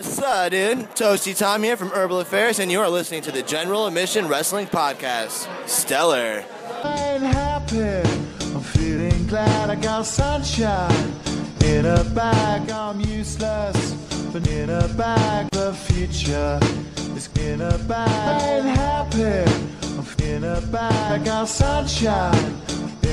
Sudden Toasty Tom here from Herbal Affairs, and you are listening to the General Admission Wrestling Podcast. Stellar. I'm happy. I'm feeling glad I got sunshine in a bag. I'm useless, but in a bag, the future is in a bag. I'm happy. I'm in a bag. I got sunshine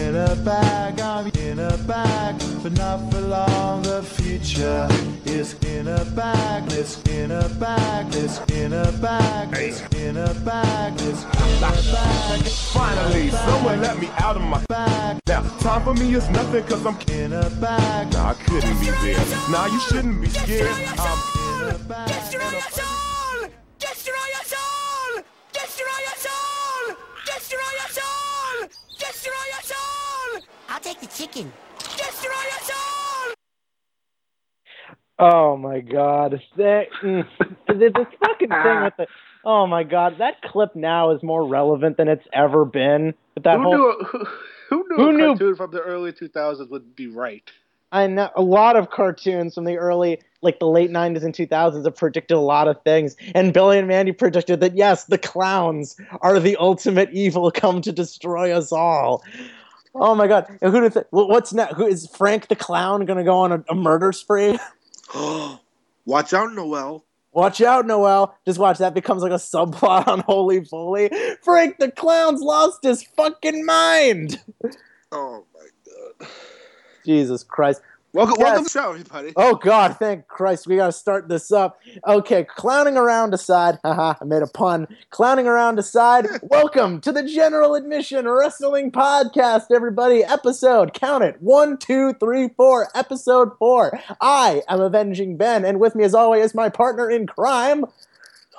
in a bag. I'm in a bag, but not for long. The future is in a bag. It's in a bag. It's in a bag. It's in a bag. It's in a bag. Finally, someone let me out of my bag. Now, time for me is nothing cause I'm In a bag. Nah, I couldn't be there. Nah, you shouldn't be scared. I'm In a bag. Destroy us all! Destroy us all! Destroy us all! Destroy us all! Destroy us all! I'll take the chicken. Destroy us all! Oh my god. That, mm, this fucking thing with the Oh my god, that clip now is more relevant than it's ever been. But that Who whole knew, who, who knew Who a knew- cartoon from the early 2000s would be right? I know a lot of cartoons from the early like the late 90s and 2000s have predicted a lot of things. And Billy and Mandy predicted that yes, the clowns are the ultimate evil come to destroy us all. Oh my god. And who do th- what's next? Who is Frank the clown going to go on a, a murder spree? Watch out, Noel. Watch out, Noel. Just watch that becomes like a subplot on Holy Foley. Frank the Clown's lost his fucking mind. Oh my god. Jesus Christ. Welcome, Yes. welcome to the show, everybody. Oh God, thank Christ, we gotta start this up. Okay, clowning around aside, haha, I made a pun. Clowning around aside, welcome to the General Admission Wrestling Podcast, everybody. Episode, count it, one, two, three, four, episode four. I am Avenging Ben, and with me as always is my partner in crime,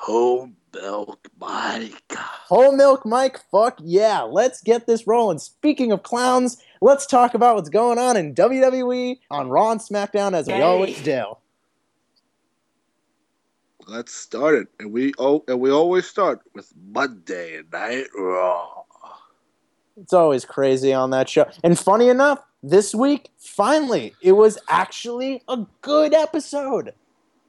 Home milk, Mike. Whole Milk Mike, fuck yeah, let's get this rolling. Speaking of clowns, let's talk about what's going on in WWE on Raw and SmackDown as we always do. Let's start it, and we oh, and we always start with Monday Night Raw. It's always crazy on that show. And funny enough, this week, finally, it was actually a good episode.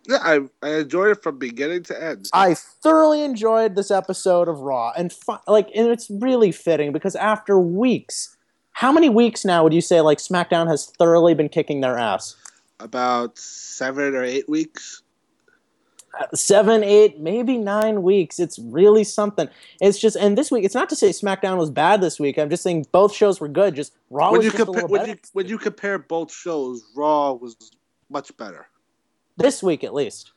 Yeah, I I enjoyed it from beginning to end. I thoroughly enjoyed this episode of Raw, and fu- like, and it's really fitting because after weeks, how many weeks now would you say like SmackDown has thoroughly been kicking their ass? About seven or eight weeks. Uh, seven, eight, maybe nine weeks. It's really something. It's just, and this week, it's not to say SmackDown was bad this week. I'm just saying both shows were good. Just Raw when was you just a compare little when better you when you compare both shows, Raw was much better. This week, at least.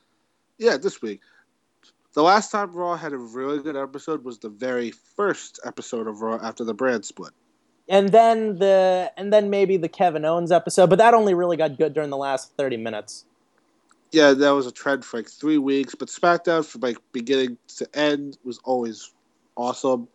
Yeah, this week. The last time Raw had a really good episode was the very first episode of Raw after the brand split. And then the, and then maybe the Kevin Owens episode, but that only really got good during the last thirty minutes. Yeah, that was a trend for like three weeks, but SmackDown from like beginning to end was always awesome.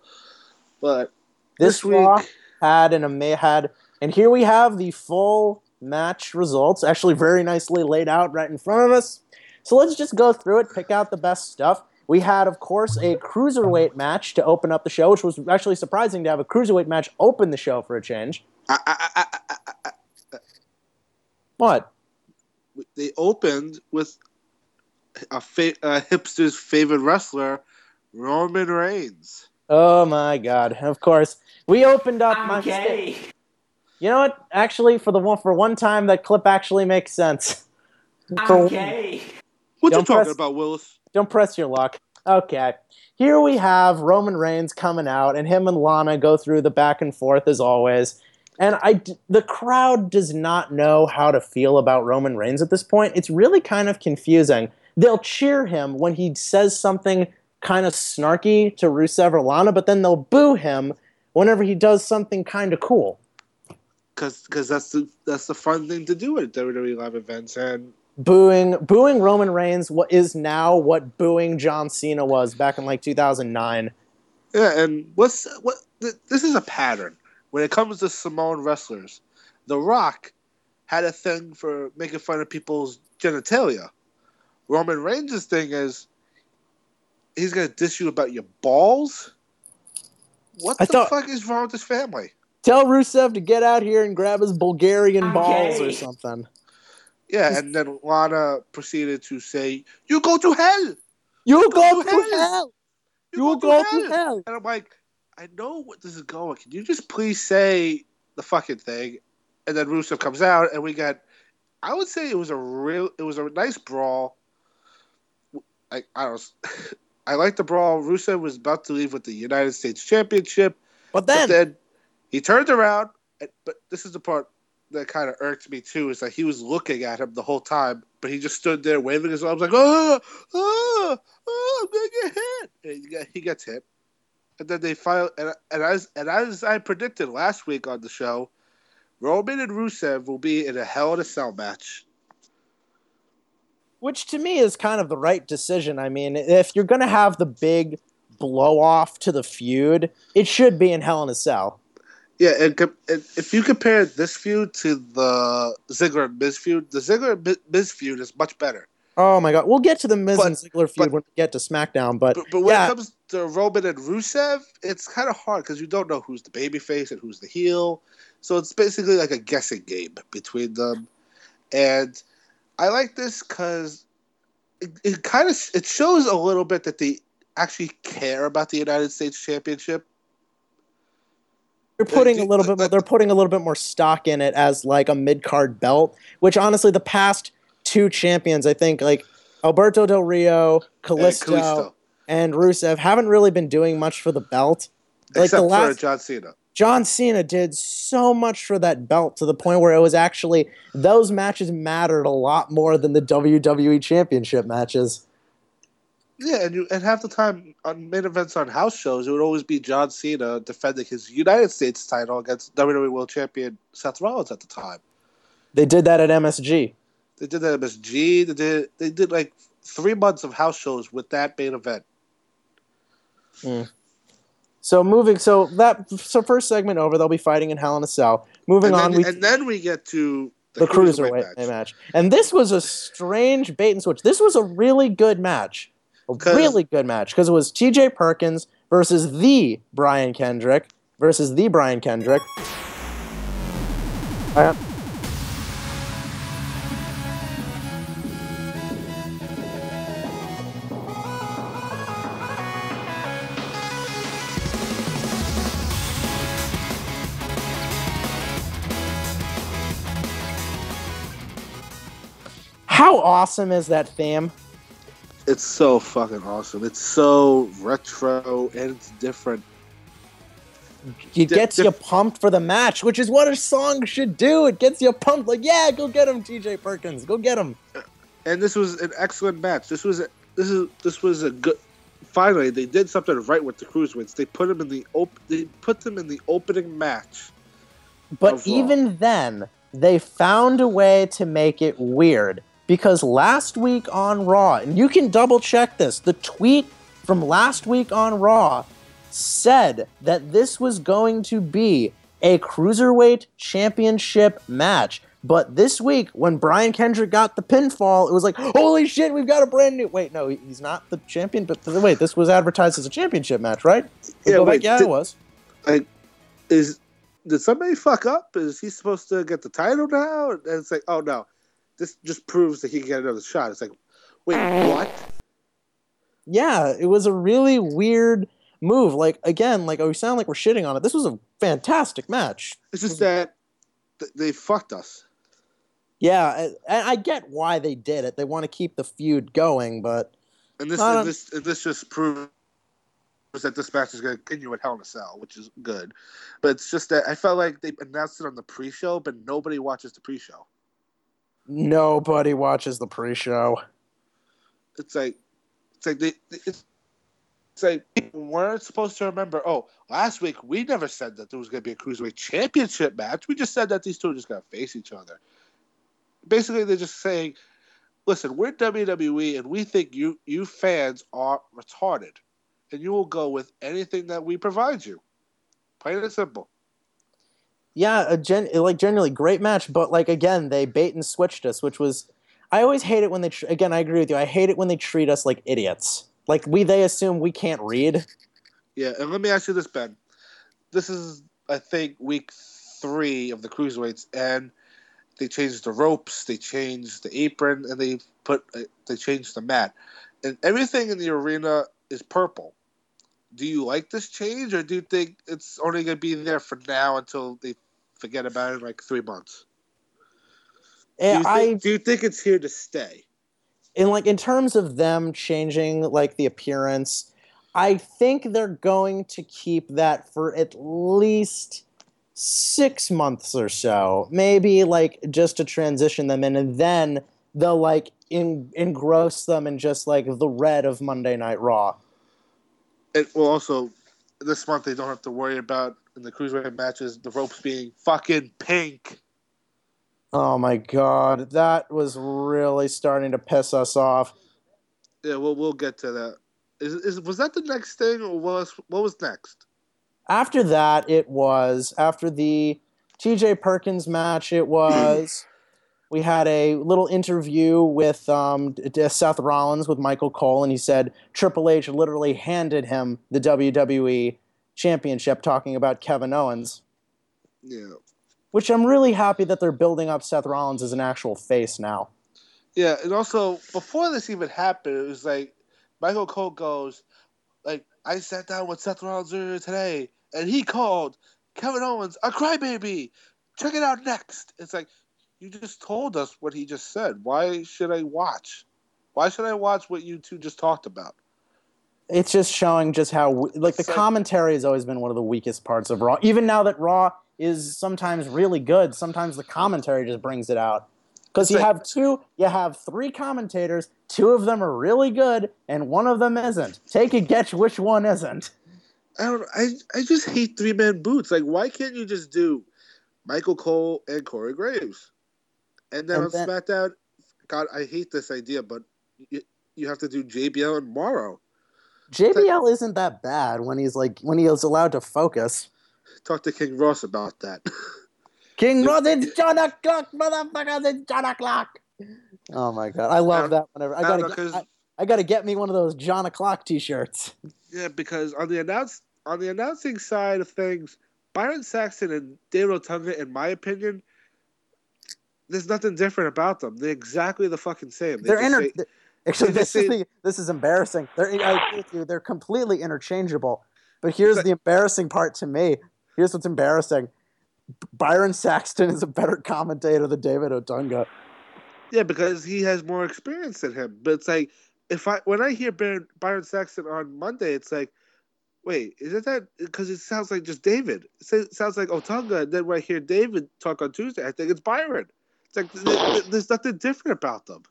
But This, this, week, Raw had an ama- had, and here we have the full match results, actually very nicely laid out right in front of us. So let's just go through it, pick out the best stuff. We had, of course, a cruiserweight match to open up the show, which was actually surprising to have a cruiserweight match open the show for a change. I, I, I, I, I, I, What? they opened with a, fa- a hipster's favorite wrestler, Roman Reigns. Oh my God! Of course, we opened up. my I'm gay. You know what? Actually, for the one for one time, that clip actually makes sense. For- I'm. What you Don't talking press- about, Willis? Don't press your luck. Okay. Here we have Roman Reigns coming out, and him and Lana go through the back and forth as always. And I, the crowd does not know how to feel about Roman Reigns at this point. It's really kind of confusing. They'll cheer him when he says something kind of snarky to Rusev or Lana, but then they'll boo him whenever he does something kind of cool. Because that's the that's the fun thing to do at WWE live events, and Booing, booing Roman Reigns what is now what booing John Cena was back in like 2009. Yeah, and what's what? th- This is a pattern when it comes to Samoan wrestlers. The Rock had a thing for making fun of people's genitalia. Roman Reigns' thing is he's gonna diss you about your balls. What I the thought- fuck is wrong with this family? Tell Rusev to get out here and grab his Bulgarian I'm balls or something. Yeah, and then Lana proceeded to say, "You go to hell. You go go to to hell. hell. You, You go to hell. And I'm like, I know what this is going. Can you just please say the fucking thing? And then Rusev comes out, and we got. I would say it was a real. It was a nice brawl. I I don't. I like the brawl. Rusev was about to leave with the United States Championship, But but then, then he turned around. But this is the part that kind of irked me too. Is that he was looking at him the whole time, but he just stood there waving his arms like, "Oh, oh, oh, I'm gonna get hit." He, he gets hit, and then they file. And, and as and as I predicted last week on the show, Roman and Rusev will be in a Hell in a Cell match. which to me is kind of the right decision. I mean, if you're to have the big blow off to the feud, it should be in Hell in a Cell. Yeah, and, and if you compare this feud to the Ziggler and Miz feud, the Ziggler and Mi- Miz feud is much better. Oh my god, we'll get to the Miz But- and Ziggler feud but- when we get to SmackDown, but, But, but when yeah, it comes to Roman and Rusev, it's kind of hard because you don't know who's the babyface and who's the heel. So it's basically like a guessing game between them. And I like this because it, it kind of it shows a little bit that they actually care about the United States Championship. They're putting a little bit. More, they're putting a little bit more stock in it as like a mid card belt. Which honestly, the past two champions, I think, like Alberto Del Rio, and Kalisto, Kalisto, and Rusev, haven't really been doing much for the belt. Like except the last, for John Cena. John Cena did so much for that belt to the point where it was actually those matches mattered a lot more than the WWE Championship matches. Yeah, and you and half the time on main events on house shows, it would always be John Cena defending his United States title against WWE World Champion Seth Rollins at the time. They did that at MSG. They did that at MSG. They did they did like three months of house shows with that main event. Hmm. So moving, so that so first segment over, they'll be fighting in Hell in a Cell. Moving And on, we and then we get to the, cruiserweight match. and this was a strange bait and switch. This was a really good match, a really good match because it was T.J. Perkins versus the Brian Kendrick versus the Brian Kendrick. Uh, how awesome is that theme? It's so fucking awesome. It's so retro and it's different. It Di- gets you pumped for the match, which is what a song should do. It gets you pumped, like, yeah, go get him, TJ Perkins, go get him. And this was an excellent match. This was a, this is this was a good. Finally, they did something right with the cruiserweights. They put them in the op- They put them in the opening match. But even then, they found a way to make it weird. Because last week on Raw, and you can double check this, the tweet from last week on Raw said that this was going to be a cruiserweight championship match. But this week, when Brian Kendrick got the pinfall, it was like, holy shit, we've got a brand new. Wait, no, he's not the champion. But wait, this was advertised as a championship match, right? Yeah, go back, yeah, did- it was. Like, is did somebody fuck up? Is he supposed to get the title now? And it's like, oh no, this just proves that he can get another shot. It's like, wait, what? yeah, it was a really weird move. Like again, like we sound like we're shitting on it. This was a fantastic match. It's just that th- they fucked us. Yeah, and I get why they did it. They want to keep the feud going, but And this I and this and this just proves that this match is going to continue at Hell in a Cell, which is good. But it's just that I felt like they announced it on the pre-show, but nobody watches the pre-show. Nobody watches the pre-show. It's like it's like they it's, it's like weren't supposed to remember. Oh, last week we never said that there was going to be a cruiserweight championship match. We just said that these two are just going to face each other. Basically, they're just saying, "Listen, we're WWE, and we think you you fans are retarded, and you will go with anything that we provide you." Plain and simple. Yeah, gen- like generally great match, but like again, they bait and switched us, which was I always hate it when they tr- again, I agree with you. I hate it when they treat us like idiots. Like we they assume we can't read. Yeah, and let me ask you this, Ben. This is, I think, week three of the cruiserweights, and they changed the ropes, they changed the apron, and they put uh, they changed the mat, and everything in the arena is purple. Do you like this change, or do you think it's only going to be there for now until they forget about it in like three months? Do And you, I think, do you think it's here to stay? And like in terms of them changing like the appearance, I think they're going to keep that for at least six months or so. Maybe like just to transition them in, and then they'll like in, engross them in just like the red of Monday Night Raw. It will also this month they don't have to worry about in the cruiserweight matches the ropes being fucking pink. Oh my god, that was really starting to piss us off. Yeah, we'll we'll get to that. Is, is was that the next thing, or was what was next? After that, it was after the TJ Perkins match. It was we had a little interview with um, Seth Rollins with Michael Cole, and he said Triple H literally handed him the WWE Championship, talking about Kevin Owens. Yeah, Which I'm really happy that they're building up Seth Rollins as an actual face now. yeah, and also before this even happened, it was like Michael Cole goes, like I sat down with Seth Rollins earlier today, and he called Kevin Owens a crybaby. Check it out next. It's like you just told us what he just said. Why should I watch? Why should I watch what you two just talked about? it's just showing just how w- like the It's like- commentary has always been one of the weakest parts of Raw. Even now that Raw is sometimes really good, sometimes the commentary just brings it out. Because you like- have two, you have three commentators. Two of them are really good, and one of them isn't. Take a guess which one isn't. I don't. I I just hate three man boots. Like, why can't you just do Michael Cole and Corey Graves, and then And on then- SmackDown? God, I hate this idea, but you, you have to do JBL and Mauro. JBL isn't that bad when he's like when he is allowed to focus. Talk to King Ross about that. King Ross, it's John O'Clock, motherfuckers, it's John O'Clock. Oh my god, I love I that. Whenever I I gotta, know, I, I gotta get me one of those John O'Clock T-shirts. yeah, because on the announce on the announcing side of things, Byron Saxton and David Otunga, in my opinion, there's nothing different about them. They're exactly the fucking same. They They're just inter- say- actually this just is the, this is embarrassing. They're I agree with you. They're completely interchangeable. But here's But- the embarrassing part to me. Here's what's embarrassing. Byron Saxton is a better commentator than David Otunga. Yeah, because he has more experience than him. But it's like if I when I hear Byron, Byron Saxton on Monday, it's like, wait, is it that? Because it sounds like just David. It sounds like Otunga. And then when I hear David talk on Tuesday, I think it's Byron. It's like th- th- there's nothing different about them.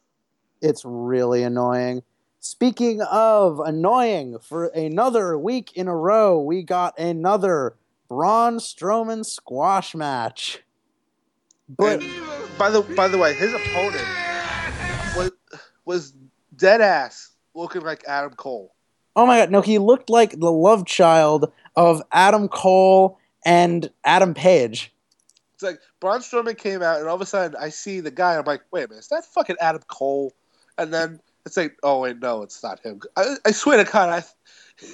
It's really annoying. Speaking of annoying, for another week in a row, we got another Braun Strowman squash match. But And by the by the way, his opponent was was dead ass looking like Adam Cole. Oh my god, no, he looked like the love child of Adam Cole and Adam Page. It's like Braun Strowman came out, and all of a sudden I see the guy. I'm like, wait a minute, is that fucking Adam Cole? And then it's like, oh wait, no, it's not him. I, I swear to God,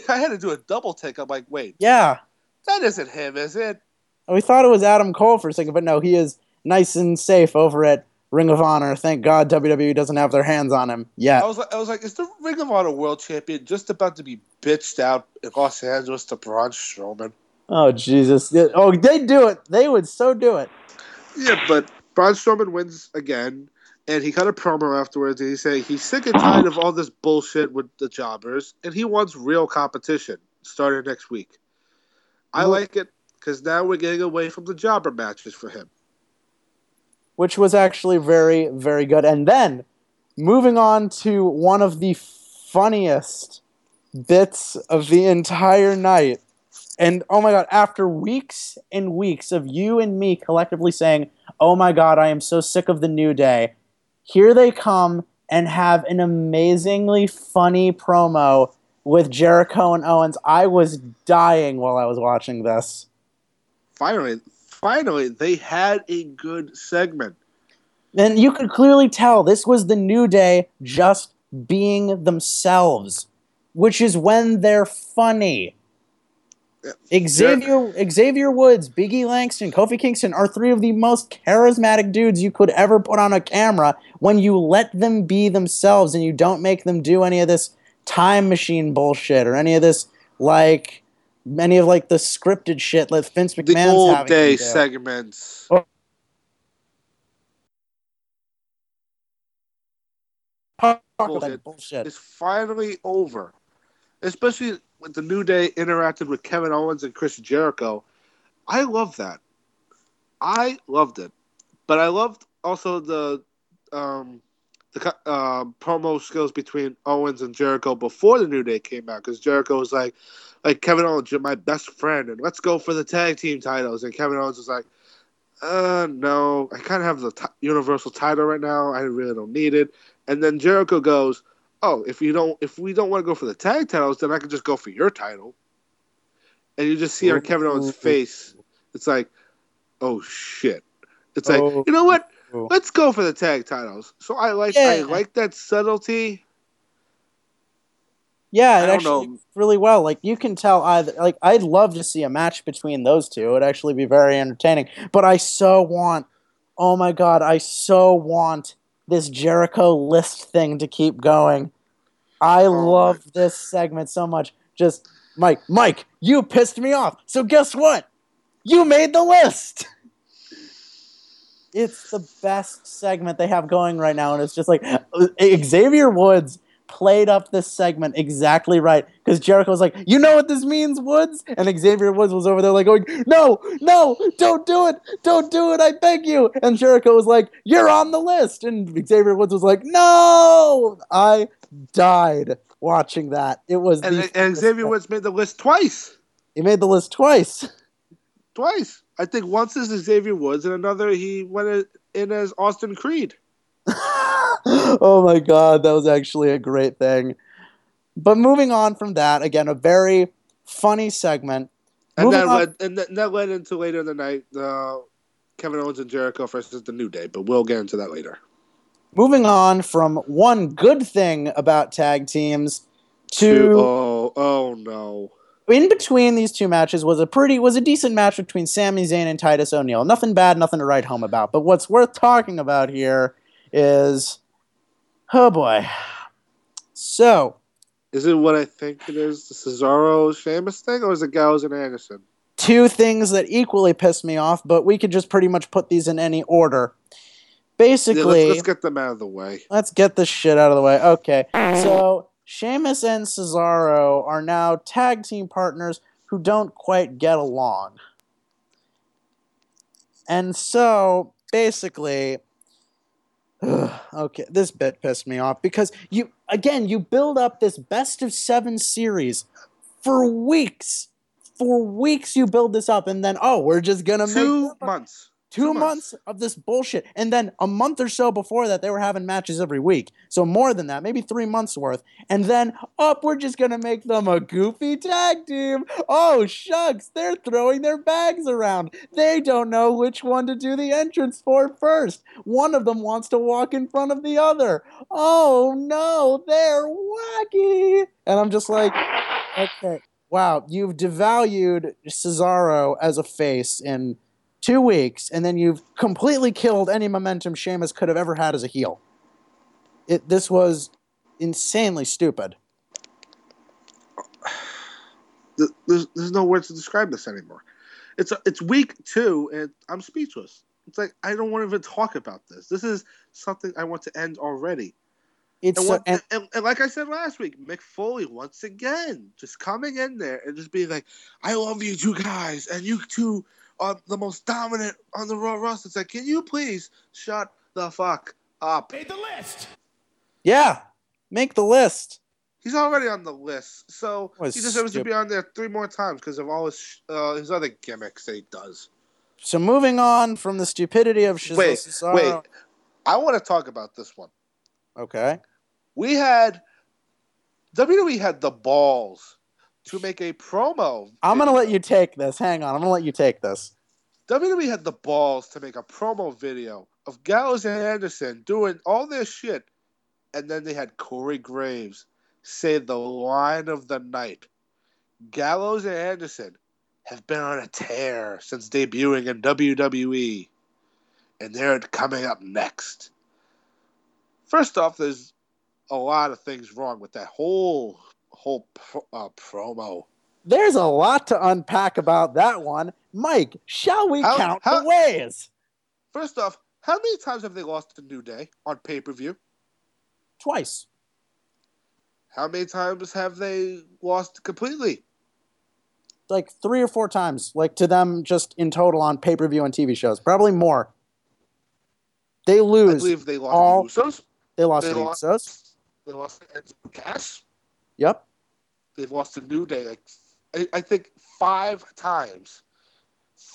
I I had to do a double take. I'm like, wait, Yeah. that isn't him, is it? We thought it was Adam Cole for a second, but no, he is nice and safe over at Ring of Honor. Thank God WWE doesn't have their hands on him yet. I was like, I was like, is the Ring of Honor World Champion just about to be bitched out in Los Angeles to Braun Strowman? Oh Jesus! Oh, they do it. They would so do it. Yeah, but Braun Strowman wins again, and he cut a promo afterwards, and he said he's sick and tired of all this bullshit with the jobbers, and he wants real competition starting next week. I like it because now we're getting away from the jobber matches for him. which was actually very, very good. And then moving on to one of the funniest bits of the entire night. And oh my god, after weeks and weeks of you and me collectively saying, Oh my god, I am so sick of the New Day, here they come and have an amazingly funny promo with Jericho and Owens. I was dying while I was watching this. Finally, finally, they had a good segment. And you could clearly tell this was the New Day just being themselves, which is when they're funny. Xavier Xavier Woods, Biggie Langston, Kofi Kingston are three of the most charismatic dudes you could ever put on a camera when you let them be themselves and you don't make them do any of this time machine bullshit or any of this like any of like the scripted shit that Vince The old having day do. segments. Talk about Bullshit. bullshit. is finally over. Especially with the New Day interacted with Kevin Owens and Chris Jericho. I love that. I loved it. But I loved also the um, the uh, promo skills between Owens and Jericho before the New Day came out because Jericho was like, like Kevin Owens, you're my best friend, and let's go for the tag team titles. And Kevin Owens was like, uh, no, I kind of have the t- Universal title right now. I really don't need it. And then Jericho goes, "Oh, if you don't, if we don't want to go for the tag titles, then I can just go for your title." And you just see on Kevin Owens' oh. face, it's like, "Oh shit!" It's like, Oh. you know what? Oh. Let's go for the tag titles. So I like, Yeah. I like that subtlety. Yeah, it actually know. really well. Like you can tell either like I'd love to see a match between those two. It'd actually be very entertaining. But I so want oh my god, I so want this Jericho list thing to keep going. I Oh love this segment so much. Just Mike, Mike, you pissed me off. So guess what? You made the list. It's the best segment they have going right now, and it's just like uh, Xavier Woods played up this segment exactly right because Jericho was like, "You know what this means, Woods?" And Xavier Woods was over there like going, "No, no, don't do it, don't do it, I beg you." And Jericho was like, "You're on the list," and Xavier Woods was like, "No!" I died watching that. It was And, the and Xavier Woods made the list twice. He made the list twice. Twice. I think once is Xavier Woods, and another he went in as Austin Creed. oh my god, that was actually a great thing. But moving on from that, again, a very funny segment. And Moving that on- led and that, that led into later in the night, uh, Kevin Owens and Jericho versus the New Day. But we'll get into that later. Moving on from one good thing about tag teams to oh oh no. in between these two matches was a pretty was a decent match between Sami Zayn and Titus O'Neil. Nothing bad, nothing to write home about. But what's worth talking about here is oh boy. So Is it what I think it is, the Cesaro Sheamus thing, or is it Gallows and Anderson? two things that equally piss me off, but we could just pretty much put these in any order. Yeah, Basically, let's, let's get them out of the way. Let's get this shit out of the way. Okay. So Sheamus and Cesaro are now tag team partners who don't quite get along. And so basically okay, this bit pissed me off because you again, you build up this best of 7 series for weeks. For weeks you build this up and then oh, we're just going to make Two months. Two, Two months. of this bullshit. And then a month or so before that, they were having matches every week. So more than that, maybe three months worth. And then, up, we're just going to make them a goofy tag team. Oh, shucks, they're throwing their bags around. They don't know which one to do the entrance for first. One of them wants to walk in front of the other. Oh, no, they're wacky. And I'm just like, okay. Wow, you've devalued Cesaro as a face in two weeks, and then you've completely killed any momentum Sheamus could have ever had as a heel. It this was insanely stupid. There's, there's no words to describe this anymore. It's it's week two, and I'm speechless. It's like I don't want to even talk about this. This is something I want to end already. It's And, so, and, and, and like I said last week, Mick Foley once again just coming in there and just being like, "I love you two guys, and you two are the most dominant on the Raw roster." It's like, can you please shut the fuck up? Made the list. yeah, make the list. He's already on the list, so he Was deserves to be on there three more times because of all his uh, his other gimmicks that he does. So moving on from the stupidity of Shiz- wait, Cesaro. wait, I want to talk about this one. Okay. We had WWE had the balls to make a promo. I'm gonna let you take this. Hang on. I'm gonna let you take this. WWE had the balls to make a promo video of Gallows and Anderson doing all their shit, and then they had Corey Graves say the line of the night. Gallows and Anderson have been on a tear since debuting in WWE, and they're coming up next. First off, there's a lot of things wrong with that whole whole pro, uh, promo. There's a lot to unpack about that one. Mike, shall we How- count how- the ways? First off, how many times have they lost to New Day on pay per view? Twice. How many times have they lost completely? Like three or four times, like to them just in total on pay per view and TV shows. Probably more. They lose. I believe they lost all- to the Usos. they lost they to the lost- Usos. They lost to Enzo Cass. Yep. They've lost to New Day like I, I think five times.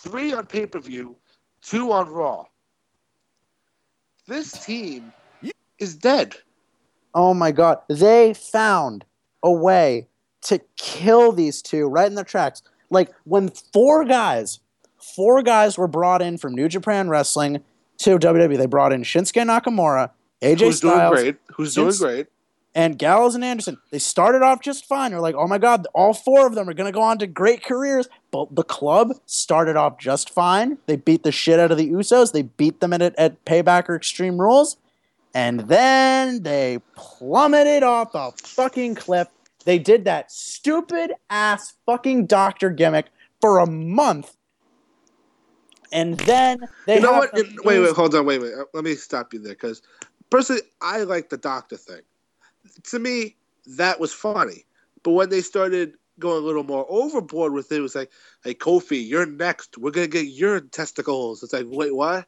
Three on pay per view, two on Raw. This team is dead. Oh my god. They found a way to kill these two right in their tracks. Like when four guys, four guys were brought in from New Japan Wrestling to WWE. They brought in Shinsuke Nakamura, AJ Who's doing great? Who's doing great? And Gallows and Anderson. They started off just fine. They're like, oh my God, all four of them are going to go on to great careers. But the club started off just fine. They beat the shit out of the Usos. They beat them at, at Payback or Extreme Rules. And then they plummeted off the fucking cliff. They did that stupid ass fucking doctor gimmick for a month. And then they you know what? It- wait, wait, hold on, wait, wait. Let me stop you there because personally, I like the doctor thing. To me, that was funny. But when they started going a little more overboard with it, it was like, "Hey, Kofi, you're next. We're gonna get your testicles." It's like, wait, what?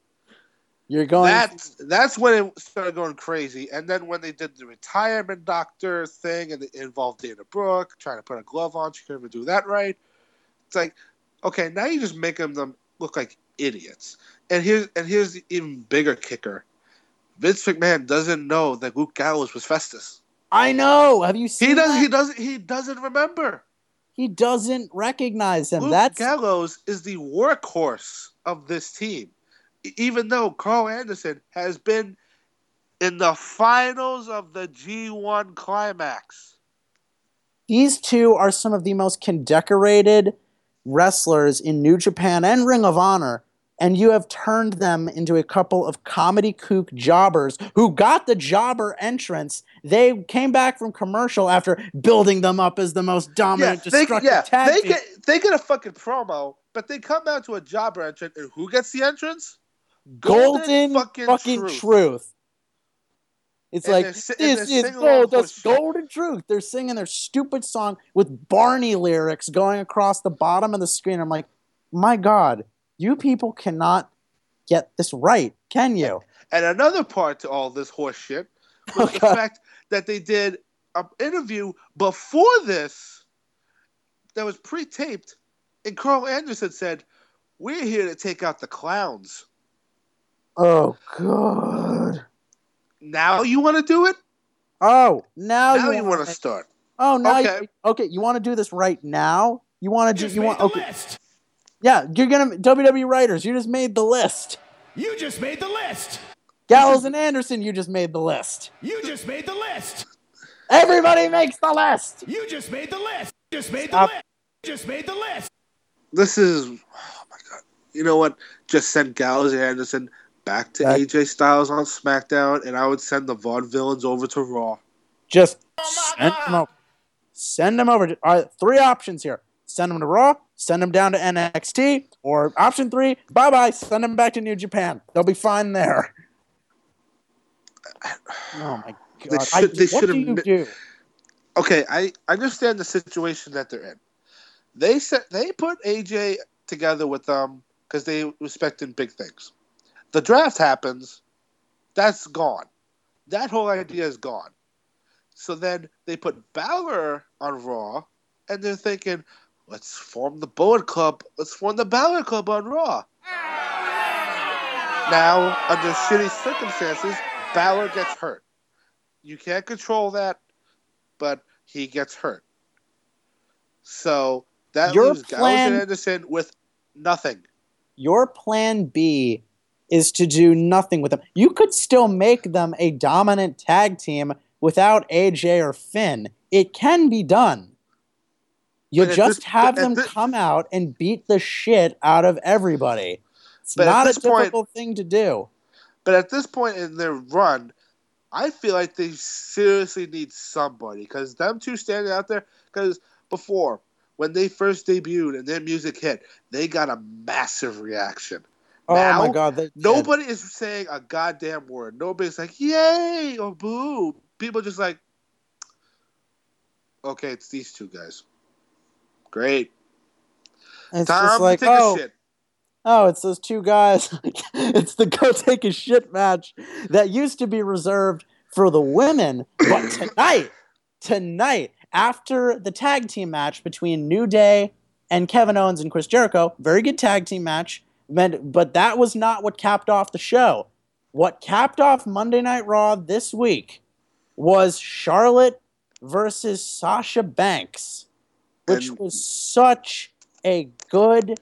You're going. That's that's when it started going crazy. And then when they did the retirement doctor thing and it involved Dana Brooke trying to put a glove on, she couldn't even do that right. It's like, okay, now you're just making them look like idiots. And here's and here's the even bigger kicker. Vince McMahon doesn't know that Luke Gallows was Festus. I know. Have you seen He doesn't. that? He doesn't. He doesn't remember. He doesn't recognize him. Luke That's Gallows is the workhorse of this team. Even though Karl Anderson has been in the finals of the G1 climax. these two are some of the most condecorated wrestlers in New Japan and Ring of Honor, and you have turned them into a couple of comedy kook jobbers who got the jobber entrance. They came back from commercial after building them up as the most dominant, they, destructive yeah, tag they team. get they get a fucking promo, but they come down to a jobber entrance, and who gets the entrance? golden, fucking fucking, truth. truth. It's And like si- this is gold, that's golden truth. They're singing their stupid song with Barney lyrics going across the bottom of the screen. I'm like, my God, you people cannot get this right, can you? And another part to all this horse shit was oh, the Okay. fact that they did an interview before this that was pre-taped, and Karl Anderson said, "We're here to take out the clowns." Oh God. Now you want to do it? Oh, now, now you, you want want to start? Oh, now Okay. you, okay. You want to do this right now? You want to do? You want? Okay. list. Yeah, you're gonna WWE writers. You just made the list. You just made the list. Gallows and Anderson. You just made the list. You just made the list. Everybody makes the list. You just made the list. Just made Stop. the list. Just made the list. This is, oh my god! You know what? Just send Gallows and Anderson back to Back- AJ Styles on SmackDown, and I would send the Vaughn Vaudevillains over to Raw. Just Oh send them over. Send them over. All right, three options here. Send them to Raw. Send them down to NXT. Or option three, bye bye. Send them back to New Japan. They'll be fine there. Oh my god! I- should- they what should do have you do? okay, I understand the situation that they're in. They said they put AJ together with um, them because they respected big things. The draft happens, that's gone. That whole idea is gone. So then they put Balor on Raw, and they're thinking, let's form the Bullet Club. Let's form the Balor Club on Raw. Now, under shitty circumstances, Balor gets hurt. You can't control that, but he gets hurt. So that Your leaves Gallows and Anderson with nothing. Your plan B is to do nothing with them. You could still make them a dominant tag team without AJ or Finn. It can be done. You But just this- have them thi- come out and beat the shit out of everybody. It's not a this point- difficult thing to do. But at this point in their run, I feel like they seriously need somebody because them two standing out there. Because before, when they first debuted and their music hit, they got a massive reaction. Oh Now, my god, they. Nobody is saying a goddamn word. Nobody's like "yay" or "boo." People just like, okay, it's these two guys. Great. It's Time just like take oh, a shit. Oh, it's those two guys. it's the go take a shit match that used to be reserved for the women, but tonight, tonight, after the tag team match between New Day and Kevin Owens and Chris Jericho, very good tag team match, but that was not what capped off the show. What capped off Monday Night Raw this week was Charlotte versus Sasha Banks, which And- was such a good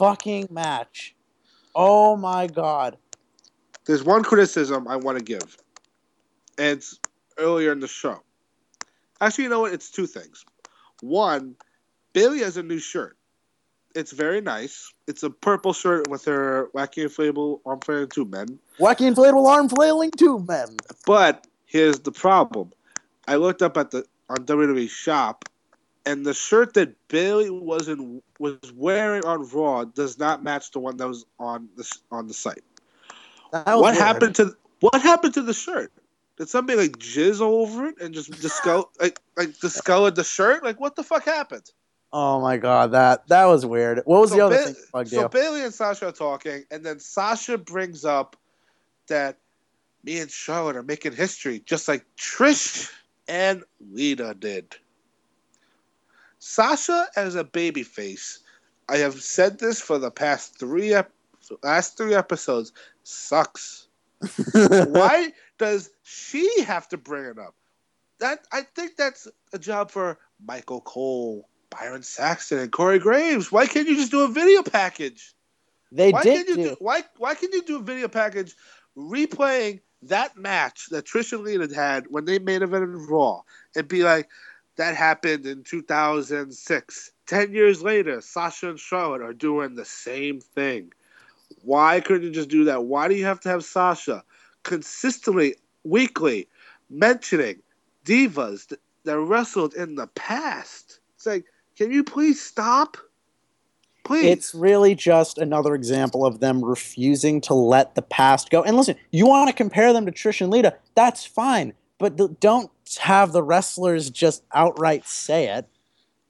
fucking match. Oh my god. There's one criticism I want to give. And it's earlier in the show. Actually, you know what? It's two things. One, Bayley has a new shirt. It's very nice. It's a purple shirt with her wacky inflatable arm flailing two men. Wacky inflatable arm flailing two men. But here's the problem. I looked up at the on WWE shop, and the shirt that Bayley was in was wearing on Raw does not match the one that was on the on the site. What weird. happened to what happened to the shirt? Did somebody like jizz all over it and just discolor like like discolored the shirt? Like what the fuck happened? Oh my god, that that was weird. What was the other Ba- thing bugged so you? Bayley and Sasha are talking, and then Sasha brings up that me and Charlotte are making history, just like Trish and Lita did. Sasha as a babyface, I have said this for the past three ep- last three episodes, sucks. Why does she have to bring it up? That I think that's a job for Michael Cole, Byron Saxton, and Corey Graves. Why can't you just do a video package? they why did can't you do. do, why why can't you do a video package replaying that match that Trish and Lita had when they made event in Raw and be like that happened in 2006. 10 years later, Sasha and Charlotte are doing the same thing. Why couldn't you just do that? Why do you have to have Sasha consistently, weekly, mentioning divas that, wrestled in the past? It's like, can you please stop? Please. It's really just another example of them refusing to let the past go. And listen, you want to compare them to Trish and Lita, that's fine. But th- don't have the wrestlers just outright say it.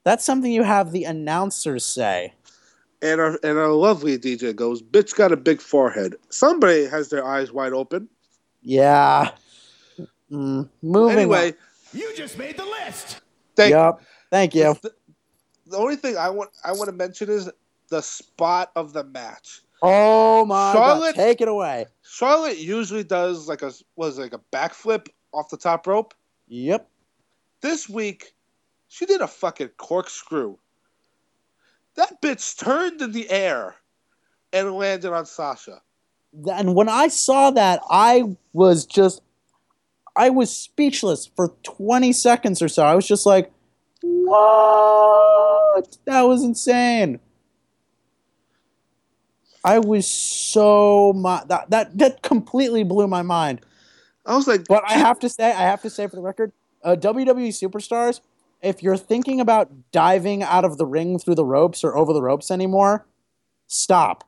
That's something you have the announcers say. and our and our lovely DJ goes, "Bitch got a big forehead." Somebody has their eyes wide open. Yeah. Mm, moving Anyway, You just made the list. on. thank Yep. Thank you. The, the only thing I want I want to mention is the spot of the match. Oh my Charlotte- god. Take it away. Charlotte usually does like a was like a backflip off the top rope. Yep. This week, she did a fucking corkscrew. That bitch turned in the air and landed on Sasha. And when I saw that, I was just, I was speechless for 20 seconds or so. I was just like, what? That was insane. I was so mu- that that that completely blew my mind. I was like, But I have to say, I have to say for the record, uh, WWE superstars, if you're thinking about diving out of the ring through the ropes or over the ropes anymore, stop.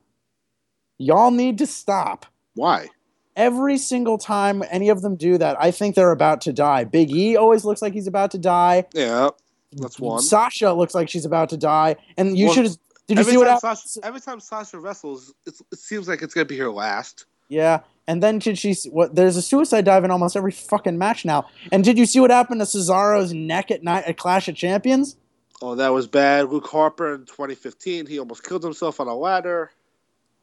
Y'all need to stop. why? Every single time any of them do that, I think they're about to die. Big E always looks like he's about to die. Yeah, that's one. Sasha looks like she's about to die. And you Well, should. Did you see what happened? Sasha, every time Sasha wrestles, it's, it seems like it's gonna be her last. Yeah, and then did she? What? There's a suicide dive in almost every fucking match now. And did you see what happened to Cesaro's neck at night at Clash of Champions? Oh, that was bad. Luke Harper in 2015, he almost killed himself on a ladder.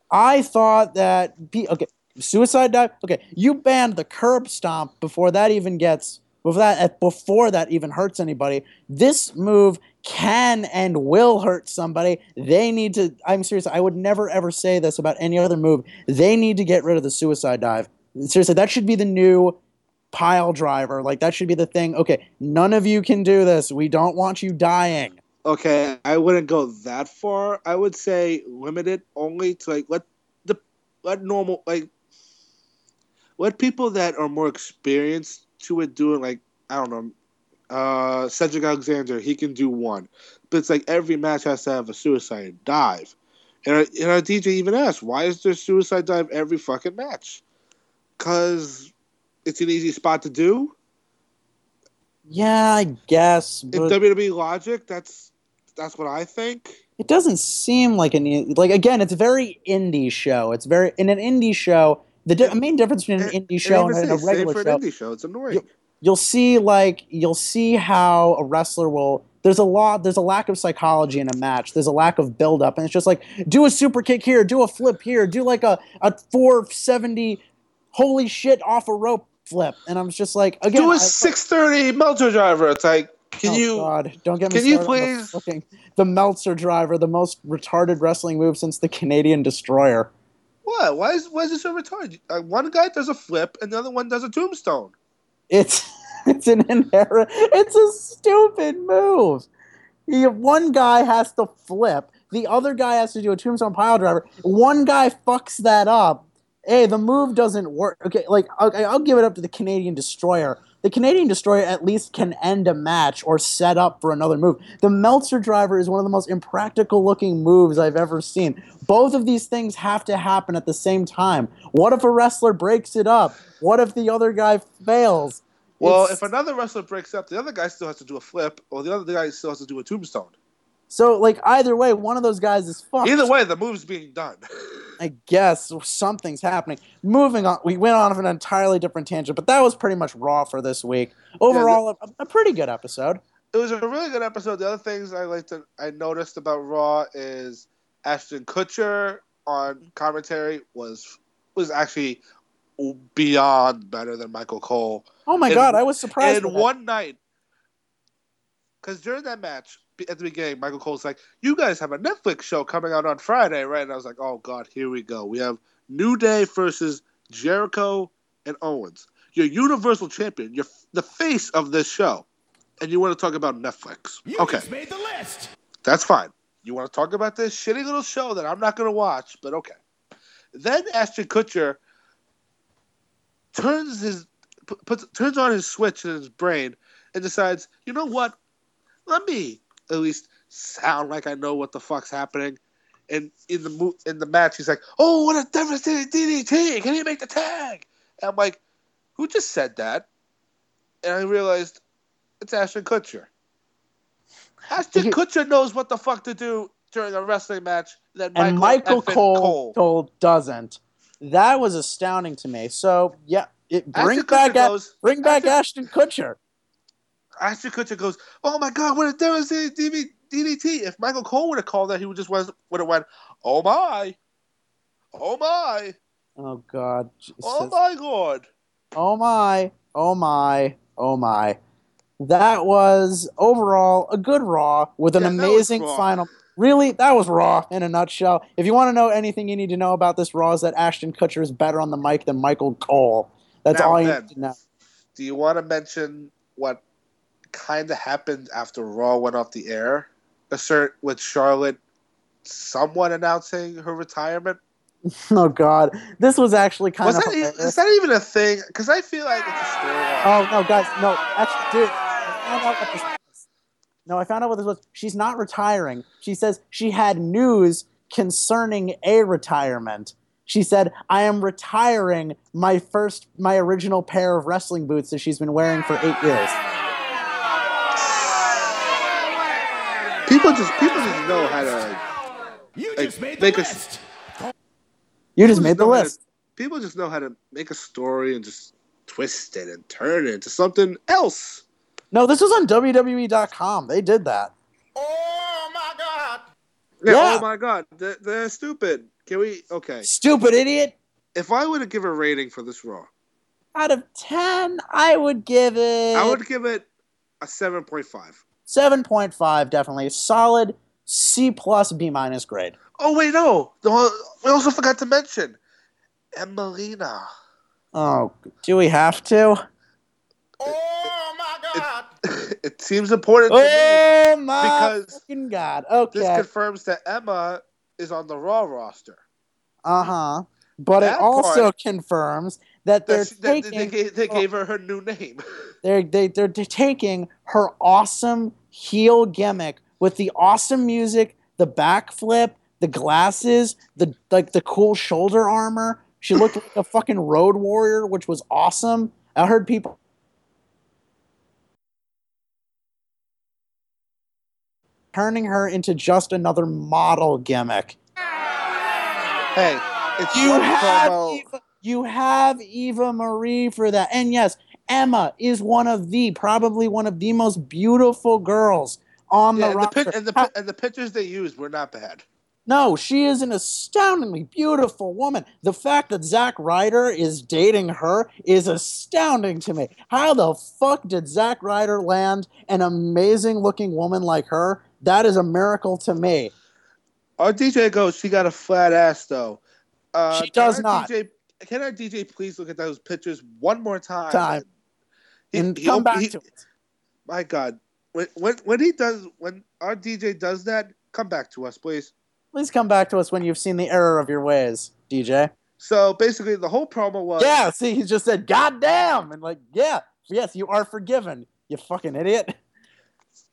I thought that okay, suicide dive. Okay, you banned the curb stomp before that even gets before that before that even hurts anybody. This move can and will hurt somebody. They need to. I'm serious. I would never ever say this about any other move. They need to get rid of the suicide dive. Seriously, that should be the new pile driver. Like that should be the thing. Okay, none of you can do this. We don't want you dying. Okay, I wouldn't go that far. I would say limit it only to like let the let normal like let people that are more experienced to it do it. like I don't know. Uh, Cedric Alexander, he can do one, but it's like every match has to have a suicide dive. And our, and our DJ even asked, why is there suicide dive every fucking match? Because it's an easy spot to do. Yeah, I guess. In WWE logic, that's that's what I think. it doesn't seem like an like again. It's a very indie show. It's very in an indie show. The di- main difference between an indie show and and, a regular for show an indie show. It's annoying. You'll see like you'll see how a wrestler will there's a lot there's a lack of psychology in a match there's a lack of build up and it's just like do a super kick here do a flip here do like a, a 470 holy shit off a rope flip and i'm just like again Do I- a six thirty Meltzer driver. It's like, can oh, you? God, don't get me can you the please- fucking- the Meltzer driver, the most retarded wrestling move since the Canadian Destroyer. What? Why is why is it so retarded? Uh, one guy does a flip and the other one does a tombstone. It's it's an inherent. It's a stupid move. You, one guy has to flip. The other guy has to do a tombstone pile driver. One guy fucks that up. Hey, the move doesn't work. Okay, like okay, I'll give it up to the Canadian Destroyer. The Canadian Destroyer at least can end a match or set up for another move. The Meltzer driver is one of the most impractical looking moves I've ever seen. Both of these things have to happen at the same time. What if a wrestler breaks it up? What if the other guy fails? Well, It's- if another wrestler breaks up, the other guy still has to do a flip, or the other guy still has to do a tombstone. So, like, either way, one of those guys is fucked. Either way, the move's being done. I guess something's happening. Moving on, we went on an entirely different tangent, but that was pretty much Raw for this week. Overall, a, a pretty good episode. it was a really good episode. The other things I liked to, I noticed about Raw is Ashton Kutcher on commentary was was actually beyond better than Michael Cole. Oh my In- god, I was surprised. in one night. Because during that match, at the beginning, Michael Cole's like, "You guys have a Netflix show coming out on Friday, right?" And I was like, "Oh God, here we go. We have New Day versus Jericho and Owens. You're Universal Champion. You're the face of this show, and you want to talk about Netflix? You okay, just made the list. that's fine. You want to talk about this shitty little show that I'm not going to watch, but okay. Then Ashton Kutcher turns his pu- puts turns on his switch in his brain and decides, you know what? Let me at least sound like I know what the fuck's happening. And in the mo- in the match, he's like, "Oh, what a devastating DDT! Can he make the tag?" And I'm like, "Who just said that?" And I realized it's Ashton Kutcher. Ashton Kutcher knows what the fuck to do during a wrestling match that and Michael, Cole, Cole doesn't. That was astounding to me. So yeah, it, bring Ashton back A- bring back Ashton- Ashton Kutcher. Ashton Kutcher goes, "Oh my god, what a devastating DDT!" If Michael Cole would have called that, he would just was would have went, "Oh my, oh my, Oh God. Jesus. oh my lord." Oh my, oh my, oh my. That was overall a good Raw with an Yeah, amazing final. Really, that was Raw in a nutshell. If you want to know anything you need to know about this Raw is that Ashton Kutcher is better on the mic than Michael Cole. That's Now all you then. need to know. Do you want to mention what kind of happened after Raw went off the air? Assert with Charlotte somewhat announcing her retirement. Oh God, this was actually kind Was of. that, hilarious. is that even a thing? Because I feel like it's a storyline. Oh no, guys, no. Actually, dude, I found out what this was. No, I found out what this was. She's not retiring. She says she had news concerning a retirement. She said, "I am retiring my first, my original pair of wrestling boots that she's been wearing for eight years." People just people just know how to You Like, made the make a- You just People made the know how to- list. people just know how to make a story and just twist it and turn it into something else. No, this was on WWE.com. They did that. Oh my God. Yeah, oh Yeah. Oh my god, they're, they're stupid. Can we? Okay. Stupid idiot. If I were to give a rating for this Raw, Out of ten, I would give it. I would give it a seven point five. Seven point five. Definitely solid. C plus B minus grade. Oh wait, no. We also forgot to mention Emmalina. Oh, do we have to? Oh my God. it seems important to me. Oh my Because god. Okay. This confirms that Emma is on the Raw roster. Uh huh. But it also part- confirms that they're That she- that taking they, gave, they gave her her new name. they're they, they're they're taking her awesome heel gimmick with the awesome music, the backflip, the glasses, the like the cool shoulder armor. She looked like a fucking road warrior, which was awesome. I heard people turning her into just another model gimmick. hey, You have promo. Eva, you have Eva Marie for that, and yes, Emma is one of the probably one of the most beautiful girls on Yeah, the and, the roster. pic- and, the, and the pictures they used were not bad. no, she is an astoundingly beautiful woman. The fact that Zack Ryder is dating her is astounding to me. How the fuck did Zack Ryder land an amazing looking woman like her? That is a miracle to me. Our DJ goes, she got a flat ass though. Uh, She does not. DJ, can our DJ please look at those pictures one more time? Time. He- and he come back he- to it. My God, when, when when he does when our DJ does that, come back to us, please. Please come back to us when you've seen the error of your ways, DJ. So basically, the whole promo was Yeah, see, he just said, God damn. And like, yeah, yes, you are forgiven, you fucking idiot.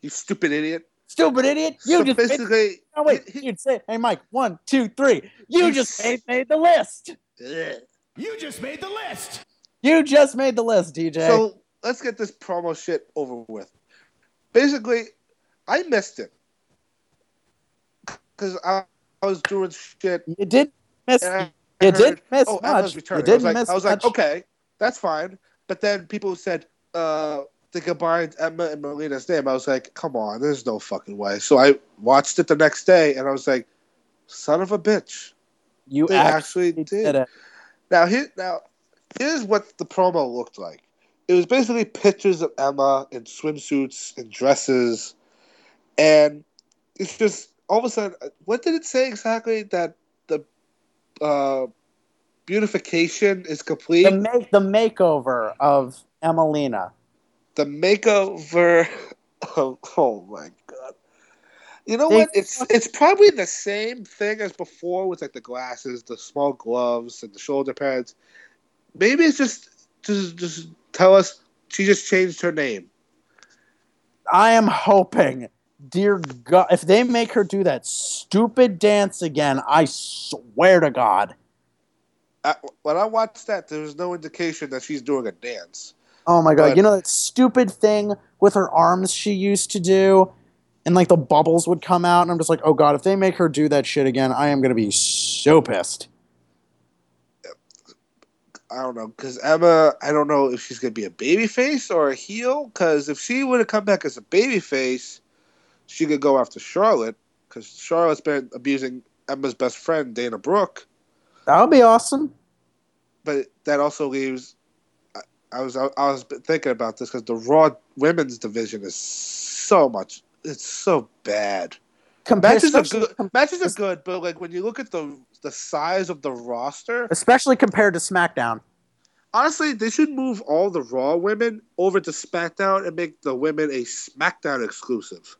you stupid idiot. Stupid idiot. You so just made, basically, no, wait, he- he- you'd say, hey, Mike, one, two, three. You You just made, made the list. Ugh. You just made the list. You just made the list, DJ. So let's get this promo shit over with. Basically, I missed it because I, I was doing shit. you didn't miss, I you heard, didn't miss oh, much. Emma's You I was like, miss I was much. like, okay, that's fine. But then people said uh, they combined Emma and Melina's name. I was like, come on, there's no fucking way. So I watched it the next day, and I was like, son of a bitch, You actually actually did did. it. Now here, now here's what the promo looked like. It was basically pictures of Emma in swimsuits and dresses, and it's just all of a sudden. What did it say exactly? That the uh, beautification is complete. The, make, the makeover of Emmalina. the makeover. Oh, oh my god! You know what? It's it's probably the same thing as before with like the glasses, the small gloves, and the shoulder pads. Maybe it's just just just tell us she just changed her name. I am hoping, dear God, if they make her do that stupid dance again, I swear to God. I, when I watched that, there was no indication that she's doing a dance. Oh my God. But- you know that stupid thing with her arms she used to do? And like the bubbles would come out, and I'm just like, oh God, if they make her do that shit again, I am going to be so pissed. I don't know because Emma. I don't know if she's gonna be a baby face or a heel. Because if she would have come back as a baby face, she could go after Charlotte. Because Charlotte's been abusing Emma's best friend Dana Brooke. That would be awesome. But that also leaves. I, I was I, was thinking about this because the Raw women's division is so much. It's so bad. Matches are good. Matches are good, but like when you look at the the size of the roster, especially compared to SmackDown. honestly, they should move all the Raw women over to SmackDown and make the women a SmackDown exclusive.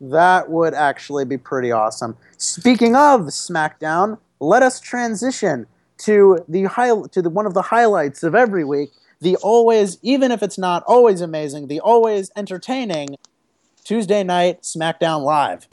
That would actually be pretty awesome. Speaking of SmackDown, let us transition to the high, to the, one of the highlights of every week. The always, even if it's not always amazing, the always entertaining Tuesday night SmackDown Live.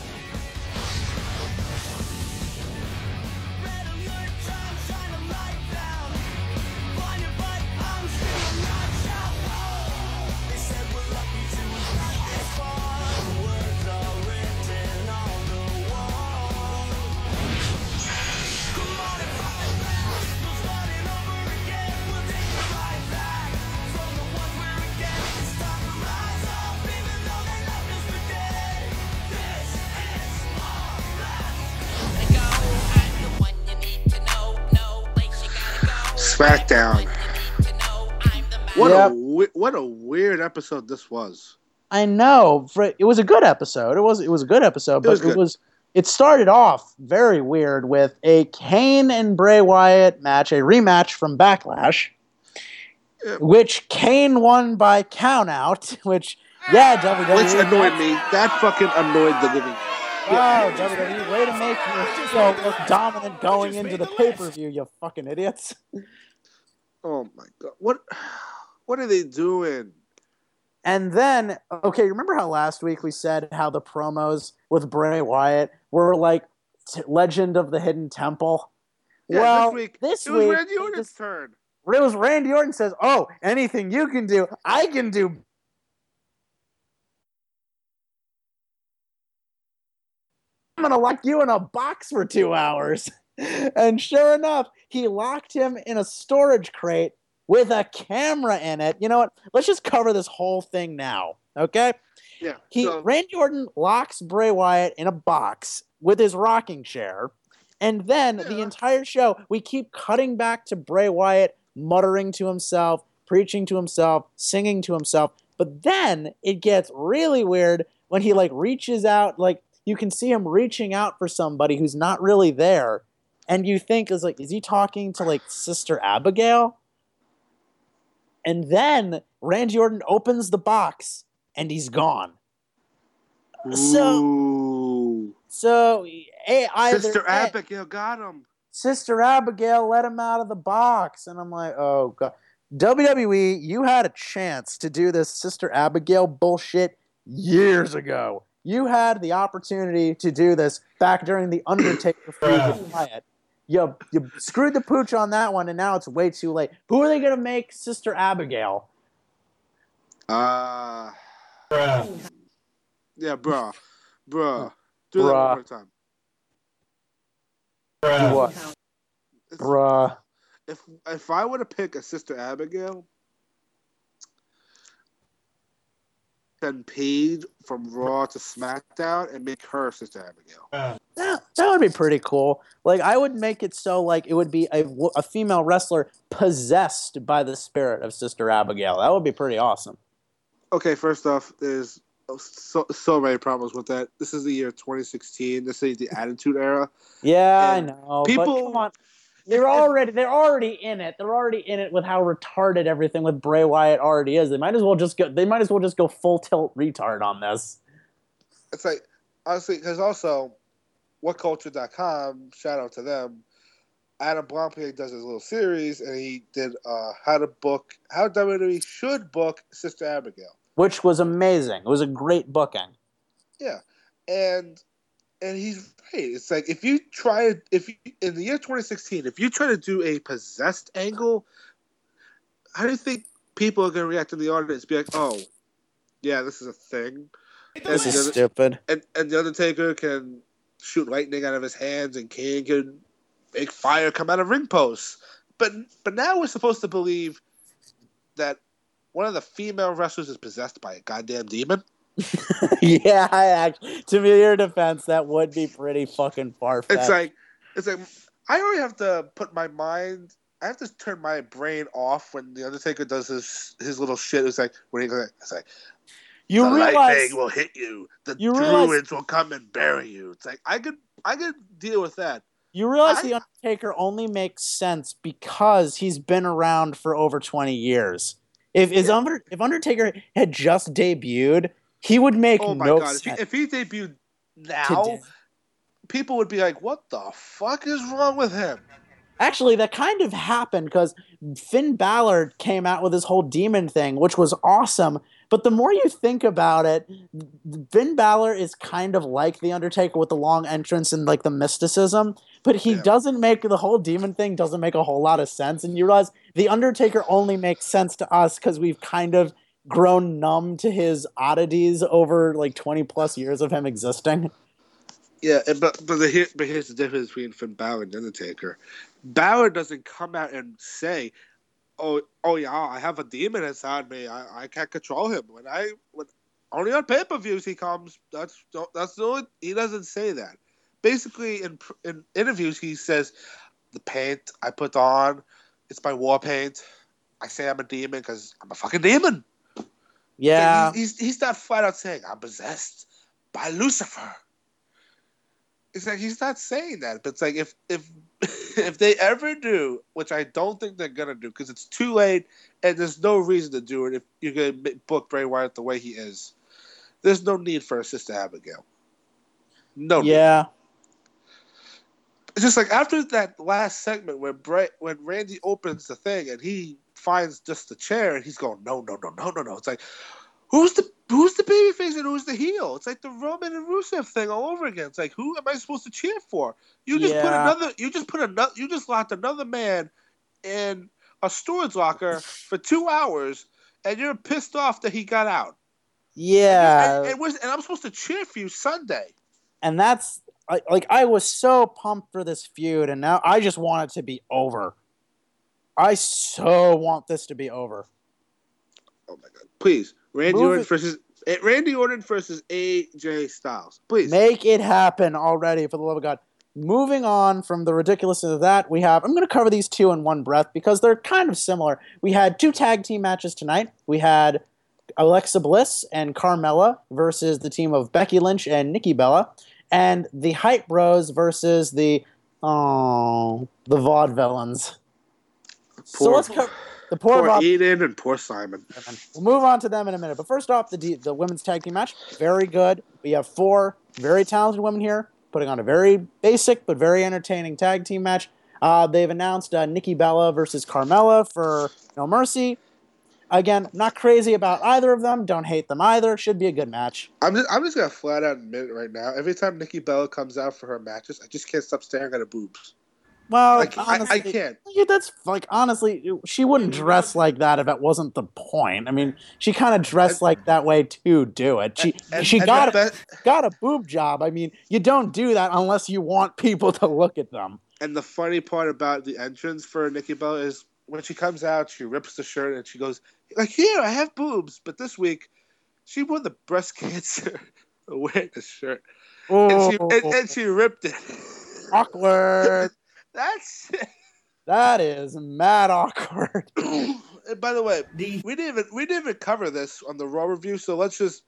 What a weird episode this was. I know it was a good episode. It was it was a good episode, It but was it was it started off very weird with a Kane and Bray Wyatt match, a rematch from Backlash, Yeah. which Kane won by countout, which Yeah, WWE. which annoyed me. That fucking annoyed the living. Oh, wow, WWE, way to make your show look dominant going into the pay per view, you fucking idiots. Oh my god, what? What are they doing? And then, okay, remember how last week we said how the promos with Bray Wyatt were like t- Legend of the Hidden Temple? Yeah, well, this week this it was week, Randy Orton's this- turn. it was Randy Orton says, "Oh, anything you can do, I can do." I'm gonna lock you in a box for two hours, and sure enough, he locked him in a storage crate with a camera in it. You know what? Let's just cover this whole thing now, okay? Yeah, He so- Randy Orton locks Bray Wyatt in a box with his rocking chair, and then the entire show we keep cutting back to Bray Wyatt muttering to himself, preaching to himself, singing to himself. But then it gets really weird when he like reaches out, like you can see him reaching out for somebody who's not really there, and you think is like, is he talking to like Sister Abigail? And then Randy Orton opens the box and he's gone. So- Ooh. So a, either Sister Abigail got him. Sister Abigail let him out of the box, and I'm like, oh god. WWE, you had a chance to do this Sister Abigail bullshit years ago. You had the opportunity to do this back during the Undertaker feud with Wyatt. You, you screwed the pooch on that one, and now it's way too late. Who are they going to make Sister Abigail? Uh, yeah, bruh. Bruh. Do that one more time. Do what? It's- Bruh. If if I were to pick a Sister Abigail, then Paige from Raw to SmackDown and make her Sister Abigail. Uh, that, that would be pretty cool. Like, I would make it so, like, it would be a, a female wrestler possessed by the spirit of Sister Abigail. That would be pretty awesome. Okay, first off, there's so so many problems with that. This is the year 2016. This is the Attitude Era. Yeah, And I know. people- but come on. They're already they're already in it. They're already in it with how retarded everything with Bray Wyatt already is. They might as well just go. They might as well just go full tilt retard on this. It's like honestly, because also, whatculture.com. Shout out to them. Adam Blampied does his little series, and he did uh, how to book how WWE should book Sister Abigail. which was amazing. It was a great booking. Yeah, and and he's right. It's like if you try to if you, in the year 2016, if you try to do a possessed angle, how do you think people are going to react in the audience? Be like, oh, yeah, this is a thing. And This the is other- stupid. and and the Undertaker can shoot lightning out of his hands, and Kane can make fire come out of ring posts. But but now we're supposed to believe that one of the female wrestlers is possessed by a goddamn demon. yeah, I actually, to be your defense, that would be pretty fucking far fetched. It's like it's like I already have to put my mind. I have to turn my brain off when the Undertaker does his his little shit. It's like when he goes, it's like you the realize lightning will hit you. The you realize- druids will come and bury you. It's like I could I could deal with that. You realize I- the Undertaker only makes sense because he's been around for over twenty years. If is Under, if Undertaker had just debuted, he would make Oh my no god! If he, sense. if he debuted now, today. people would be like, "What the fuck is wrong with him?" Actually, that kind of happened because Finn Balor came out with his whole demon thing, which was awesome. But the more you think about it, Finn Balor is kind of like the Undertaker with the long entrance and like the mysticism, but he Yeah. doesn't make the whole demon thing doesn't make a whole lot of sense. And you realize the Undertaker only makes sense to us because we've kind of grown numb to his oddities over like 20 plus years of him existing. Yeah, but but, the, but here's the difference between Finn Balor and Undertaker. Balor doesn't come out and say, "Oh, oh yeah, I have a demon inside me. I, I can't control him." When I when only on pay per views he comes. That's that's the only he doesn't say that. Basically, in in interviews he says, "The paint I put on, it's my war paint. I say I'm a demon because I'm a fucking demon." Yeah. He's, he's, he's not flat out saying, I'm possessed by Lucifer. It's like he's not saying that, but it's like if if if they ever do, which I don't think they're gonna do, because it's too late and there's no reason to do it if you're gonna book Bray Wyatt the way he is. There's no need for a sister Abigail. No. need. Yeah. It's just like after that last segment where Bray, when Randy opens the thing and he finds just the chair and he's going, no, no, no, no, no, no. It's like, who's the who's the babyface and who's the heel? It's like the Roman and Rusev thing all over again. It's like, who am I supposed to cheer for? You just put another, you just put another, you just locked another man in a storage locker for two hours, and you're pissed off that he got out. Yeah. and, and, was, and I'm supposed to cheer for you Sunday. and that's I- like I was so pumped for this feud, and now I just want it to be over. I so want this to be over. Oh my god! Please, Randy Move Orton it. versus eh, Randy Orton versus AJ Styles. Please. Make it happen already, for the love of God. Moving on from the ridiculousness of that, we have. I'm going to cover these two in one breath because they're kind of similar. We had two tag team matches tonight. We had Alexa Bliss and Carmella versus the team of Becky Lynch and Nikki Bella, and the Hype Bros versus the oh the Vaudevillains. So Poor- let's cover the poor, Poor Vaude- Aiden and poor Simon. We'll move on to them in a minute. But first off, the D- the women's tag team match, very good. We have four very talented women here putting on a very basic but very entertaining tag team match. Uh, they've announced uh, Nikki Bella versus Carmella for No Mercy. Again, not crazy about either of them. Don't hate them either. Should be a good match. I'm just, I'm just gonna flat out admit it right now. Every time Nikki Bella comes out for her matches, I just can't stop staring at her boobs. Well, I, ca- I, honestly, I can't. Yeah, that's like honestly, she wouldn't dress like that if it wasn't the point. I mean, she kind of dressed like that way to do it. She And- she and got a, got a boob job. I mean, you don't do that unless you want people to look at them. And the funny part about the entrance for Nikki Bella is when she comes out, she rips the shirt and she goes, "Like here, I have boobs." But this week, she wore the breast cancer awareness shirt, and she and, and she ripped it. awkward. That's. That is mad awkward. and by the way, we didn't even we didn't even cover this on the Raw review, so let's just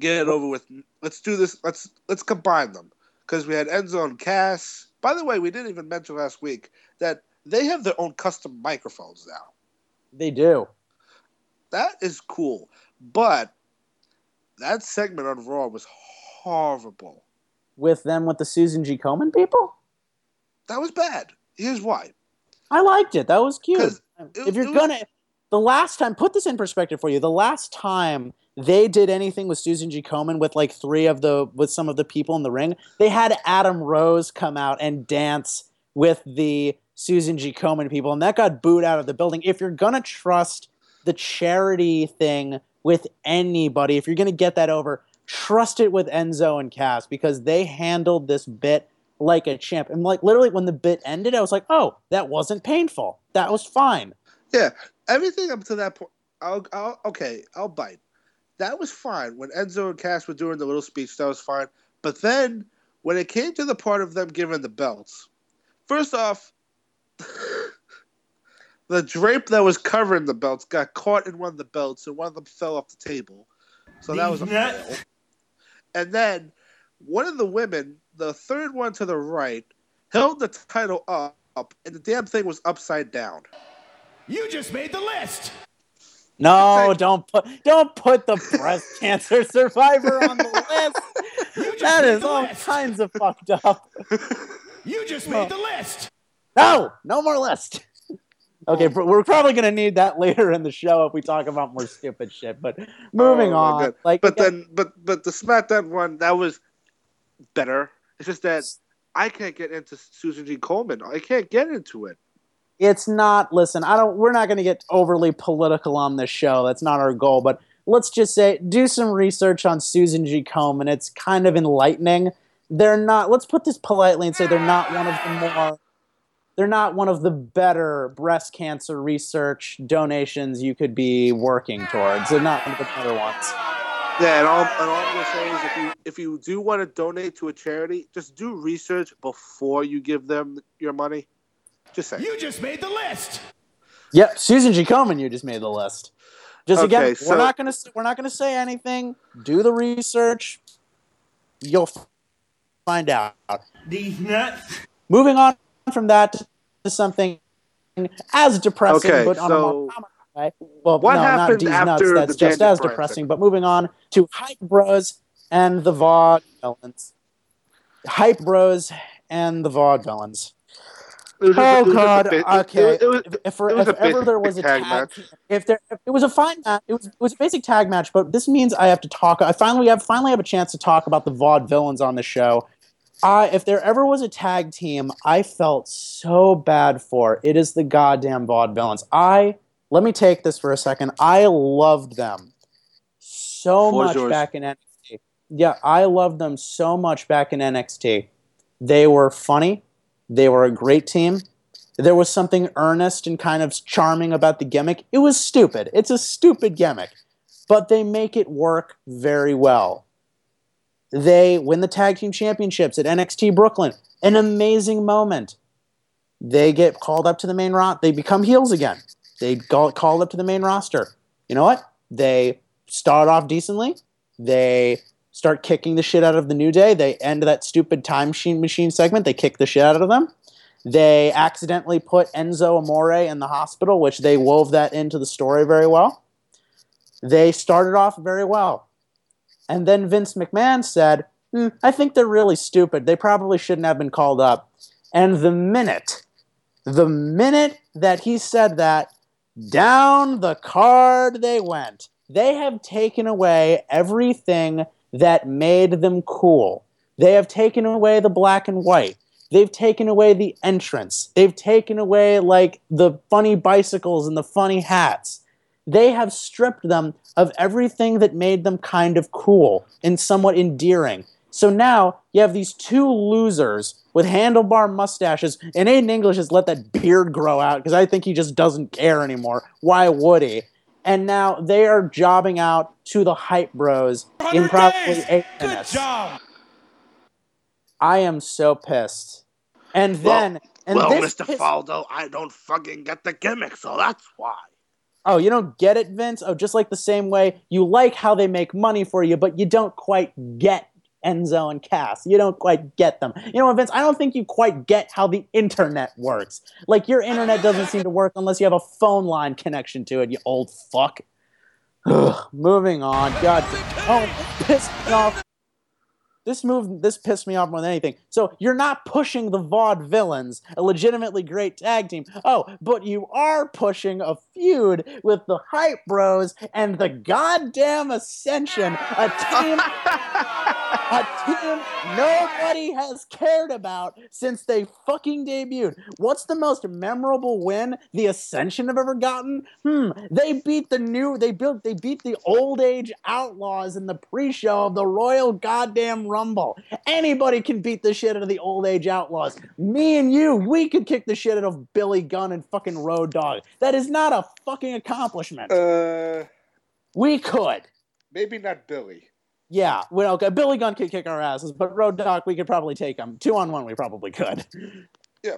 get it over with. Let's do this. Let's let's combine them because we had Enzo and Cass. By the way, we didn't even mention last week that they have their own custom microphones now. They do. That is cool, but that segment on Raw was horrible. With them with the Susan G. Komen people? That was bad. Here's why. I liked it. That was cute. Um, it- if you're gonna the last time put this in perspective for you, the last time they did anything with Susan G. Komen with like three of the with some of the people in the ring, they had Adam Rose come out and dance with the Susan G. Komen people, and that got booed out of the building. If you're gonna trust the charity thing with anybody, if you're gonna get that over, trust it with Enzo and Cass because they handled this bit like a champ. And like literally when the bit ended, I was like, oh, that wasn't painful. That was fine. Yeah, everything up to that point. I'll, I'll, okay, I'll bite. That was fine when Enzo and Cass were doing the little speech. That was fine. But then when it came to the part of them giving the belts, first off, the drape that was covering the belts got caught in one of the belts, and one of them fell off the table. So that was a fail. And then one of the women, the third one to the right, held the title up, and the damn thing was upside down. You just made the list. No, don't put don't put the breast cancer survivor on the list. You just That made is the all list. kinds of fucked up. You just made the list. No, no more list. Okay, but we're probably gonna need that later in the show if we talk about more stupid shit. But moving Oh, on, God. like but again, then, but but the SmackDown one that was better. It's just that I can't get into Susan G. Komen. I can't get into it. it's not. Listen, I don't. We're not gonna get overly political on this show. That's not our goal. But let's just say, do some research on Susan G. Komen. It's kind of enlightening. They're not. Let's put this politely and say they're not one of the more. They're not one of the better breast cancer research donations you could be working towards. They're not one of the better ones. Yeah, and all, and all I'm gonna say is if you if you do want to donate to a charity, just do research before you give them your money. Just say. You just made the list. Yep, Susan G. Komen, you just made the list. Just again, so- we're not gonna s- we're not gonna say anything. Do the research. You'll find out. These nuts. Moving on from that to something as depressing, Okay, but on a so more way. Well, what no, happened D's after nuts. That's just as depressing. thing? But moving on to Hype Bros and the Vaude villains. Hype Bros and the Vaudevillains. It was just- Oh it was just a God! bit- Okay. it was- if, for, if ever there was a tag tag, match. if there, if it was a fine match, it was it was a basic tag match. But this means I have to talk. I finally have finally have a chance to talk about the Vaudevillains on the show. I, if there ever was a tag team, I felt so bad for. It is the goddamn Vaudevillains. I let me take this for a second. I loved them so Floor's much yours. back in NXT. Yeah, I loved them so much back in NXT. They were funny. They were a great team. There was something earnest and kind of charming about the gimmick. It was stupid. It's a stupid gimmick, but they make it work very well. They win the tag team championships at NXT Brooklyn. An amazing moment. They get called up to the main roster. They become heels again. They got called up to the main roster. You know what? They start off decently. They start kicking the shit out of the New Day. They end that stupid time machine machine segment. They kick the shit out of them. They accidentally put Enzo Amore in the hospital, which they wove that into the story very well. They started off very well. And then Vince McMahon said, "Hmm, I think they're really stupid. They probably shouldn't have been called up. And the minute, the minute that he said that, down the card they went. They have taken away everything that made them cool. They have taken away the black and white. They've taken away the entrance. They've taken away like the funny bicycles and the funny hats. They have stripped them of everything that made them kind of cool and somewhat endearing. So now you have these two losers with handlebar mustaches, and Aiden English has let that beard grow out because I think he just doesn't care anymore. Why would he? And now they are jobbing out to the hype bros in probably eight minutes. I am so pissed. And then, and well, this Mr. piss- Faldo, I don't fucking get the gimmick, so that's why. Oh, you don't get it, Vince? Oh, just like the same way you like how they make money for you, but you don't quite get Enzo and Cass. You don't quite get them. You know Vince? I don't think you quite get how the internet works. Like, your internet doesn't seem to work unless you have a phone line connection to it, you old fuck. Ugh, moving on. God. Oh, pissed me off. This move, this pissed me off more than anything. So you're not pushing the Vaudevillains, a legitimately great tag team. Oh, but you are pushing a feud with the Hype Bros and the goddamn Ascension, a team, a team nobody has cared about since they fucking debuted. What's the most memorable win the Ascension have ever gotten? Hmm, they beat the new, they built, they beat the old age Outlaws in the pre-show of the Royal Goddamn Rumble. Anybody can beat the shit out of the old age Outlaws. Me and you, we could kick the shit out of Billy Gunn and fucking Road Dogg. That is not a fucking accomplishment. Uh, we could. maybe not Billy. Yeah, well, okay, Billy Gunn could kick our asses, but Road Dogg, we could probably take him. Two on one, we probably could. Yeah.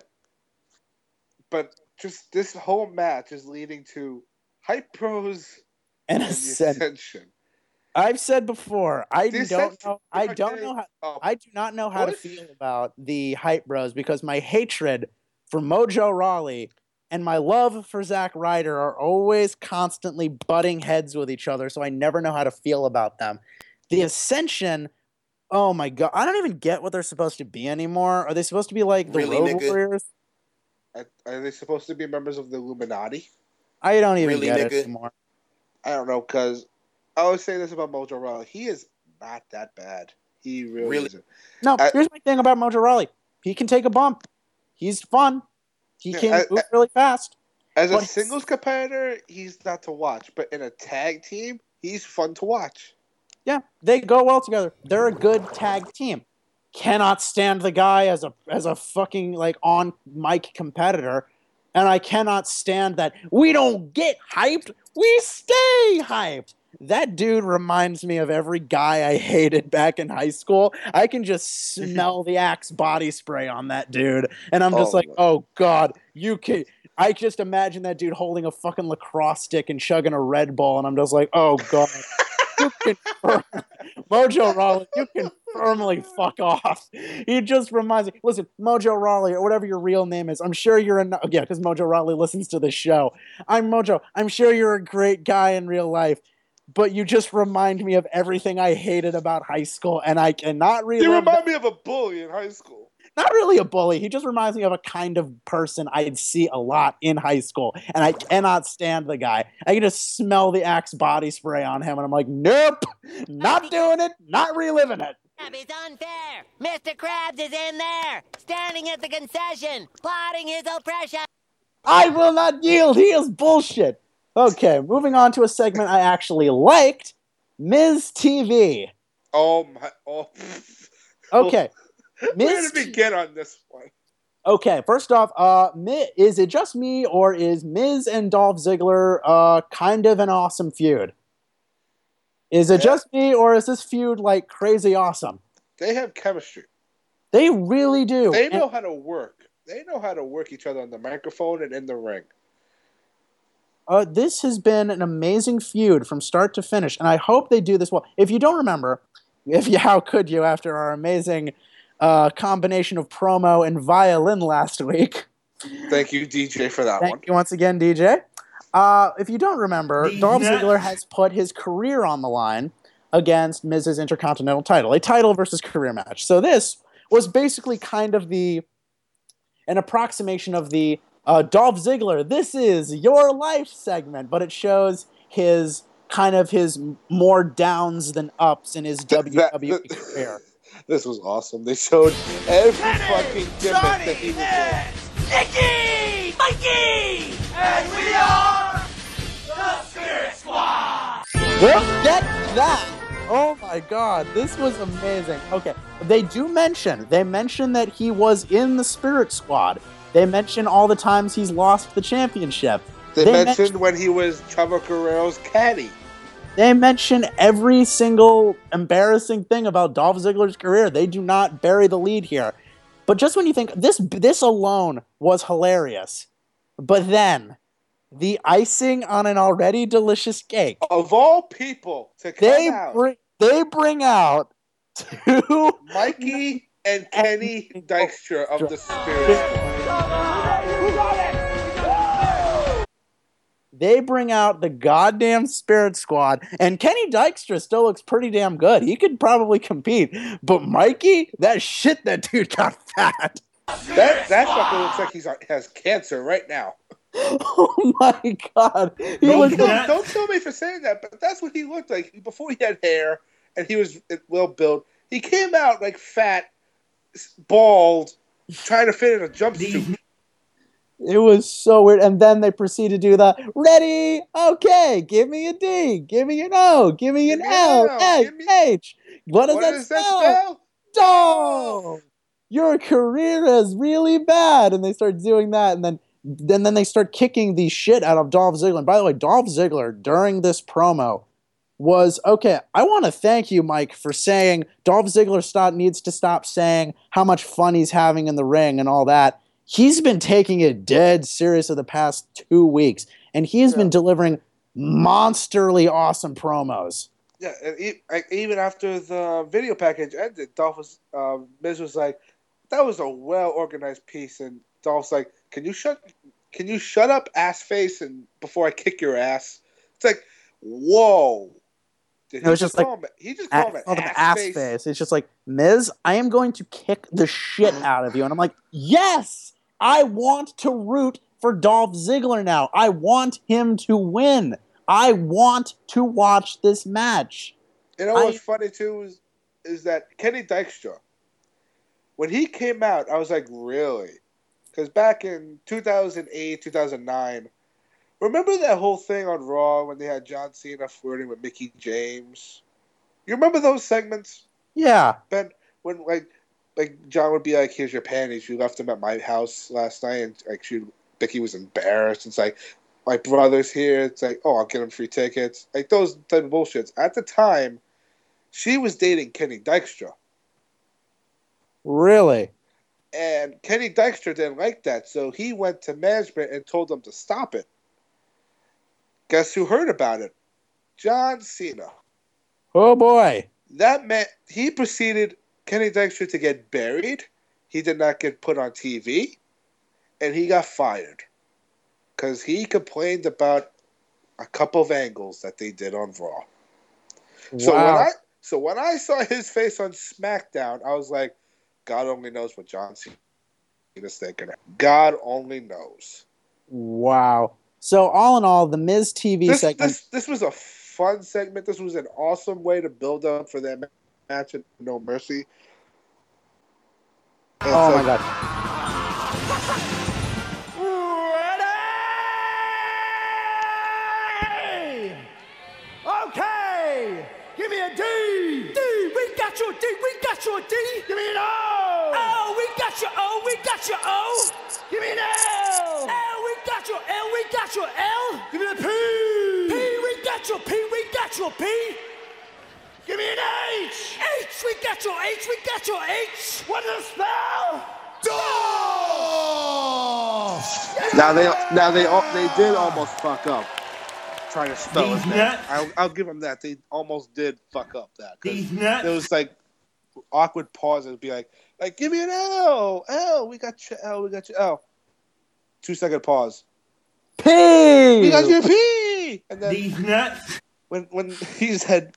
But just this whole match is leading to Hype Bros And and Ascension. Ascension. I've said before, I The don't know. I don't know how. oh, I do not know how to feel about the hype bros because my hatred for Mojo Rawley and my love for Zack Ryder are always constantly butting heads with each other, so I never know how to feel about them. The Ascension, oh my god, I don't even get what they're supposed to be anymore. Are they supposed to be like the Really, Road nigga? Warriors? are, are they supposed to be members of the Illuminati? I don't even Really, get it anymore. I don't know, because I always say this about Mojo Rawley. He is not that bad. He really, Really? isn't. No, I- here's my thing about Mojo Rawley. He can take a bump. He's fun. He Yeah, can I- move really fast. As a singles competitor, he's not to watch. But in a tag team, he's fun to watch. Yeah, they go well together. They're a good tag team. Cannot stand the guy as a as a fucking like on mic competitor, and I cannot stand that we don't get hyped, we stay hyped. That dude reminds me of every guy I hated back in high school. I can just smell the Axe body spray on that dude, and I'm just Oh, like, oh god, you can. I just imagine that dude holding a fucking lacrosse stick and chugging a Red Bull, and I'm just like, oh god. You can Mojo Rawley, you can firmly fuck off. He just reminds me. Listen, Mojo Rawley, or whatever your real name is. I'm sure you're a yeah, because Mojo Rawley listens to the show. I'm Mojo. I'm sure you're a great guy in real life, but you just remind me of everything I hated about high school, and I cannot relive. You that- remind me of a bully in high school. Not really a bully. He just reminds me of a kind of person I'd see a lot in high school, and I cannot stand the guy. I can just smell the Axe body spray on him, and I'm like, nope, not doing it, not reliving it. It's unfair. Mr. Krabs is in there, standing at the concession, plotting his oppression. I will not yield. He is bullshit. Okay, moving on to a segment I actually liked, Miz TV. Oh my! Oh, Okay, where did we get on this one? Okay, first off, uh, is it just me or is Miz and Dolph Ziggler uh kind of an awesome feud? Is it Yeah. just me or is this feud like crazy awesome? They have chemistry. They really do. They And- know how to work. They know how to work each other on the microphone and in the ring. uh, this has been an amazing feud from start to finish, and I hope they do this well. If you don't remember, if you how could you after our amazing uh, combination of promo and violin last week? Thank you, DJ, for that one. Thank you once again, DJ. Uh, if you don't remember, Dolph Ziggler has put his career on the line against Miz's Intercontinental title, a title versus career match. So this was basically kind of the an approximation of the uh, Dolph Ziggler, this is your life segment, but it shows his kind of his more downs than ups in his That- that- WWE career. This was awesome. They showed every fucking gimmick that he was in. Nicky! Mikey! And we are the Spirit Squad! Look at that! Oh my god, this was amazing. Okay, they do mention, they mention that he was in the Spirit Squad. They mention all the times he's lost the championship. They, They mentioned mentioned- when he was Chavo Guerrero's caddy. They mention every single embarrassing thing about Dolph Ziggler's career. They do not bury the lead here. But just when you think this this alone was hilarious, but then the icing on an already delicious cake. Of all people to come They out, bring they bring out two Mikey and Kenny Dykstra of the Spirit Squad. They bring out the goddamn Spirit Squad, and Kenny Dykstra still looks pretty damn good. He could probably compete, but Mikey, that shit, that dude got fat. That that fucker looks like he's has cancer right now. Oh my god, he Don't, looks kill, like, don't kill me for saying that, but that's what he looked like before he had hair and he was well built. He came out like fat, bald, trying to fit in a jumpsuit. It was so weird. And then they proceed to do the ready, okay, give me a D, give me an O, give me an Give me an L, L, A, me- H. What does What that does that spell? spell? Dog! Your career is really bad. And they start doing that, and then then then they start kicking the shit out of Dolph Ziggler. And by the way, Dolph Ziggler during this promo was okay. I want to thank you, Mike, for saying Dolph Ziggler stop, needs to stop saying how much fun he's having in the ring and all that. He's been taking it dead serious of the past two weeks, and he's been delivering monsterly awesome promos. Yeah, and even after the video package ended, Dolph was uh, Miz was like, "That was a well organized piece," and Dolph's like, "Can you shut? Can you shut up, ass face, and before I kick your ass?" It's like, whoa. Did It was just like- him, he just called him called an him ass, ass face. face. It's just like, Miz, I am going to kick the shit out of you. And I'm like, yes, I want to root for Dolph Ziggler now. I want him to win. I want to watch this match. You know I- what's funny too is is that Kenny Dykstra, when he came out, I was like, really? Because back in 2008, 2009, remember that whole thing on Raw when they had John Cena flirting with Mickie James? You remember those segments? Yeah. Ben, when like like John would be like, "Here's your panties. You left them at my house last night," and like she, Becky was embarrassed. It's like my brother's here. It's like, oh, I'll get him free tickets. Like those type of bullshits. At the time, she was dating Kenny Dykstra, Really? and Kenny Dykstra didn't like that, so he went to management and told them to stop it. Guess who heard about it? John Cena. Oh boy. That man, he proceeded Kenny Dykstra to get buried. He did not get put on TV, and he got fired because he complained about a couple of angles that they did on Raw. So when Wow. I so when I saw his face on SmackDown, I was like, God only knows what John Cena's thinking. God only knows. Wow. So all in all, the Miz TV This, segment. this this was a fun segment. This was an awesome way to build up for that match at No Mercy. And oh so- my god. Ready? Okay. Give me a D. D. We got your D. We got your D. Give me an O. O. We got your O. We got your O. Give me an L. L. We got your L. We got your L. Give me a P. P. We got your P. We got your P. Give me an H. H. We got your H. We got your H. What does it spell? Dolph. Now they now they al- they did almost fuck up trying to spell These his name. nuts. I'll, I'll give them that. They almost did fuck up that. 'cause These nuts. There was like awkward pauses. It'd be like like give me an L L. We got your L. We got your L. Two second pause. P. We got your P. And then These nuts. when when he said,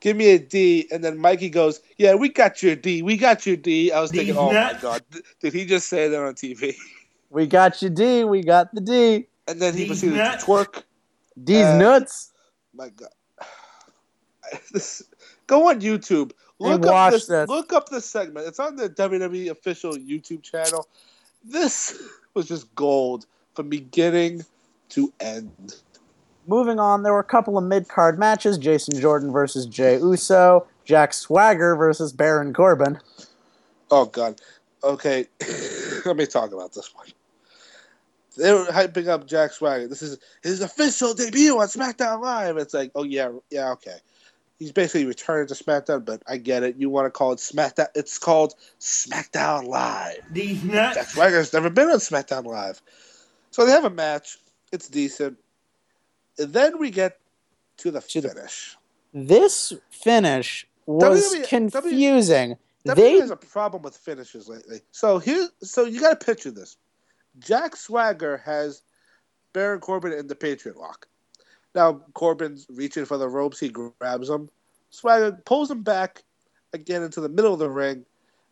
"Give me a D. And then Mikey goes, "Yeah, we got your D. We got your D." I was thinking, These "Oh my god, did he just say that on TV?" We got your D. We got the D. And then he These proceeded nuts. to twerk. D's Uh, nuts. My God, this, go on YouTube. And Look up watch this, this. Look up this segment. It's on the WWE official YouTube channel. This was just gold from beginning to end. Moving on, there were a couple of mid card matches Jason Jordan versus Jey Uso, Jack Swagger versus Baron Corbin. Oh God. Okay, let me talk about this one. They were hyping up Jack Swagger. This is his official debut on SmackDown Live. It's like, oh yeah, yeah, okay. He's basically returning to SmackDown, but I get it. You want to call it SmackDown? It's called SmackDown Live. These Jack nuts. Swagger's never been on SmackDown Live, so they have a match. It's decent. Then we get to the finish. This finish was WWE confusing. WWE They has a problem with finishes lately. So here, so you got to picture this: Jack Swagger has Baron Corbin in the Patriot Lock. Now Corbin's reaching for the ropes. He grabs him. Swagger pulls him back again into the middle of the ring,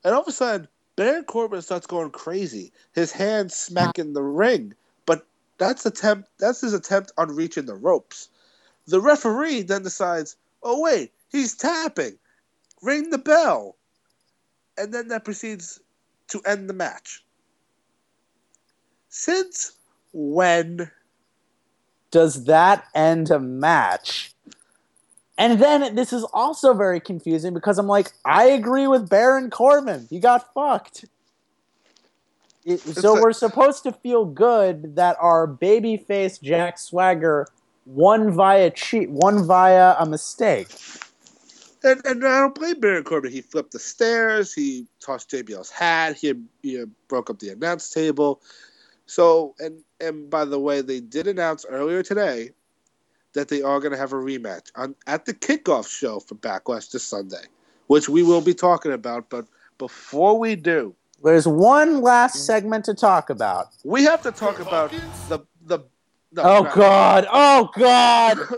and all of a sudden, Baron Corbin starts going crazy. His hands smacking the ring, that's attempt. That's his attempt on reaching the ropes. The referee then decides, "Oh wait, he's tapping. Ring the bell." and then that proceeds to end the match. Since when? does that end a match? And then this is also very confusing because I'm like, I agree with Baron Corbin. He got fucked. It- so like- we're supposed to feel good that our babyface Jack Swagger won via cheat, won via a mistake. And, and I don't blame Baron Corbin. He flipped the stairs. He tossed JBL's hat. He, he broke up the announce table. So and and by the way, they did announce earlier today that they are going to have a rematch on at the kickoff show for Backlash this Sunday, which we will be talking about. But before we do, There's one last mm. segment to talk about. we have to talk about the the. no, Oh not- God! Oh God!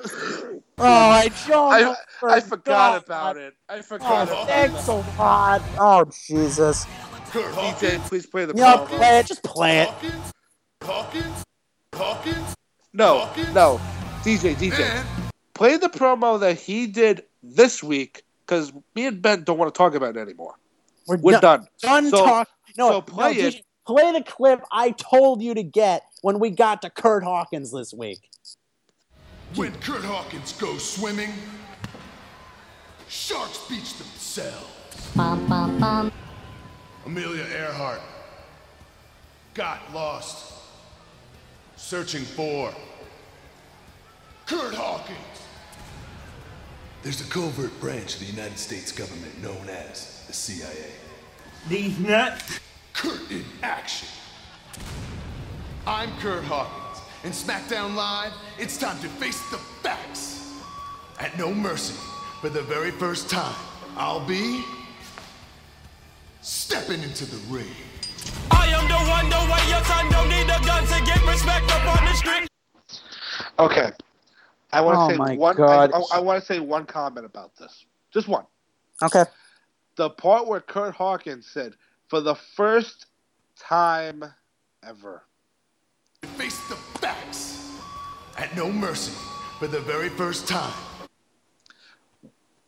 Oh, I I. I forgot about it. I forgot Oh, thanks a lot. Oh Jesus! DJ, please play the Yeah, promo. play it. Just play it. No, no. DJ, DJ. Play the promo that he did this week because me and Ben don't want to talk about it anymore. We're done. done. Done So- talk. No, so play no, it. DJ, play the clip I told you to get when we got to Kurt Hawkins this week. When Kurt Hawkins goes swimming, sharks beach themselves. Amelia Earhart got lost, searching for Kurt Hawkins. There's a covert branch of the United States government known as the CIA. These nuts. Kurt in action. I'm Kurt Hawkins, and SmackDown Live, it's time to face the facts. At No Mercy, for the very first time, I'll be stepping into the ring. I am the one, the way your son don't need a gun to get respect up on the street. Okay. I want to Oh say my one. God. I, I want to say one comment about this. Just one. Okay. The part where Kurt Hawkins said, "For the first time ever." Face the facts at no mercy for the very first time.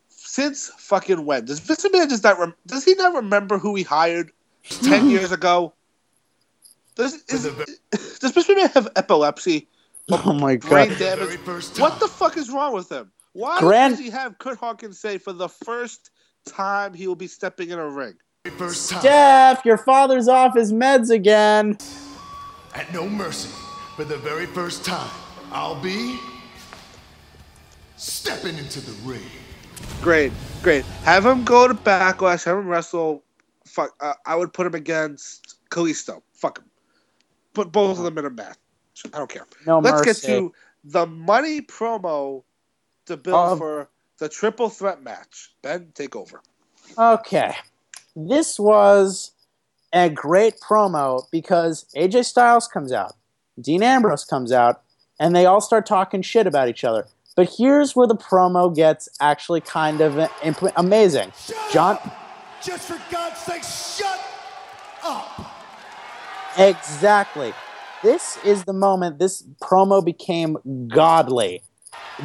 Since fucking when does Vince McMahon just not? Rem- does he not remember who he hired ten years ago? Does is, does Vince McMahon have epilepsy? Oh my god. What the fuck is wrong with him? Why Grand- does he have Kurt Hawkins say for the first time he will be stepping in a ring? First time Steph, your father's off his meds again. at no mercy for the very first time, I'll be stepping into the ring. Great, great. Have him go to Backlash. Have him wrestle. Fuck. Uh, I would put him against Kalisto. Fuck him. Put both of them in a match. I don't care. No Let's mercy. get to the money promo to build Um, for the triple threat match. Ben, take over. Okay. This was a great promo because AJ Styles comes out, Dean Ambrose comes out, and they all start talking shit about each other. But here's where the promo gets actually kind of imp- amazing. John, Just for God's sake, shut up. exactly. This is the moment this promo became godly.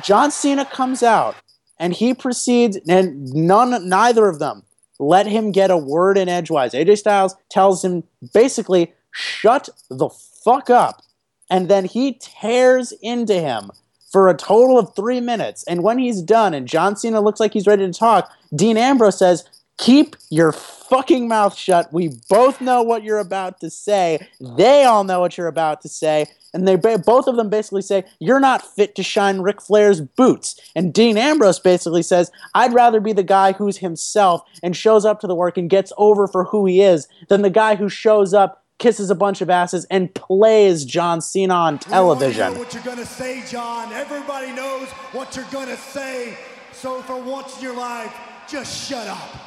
John Cena comes out and he proceeds, and none, neither of them let him get a word in edgewise. AJ Styles tells him basically, shut the fuck up. And then he tears into him for a total of three minutes. And when he's done and John Cena looks like he's ready to talk, Dean Ambrose says, Keep your fucking mouth shut. We both know what you're about to say. They all know what you're about to say. And they ba- both of them basically say, You're not fit to shine Ric Flair's boots. And Dean Ambrose basically says, I'd rather be the guy who's himself and shows up to the work and gets over for who he is than the guy who shows up, kisses a bunch of asses, and plays John Cena on television. what you're gonna say, John. Everybody knows what you're gonna say. So for once in your life, just shut up.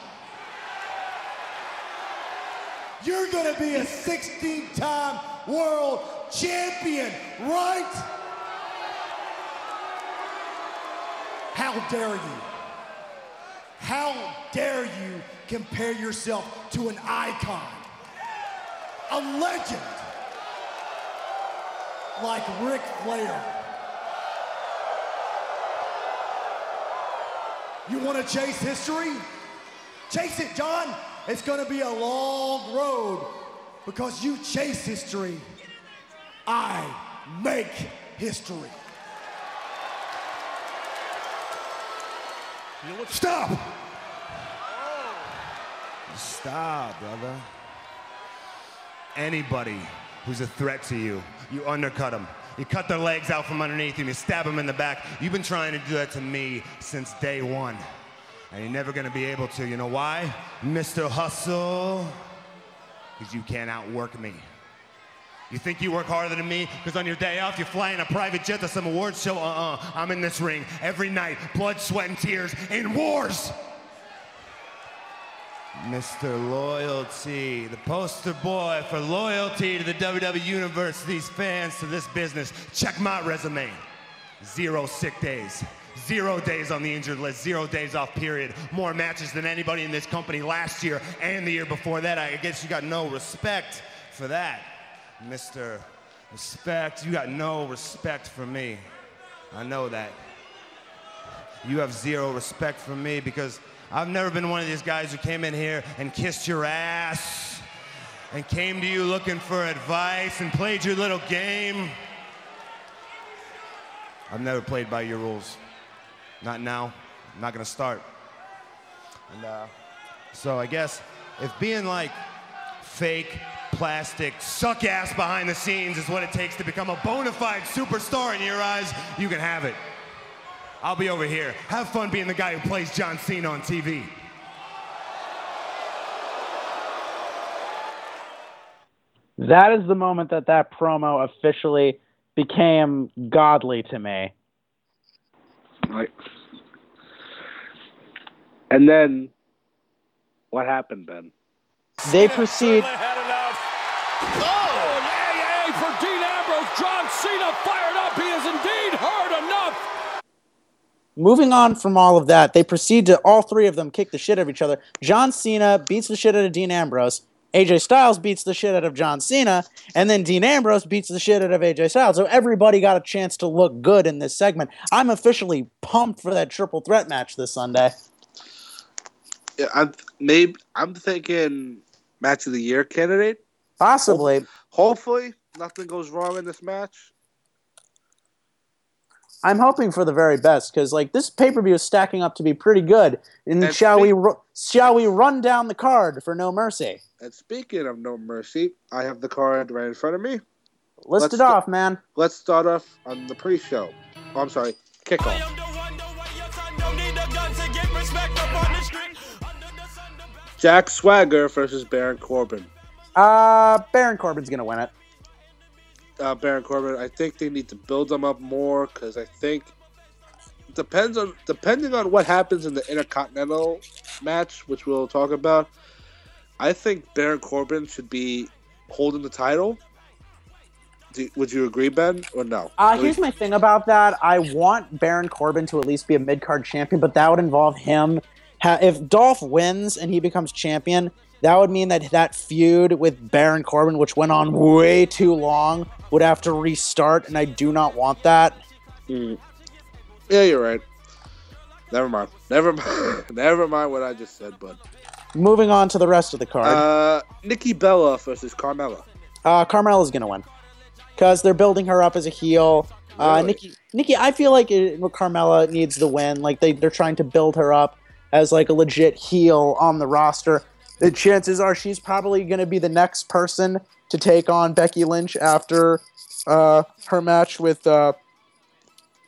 You're gonna be a 16-time world champion, right? How dare you? How dare you compare yourself to an icon, a legend? like Ric Flair. You want to chase history? Chase it, John. It's going to be a long road because you chase history. I make history. Stop! Oh. Stop, brother. Anybody who's a threat to you, you undercut them. You cut their legs out from underneath them. You stab them in the back. You've been trying to do that to me since day one. And you're never gonna be able to. You know why? Mr. Hustle? Because you can't outwork me. You think you work harder than me? Because on your day off, you fly in a private jet to some awards show? Uh-uh. I'm in this ring every night, blood, sweat, and tears in wars. Mr. Loyalty, the poster boy for loyalty to the WWE Universe, these fans, to this business. Check my resume. Zero sick days. Zero days on the injured list, zero days off period. More matches than anybody in this company last year and the year before that. I guess you got no respect for that. Mr. Respect, you got no respect for me. I know that. You have zero respect for me because I've never been one of these guys who came in here and kissed your ass and came to you looking for advice and played your little game. I've never played by your rules. Not now. I'm not gonna start. And uh, so I guess if being like fake, plastic, suck ass behind the scenes is what it takes to become a bona fide superstar in your eyes, you can have it. I'll be over here. Have fun being the guy who plays John Cena on TV. That is the moment that that promo officially became godly to me. Right. And then, what happened, Ben? They proceed. Oh, yay, yay for Dean Ambrose. John Cena fired up. He is indeed heard enough. Moving on from all of that, they proceed to all three of them kick the shit out of each other. John Cena beats the shit out of Dean Ambrose. AJ Styles beats the shit out of John Cena, and then Dean Ambrose beats the shit out of AJ Styles. So everybody got a chance to look good in this segment. I'm officially pumped for that triple threat match this Sunday. Yeah, I'm maybe I'm thinking match of the year candidate. Possibly. Hopefully, nothing goes wrong in this match. I'm hoping for the very best because like this pay per view is stacking up to be pretty good. And, And shall we ru- shall we run down the card for No Mercy? And speaking of No Mercy, I have the card right in front of me. List Let's it off, man. Let's start off on the pre-show. Oh, I'm sorry, kickoff. Jack Swagger versus Baron Corbin. Uh, Baron Corbin's gonna win it. Uh, Baron Corbin. I think they need to build them up more because I think depends on depending on what happens in the Intercontinental match, which we'll talk about. I think Baron Corbin should be holding the title. Do, would you agree, Ben, or no? Uh, here's my thing about that. I want Baron Corbin to at least be a mid card champion, but that would involve him. Ha- if Dolph wins and he becomes champion, that would mean that that feud with Baron Corbin, which went on way too long, would have to restart, and I do not want that. Mm. Yeah, you're right. Never mind. Never mind. Never mind what I just said, bud. Moving on to the rest of the card. Uh, Nikki Bella versus Carmella. Uh, Carmella's gonna win because they're building her up as a heel. Uh, Really? Nikki, Nikki, I feel like it, Carmella needs the win. Like they they're trying to build her up as like a legit heel on the roster. The chances are she's probably gonna be the next person to take on Becky Lynch after uh, her match with uh,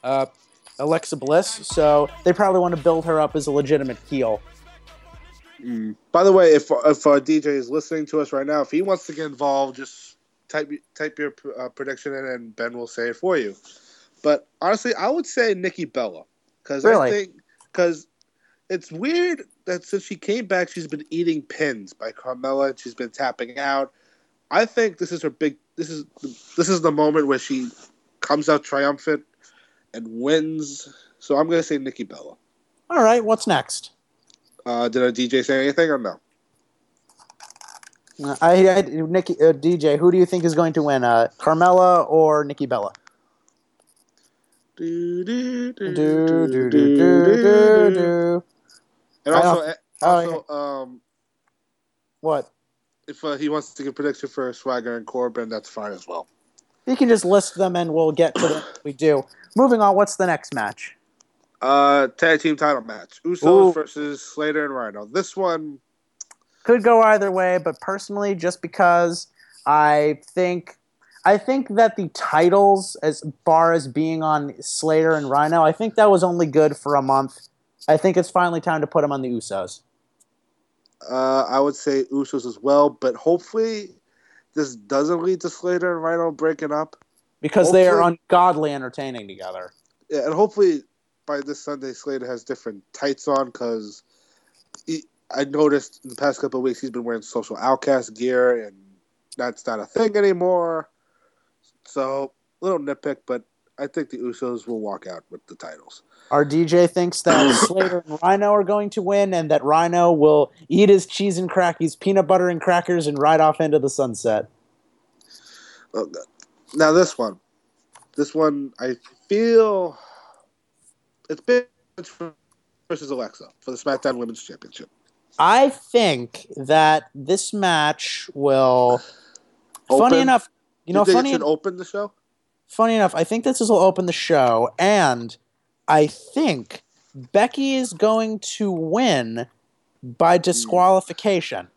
uh, Alexa Bliss. So they probably want to build her up as a legitimate heel. Mm. By the way, if if our DJ is listening to us right now, if he wants to get involved, just type type your uh, prediction in, and Ben will say it for you. But honestly, I would say Nikki Bella because Really? I think because it's weird that since she came back, she's been eating pins by Carmella and she's been tapping out. I think this is her big. This is this is the moment where she comes out triumphant and wins. So I'm gonna say Nikki Bella. All right, what's next? Uh, did our DJ say anything or no? Uh, I, I Nikki uh, DJ, who do you think is going to win? Uh, Carmella or Nikki Bella? Do, do, do, Do, do, do, do, do, do. And also, also, um, What? if uh, he wants to give prediction for Swagger and Corbin, that's fine as well. You can just list them and we'll get to them. we do. Moving on, what's the next match? Uh, tag team title match: Usos Ooh. versus Slater and Rhyno. This one, Could go either way, but personally, just because I think. I think that the titles, as far as being on Slater and Rhyno, I think that was only good for a month. I think it's finally time to put them on the Usos. uh, I would say Usos as well, but hopefully, this doesn't lead to Slater and Rhyno breaking up. Because they are ungodly entertaining together. Yeah, and hopefully by this Sunday, Slater has different tights on because I noticed in the past couple of weeks he's been wearing social outcast gear, and that's not a thing anymore. So, little nitpick, but I think the Usos will walk out with the titles. Our DJ thinks that Slater and Rhyno are going to win, and that Rhyno will eat his cheese and crackies, peanut butter and crackers, and ride off into the sunset. Now this one, this one, I feel it's big versus Alexa for the SmackDown Women's Championship. I think that this match will. Funny Open? enough, you know, think funny it should open the show. funny enough, I think this will open the show, and I think Becky is going to win by hmm. disqualification.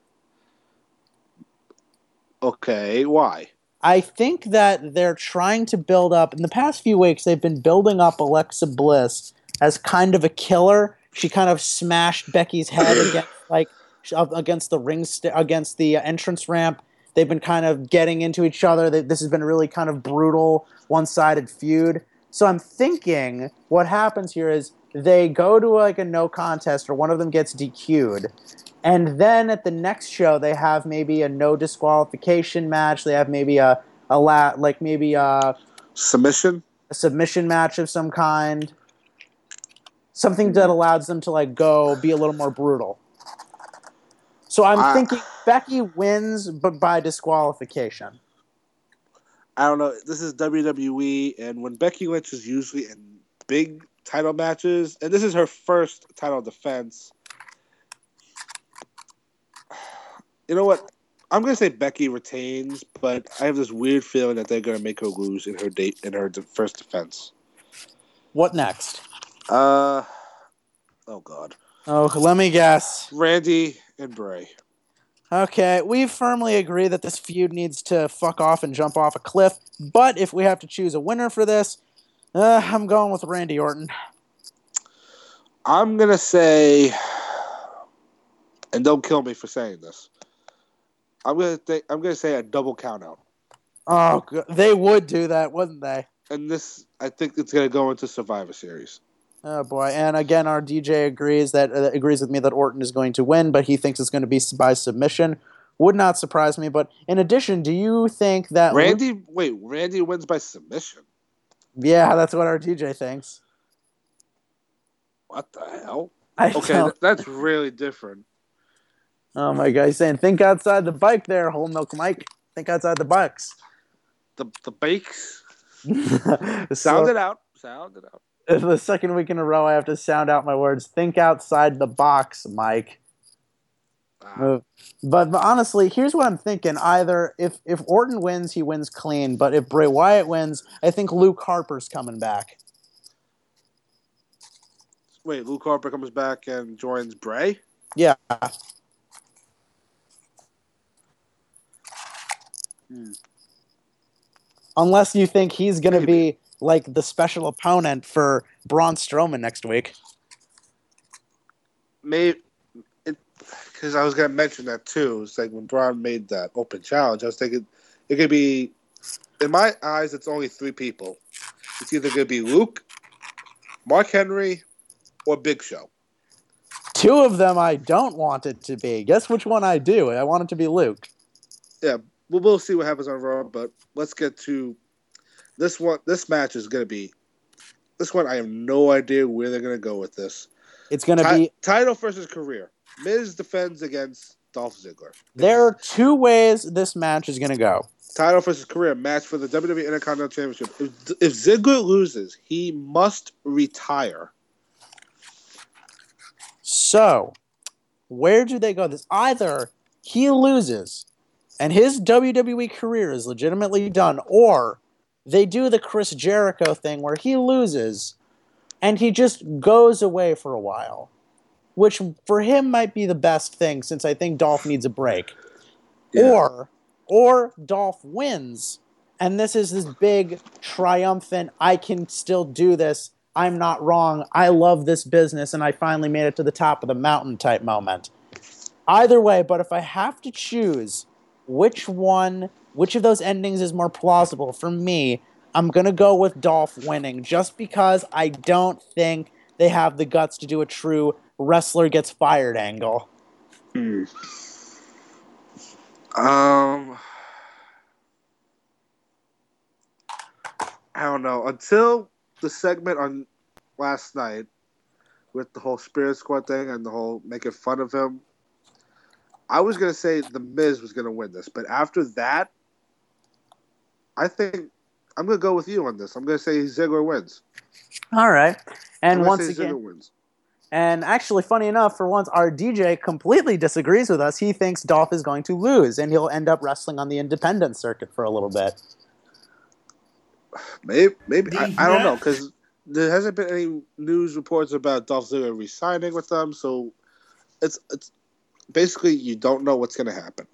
Okay, why? I think that they're trying to build up. In the past few weeks, they've been building up Alexa Bliss as kind of a killer. She kind of smashed Becky's head against, like, against the ring, st- against the entrance ramp. They've been kind of getting into each other. They, this has been a really kind of brutal, one-sided feud. So I'm thinking what happens here is they go to like a no contest or one of them gets DQ'd. And then at the next show, they have maybe a no disqualification match. They have maybe a, a la- like maybe a, Submission. a submission match of some kind. Something that allows them to like go be a little more brutal. So I'm I- thinking Becky wins, but by disqualification. I don't know. This is WWE, and when Becky Lynch is usually in big title matches, and this is her first title defense. You know what? I'm gonna say Becky retains, but I have this weird feeling that they're gonna make her lose in her date in her de- first defense. What next? Uh, oh God, Oh, let me guess. Randy and Bray. Okay, we firmly agree that this feud needs to fuck off and jump off a cliff. But if we have to choose a winner for this, uh, I'm going with Randy Orton. I'm gonna say, and don't kill me for saying this. I'm gonna think. I'm gonna say a double countout. Oh, they would do that, wouldn't they? and this I think it's going to go into Survivor Series. Oh boy! And again, our DJ agrees that uh, agrees with me that Orton is going to win, but he thinks it's going to be by submission. Would not surprise me. But in addition, do you think that Randy, wait, Randy wins by submission. Yeah, that's what our DJ thinks. What the hell? I Okay, th- that's really different. Oh my god, he's saying think outside the bike there, whole milk Mike. Think outside the box. The the bakes. So- Sound it out. Sound it out. the second week in a row I have to sound out my words. Think outside the box, Mike. Uh, But, but honestly, here's what I'm thinking. Either if if Orton wins, he wins clean. But if Bray Wyatt wins, I think Luke Harper's coming back. Wait, Luke Harper comes back and joins Bray. Yeah. Unless you think he's going to be like the special opponent for Braun Strowman next week. Maybe because I was going to mention that too. It's like when Braun made that open challenge, I was thinking it could be. In my eyes, it's only three people. It's either going to be Luke, Mark Henry, or Big Show. Two of them I don't want it to be. Guess which one I do? I want it to be Luke. Yeah, we'll, we'll see what happens on Raw, but let's get to this one. This match is going to be. This one, I have no idea where they're going to go with this. It's going to Ti- be. title versus career. Miz defends against Dolph Ziggler. There are two ways this match is going to go. Title versus career match for the WWE Intercontinental Championship. If, if Ziggler loses, he must retire. So, where do they go? This either he loses and his WWE career is legitimately done, or they do the Chris Jericho thing where he loses and he just goes away for a while, which for him might be the best thing since I think Dolph needs a break. Or, or Dolph wins, and this is this big triumphant. I can still do this. I'm not wrong. I love this business, and I finally made it to the top of the mountain type moment. Either way, but if I have to choose which one, which of those endings is more plausible for me, I'm gonna go with Dolph winning, just because I don't think they have the guts to do a true wrestler gets fired angle. Um, I don't know. Until the segment on last night with the whole Spirit Squad thing and the whole making fun of him, I was gonna say the Miz was gonna win this, but after that, I think I'm gonna go with you on this. I'm gonna say Ziggler wins. All right, I'm and once say again, Ziggler wins. And actually, funny enough, for once, our DJ completely disagrees with us. He thinks Dolph is going to lose, and he'll end up wrestling on the independent circuit for a little bit. Maybe, maybe I, I don't know because there hasn't been any news reports about Dolph Ziggler re-signing with them, so it's it's basically you don't know what's going to happen.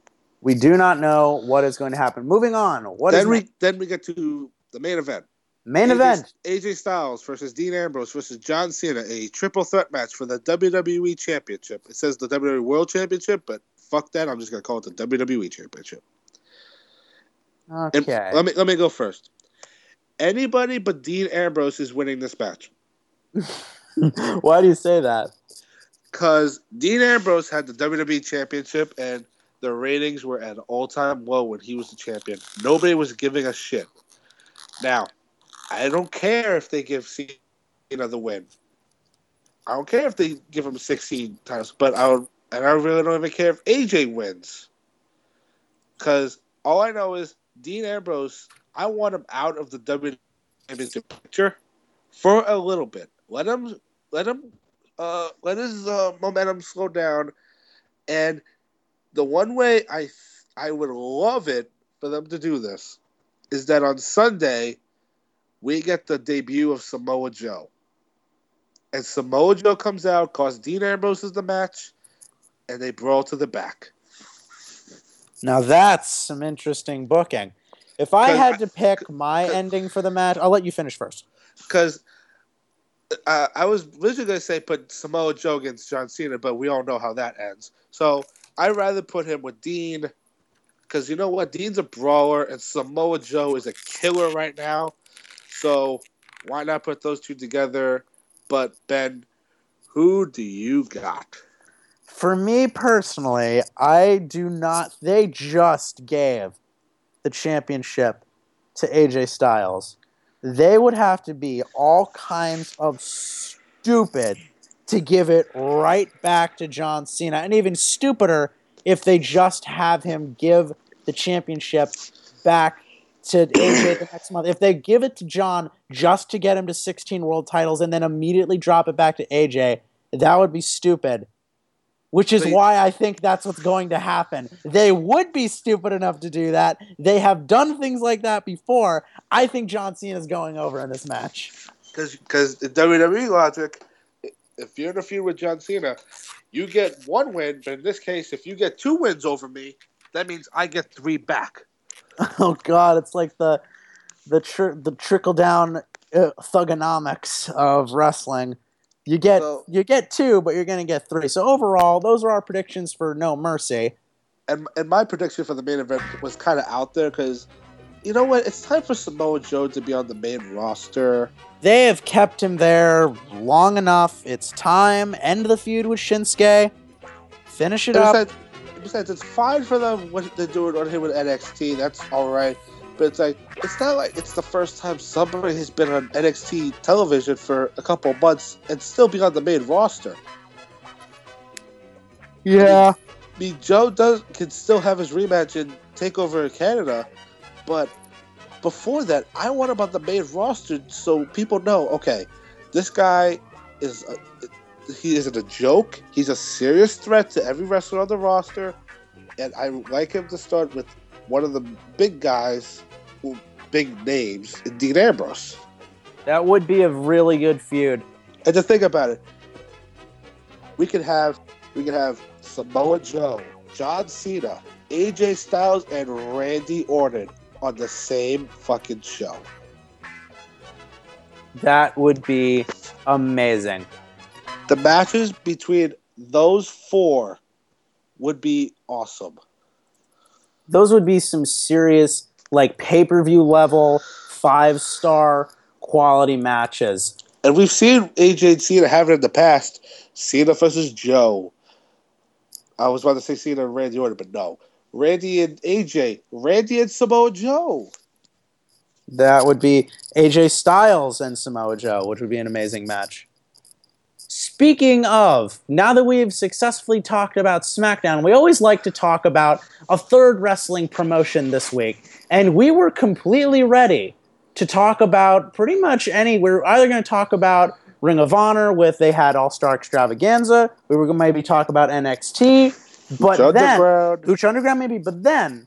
We do not know what is going to happen. Moving on. What is then we then we get to the main event. main AJ event? AJ Styles versus Dean Ambrose versus John Cena, a triple threat match for the WWE Championship. It says the WWE World Championship, but fuck that. I'm just going to call it the WWE Championship. And Okay. let me let me go first. Anybody but Dean Ambrose is winning this match. Why do you say that? Because Dean Ambrose had the WWE Championship and the ratings were at an all time low when he was the champion. Nobody was giving a shit. Now, I don't care if they give Cena the win. I don't care if they give him 16 times, but I would, and I really don't even care if AJ wins. Because all I know is Dean Ambrose, I want him out of the WWE picture for a little bit. Let him, let him, uh, let his uh, momentum slow down. And the one way I, I would love it for them to do this is that on Sunday we get the debut of Samoa Joe. And Samoa Joe comes out, costs Dean Ambrose is the match, and they brawl to the back. Now that's some interesting booking. If I had to pick my ending for the match, I'll let you finish first. Because uh, I was originally going to say put Samoa Joe against John Cena, but we all know how that ends. So I'd rather put him with Dean, because you know what? Dean's a brawler, and Samoa Joe is a killer right now. So why not put those two together? But Ben, who do you got? For me personally, I do not. They just gave the championship to AJ Styles. They would have to be all kinds of stupid to give it right back to John Cena, and even stupider if they just have him give the championship back to AJ the next month. If they give it to John just to get him to 16 world titles and then immediately drop it back to AJ, that would be stupid. Which is They- why I think that's what's going to happen. They would be stupid enough to do that. They have done things like that before. I think John Cena is going over in this match. Because in WWE logic, if you're in a feud with John Cena, you get one win, but in this case, if you get two wins over me, that means I get three back. Oh God, it's like the the tr- the trickle down uh, Thuganomics of wrestling. You get So- you get two, but you're going to get three. So overall, those are our predictions for No Mercy. And and my prediction for the main event was kind of out there because, you know what? It's time for Samoa Joe to be on the main roster. They have kept him there long enough. It's time. End the feud with Shinsuke. Finish it And up. besides, besides, it's fine for them what they're doing on him with NXT. That's all right. But it's like it's not like it's the first time somebody has been on NXT television for a couple of months and still be on the main roster. Yeah. I mean, Joe does can still have his rematch in Takeover in Canada, but before that, I want about the main roster so people know. Okay, this guy is a, he isn't a joke. He's a serious threat to every wrestler on the roster, and I like him to start with one of the big guys, big names, Dean Ambrose. That would be a really good feud. And to think about it, we could have we could have Samoa Joe, John Cena, AJ Styles, and Randy Orton on the same fucking show. That would be amazing. The matches between those four would be awesome. Those would be some serious, like pay per view level, five star quality matches. And we've seen AJ and Cena have it in the past. Cena versus Joe. I was about to say Cena and Randy Orton, but no. Randy and AJ. Randy and Samoa Joe. That would be AJ Styles and Samoa Joe, which would be an amazing match. Speaking of, now that we've successfully talked about SmackDown, we always like to talk about a third wrestling promotion this week. And we were completely ready to talk about pretty much any. We're either going to talk about Ring of Honor with they had All Star Extravaganza. We were going to maybe talk about NXT. But Lucha then, Underground. Lucha Underground maybe. But then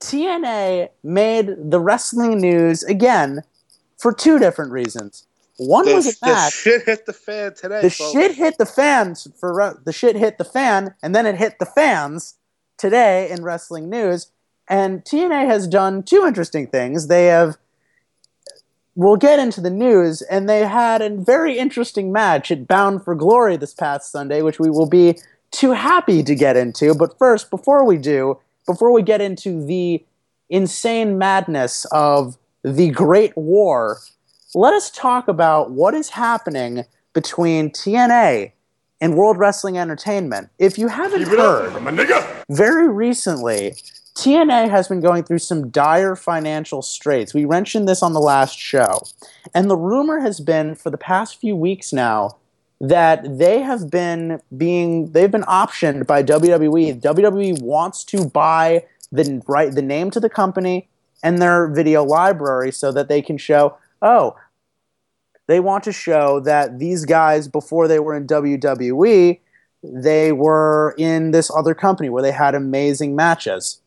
TNA made the wrestling news again for two different reasons. One The, was a the shit hit the fan today. The folks. shit hit the fans for the shit hit the fan, and then it hit the fans today in wrestling news. And TNA has done two interesting things. They have, we'll get into the news, and they had a very interesting match at Bound for Glory this past Sunday, which we will be too happy to get into. But first, before we do, before we get into the insane madness of the Great War, let us talk about what is happening between TNA and World Wrestling Entertainment. If you haven't heard, very recently, TNA has been going through some dire financial straits. We mentioned this on the last show. And the rumor has been for the past few weeks now that they have been being they've been optioned by WWE. WWE wants to buy the right the name to the company and their video library so that they can show, oh, they want to show that these guys before they were in WWE, they were in this other company where they had amazing matches.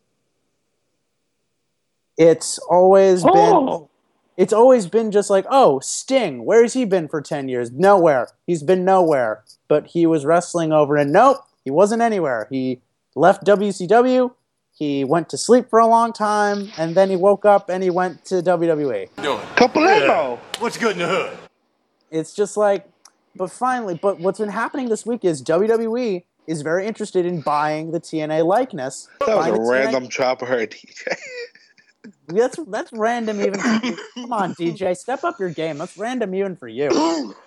It's always been Oh, it's always been just like, oh, Sting, where's he been for 10 years? Nowhere. He's been nowhere. But he was wrestling over, and nope, he wasn't anywhere. He left WCW, he went to sleep for a long time, and then he woke up and he went to WWE. Capolino. What's good in the hood? It's just like, but finally, but what's been happening this week is WWE is very interested in buying the TNA likeness. That was a the TNA random chopper DJ. That's that's random even. Come on, DJ, step up your game. That's random even for you.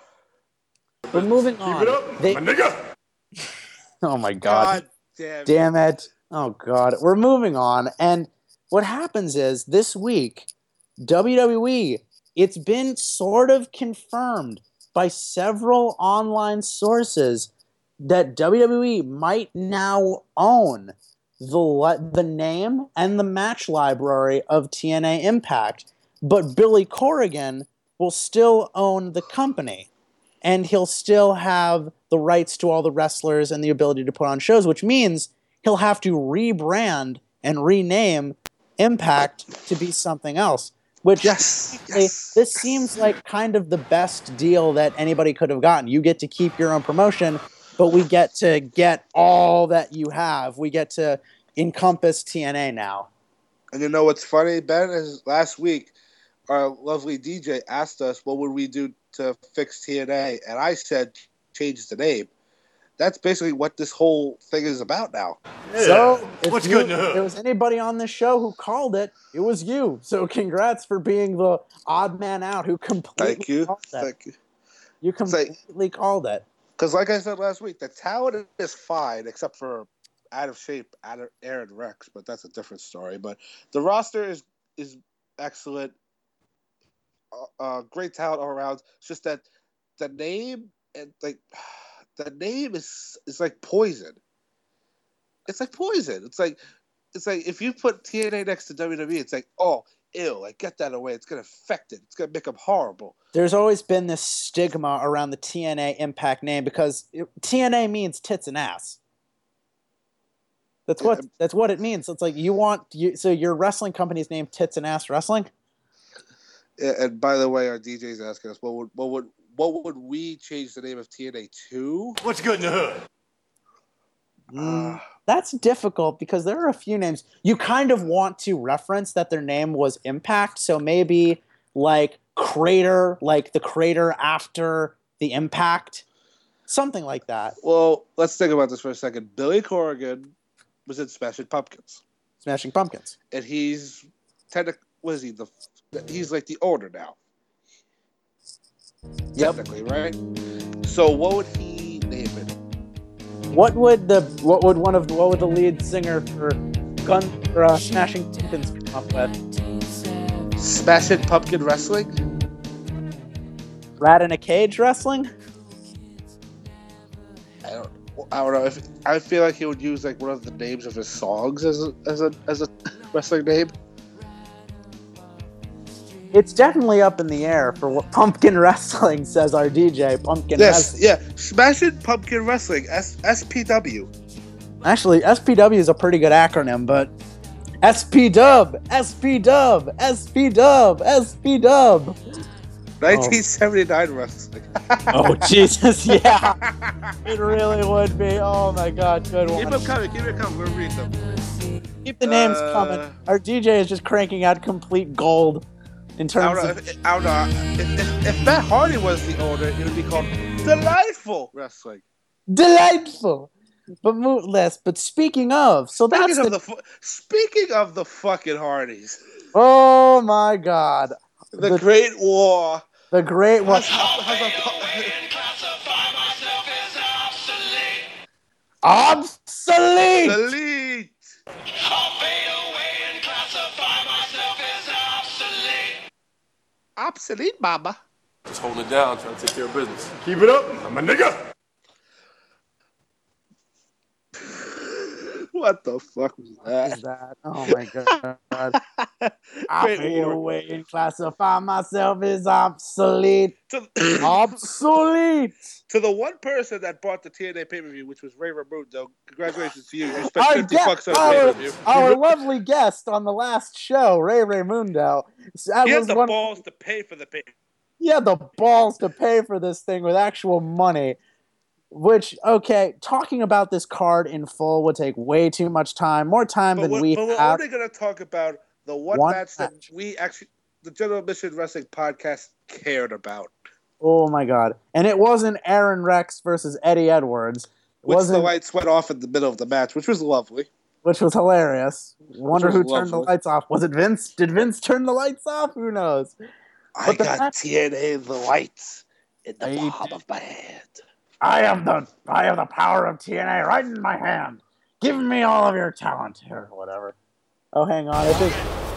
But moving on. They- oh my god. God damn. Damn it. Oh god. We're moving on. And what happens is this week, WWE, it's been sort of confirmed by several online sources that WWE might now own the the name and the match library of TNA Impact, but Billy Corgan will still own the company and he'll still have the rights to all the wrestlers and the ability to put on shows, which means he'll have to rebrand and rename Impact to be something else. Which Yes, yes, this seems like kind of the best deal that anybody could have gotten. You get to keep your own promotion, but we get to get all that you have. We get to encompass TNA now. And you know what's funny, Ben? Is last week our lovely DJ asked us what would we do to fix TNA, and I said change the name. That's basically what this whole thing is about now. So, if What's you- good in? If there was anybody on this show who called it, it was you. So, congrats for being the odd man out who completely Thank you, called that. thank you. You It's like- completely called it. Because, like I said last week, the talent is fine, except for out of shape Ad- Aron Rex, but that's a different story. But the roster is is excellent, uh, uh, great talent all around. It's just that the name and like the name is is like poison. It's like poison. It's like it's like if you put TNA next to WWE, it's like oh ew, like get that away. It's gonna affect it. It's gonna make them horrible. There's always been this stigma around the TNA Impact name because it, TNA means tits and ass. That's what that's what it means. It's like you want you so your wrestling company's name Tits and Ass Wrestling. Yeah, And by the way, our DJ's asking us what would what would what would we change the name of TNA to? What's good in the hood? Mm, Uh, that's difficult because there are a few names you kind of want to reference that their name was Impact. So maybe like Crater, like the crater after the Impact, something like that. well, let's think about this for a second. Billy Corgan was in Smashing Pumpkins, Smashing Pumpkins. and he's technically what is he the he's like the owner now. Yep. Technically, right? So what would he name it? What would the what would one of what would the lead singer for Gun for uh, Smashing Pumpkins come up with? Smashing Pumpkin Wrestling? Rat in a cage wrestling? I don't. I don't know. If I feel like he would use like one of the names of his songs as a as a as a wrestling name. It's definitely up in the air for what Pumpkin Wrestling says our DJ Pumpkin Yes, Wrestling. yeah. Smashing Pumpkin Wrestling, S- SPW. Actually, SPW is a pretty good acronym, but SP Dub, SP Dub, SP Dub, SP Dub. 1979 Wrestling. Oh Jesus, yeah, it really would be. Oh my God, good one. Keep them coming, keep it coming. We'll read them. Keep the names Uh, coming. Our DJ is just cranking out complete gold in terms out of, uh, of out of, if, if Matt Hardy was the owner, it would be called Delightful Wrestling. Delightful. But less. But speaking of, so speaking that's of the, the, speaking of the fucking Hardys. Oh my God! The, the Great War. The Great War. Obsolete. Obsolete. obsolete. Mama. Just holding it down, trying to take care of business. Keep it up. I'm a nigga. What the fuck was that? Is that? Oh my god. I war. away and classify myself as obsolete. To, Obsolete. to the one person that bought the TNA pay per view, which was Ray Ramundo, congratulations to you. You spent Our, 50 gue- bucks on our, per view. our lovely guest on the last show, Ray Raymundo, that He had the one, balls to pay for the pay. he had the balls to pay for this thing with actual money. Which okay, talking about this card in full would take way too much time, more time But than we're, we but we're only going to talk about the one, One match that we actually, the General Admission Wrestling podcast cared about. Oh my god! And it wasn't Aron Rex versus Eddie Edwards, Which wasn't the lights went off in the middle of the match, which was lovely. which was hilarious. Wonder was who turned the lights off. Was it Vince? Did Vince turn the lights off? Who knows? I But got match- TNA the lights in the palm of my hand. I have the I have the power of TNA right in my hand. Give me all of your talent or whatever. Oh, hang on. I think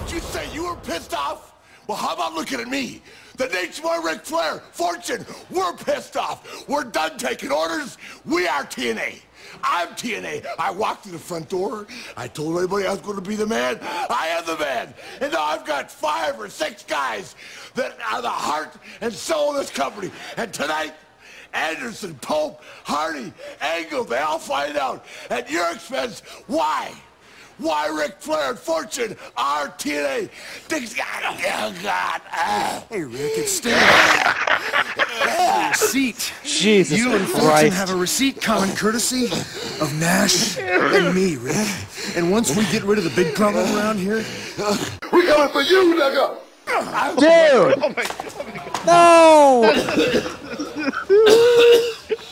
Did you say you were pissed off? Well, how about looking at me? The Nature Boy Ric Flair, Fortune, we're pissed off. We're done taking orders. We are TNA. I'm TNA. I walked through the front door. I told everybody I was going to be the man. I am the man. And now I've got five or six guys that are the heart and soul of this company. And tonight, Anderson, Pope, Hardy, Angle, they all find out at your expense why. Why Ric Flair and Fortune are TNA? Things got oh God. ah. Hey, Ric, it's Sting. receipt. Jesus You and Fortune Christ. have a receipt common courtesy of Nash and me, Ric. And once we get rid of the big problem around here, We coming for you, nigga. Dude! Oh my God. No!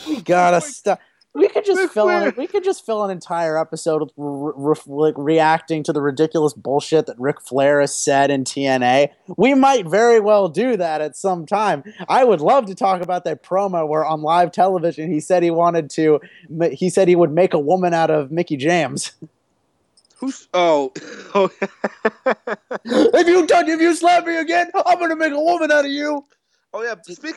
we gotta stop. We could just fill in. We could just fill an entire episode with re- re- like reacting to the ridiculous bullshit that Ric Flair has said in TNA. We might very well do that at some time. I would love to talk about that promo where on live television he said he wanted to. He said he would make a woman out of Mickie James. Who's oh oh if you touch, if you slap me again, I'm gonna make a woman out of you. Oh yeah. Speak.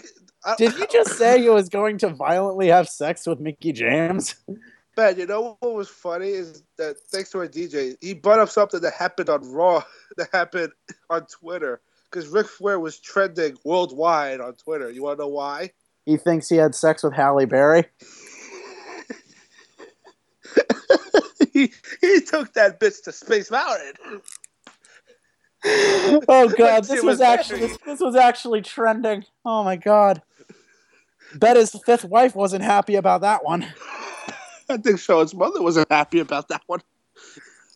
Did you just say he was going to violently have sex with Mickie James? Ben, you know what was funny is that thanks to our DJ, he brought up something that happened on Raw that happened on Twitter because Ric Flair was trending worldwide on Twitter. You want to know why? He thinks he had sex with Halle Berry. he he took that bitch to Space Mountain. Oh god, this was actually this, this was actually trending. Oh my god. Bet his fifth wife wasn't happy about that one. I think Sean's mother wasn't happy about that one.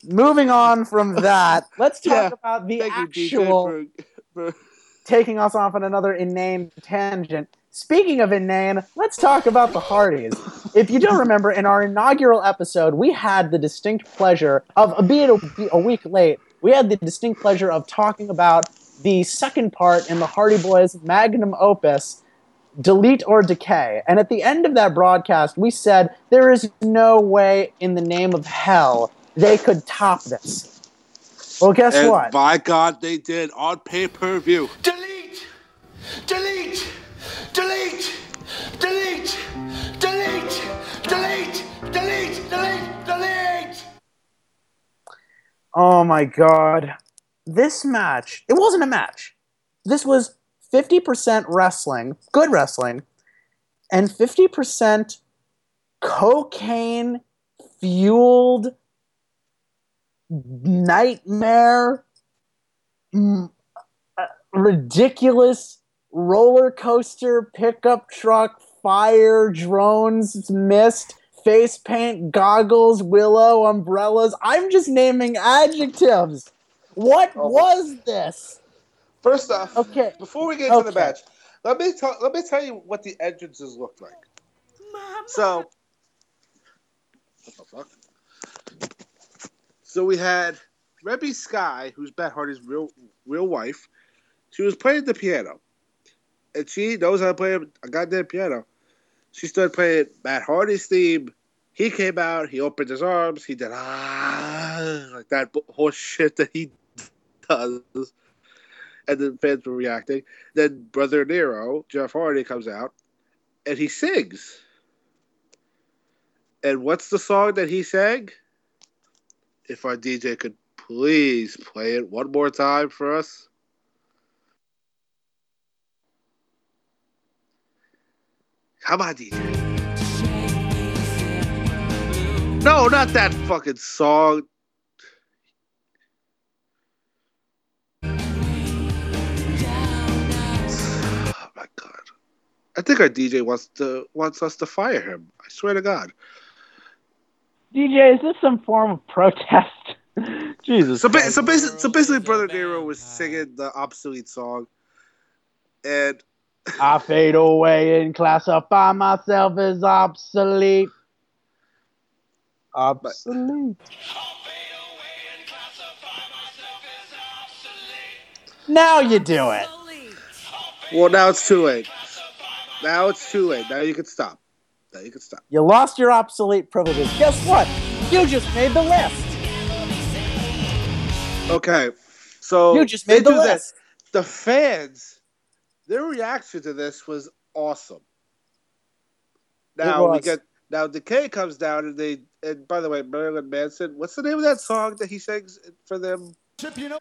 Moving on from that, let's talk Yeah, about the you, actual DJ, for, for taking us off on another inane tangent. Speaking of inane, let's talk about the Hardys. If you don't remember, in our inaugural episode, we had the distinct pleasure of, albeit a, a week late, we had the distinct pleasure of talking about the second part in the Hardy Boys magnum opus, Delete or Decay. And at the end of that broadcast, we said there is no way in the name of hell they could top this. Well, guess and what? by God, they did on pay per view. Delete! Delete! Delete! Delete! Oh my god. This match, it wasn't a match. This was 50% wrestling, good wrestling, and 50% cocaine fueled nightmare, mm, uh, ridiculous roller coaster, pickup truck, fire, drones, mist, face paint, goggles, willow, umbrellas. I'm just naming adjectives. What oh. was this? First off, Okay. before we get into the Okay. match, let me tell let me tell you what the entrances looked like. So, what the fuck? So we had Reby Sky, who's Matt Hardy's real real wife. She was playing the piano, and she knows how to play a goddamn piano. She started playing Matt Hardy's theme, He came out, he opened his arms, he did ah like that horse shit that he does. And then fans were reacting. Then Brother Nero, Jeff Hardy, comes out and he sings. And what's the song that he sang? If our DJ could please play it one more time for us. Come on, DJ. No, not that fucking song. Oh my god. I think our DJ wants to wants us to fire him. I swear to God. DJ, is this some form of protest? Jesus. So, ba- so basically, so basically, Brother Nero was singing the obsolete song, and I fade away and classify myself as obsolete. Obsolete. Now you do it. well, now it's too late. Now it's too late. Now you can stop. Now you can stop. You lost your obsolete privileges. Guess what? You just made the list. Okay, so You just made the do that. list. The fans, their reaction to this was awesome. Now we get now Decay comes down and they and by the way, Marilyn Manson. What's the name of that song that he sings for them? You know,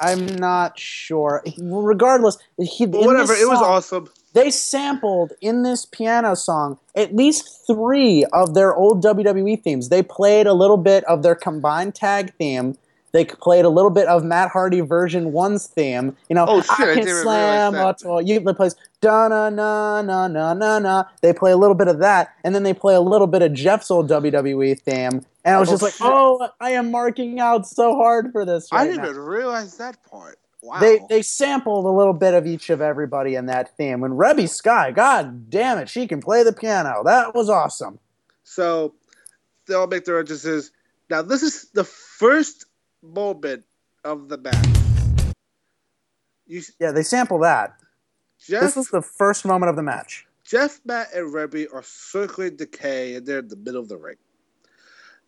I'm not sure. Regardless, he, whatever. this It was awesome. They sampled in this piano song at least three of their old WWE themes. They played a little bit of their combined tag theme. They played a little bit of Matt Hardy version one's theme. You know, Oh, shit, I I can didn't slam a toy. You plays da na na na na na na. They play a little bit of that, and then they play a little bit of Jeff's old WWE theme. And I was Oh, just like, shit. oh, I am marking out so hard for this. I didn't now. even realize that part. Wow. They they sampled a little bit of each of everybody in that theme. And Reby Sky, god damn it, she can play the piano. That was awesome. So they all make their entrances. Now this is the first moment of the match. You, Yeah, they sample that. Jeff, This was the first moment of the match. Jeff, Matt, and Reby are circling Decay, and they're in the middle of the ring.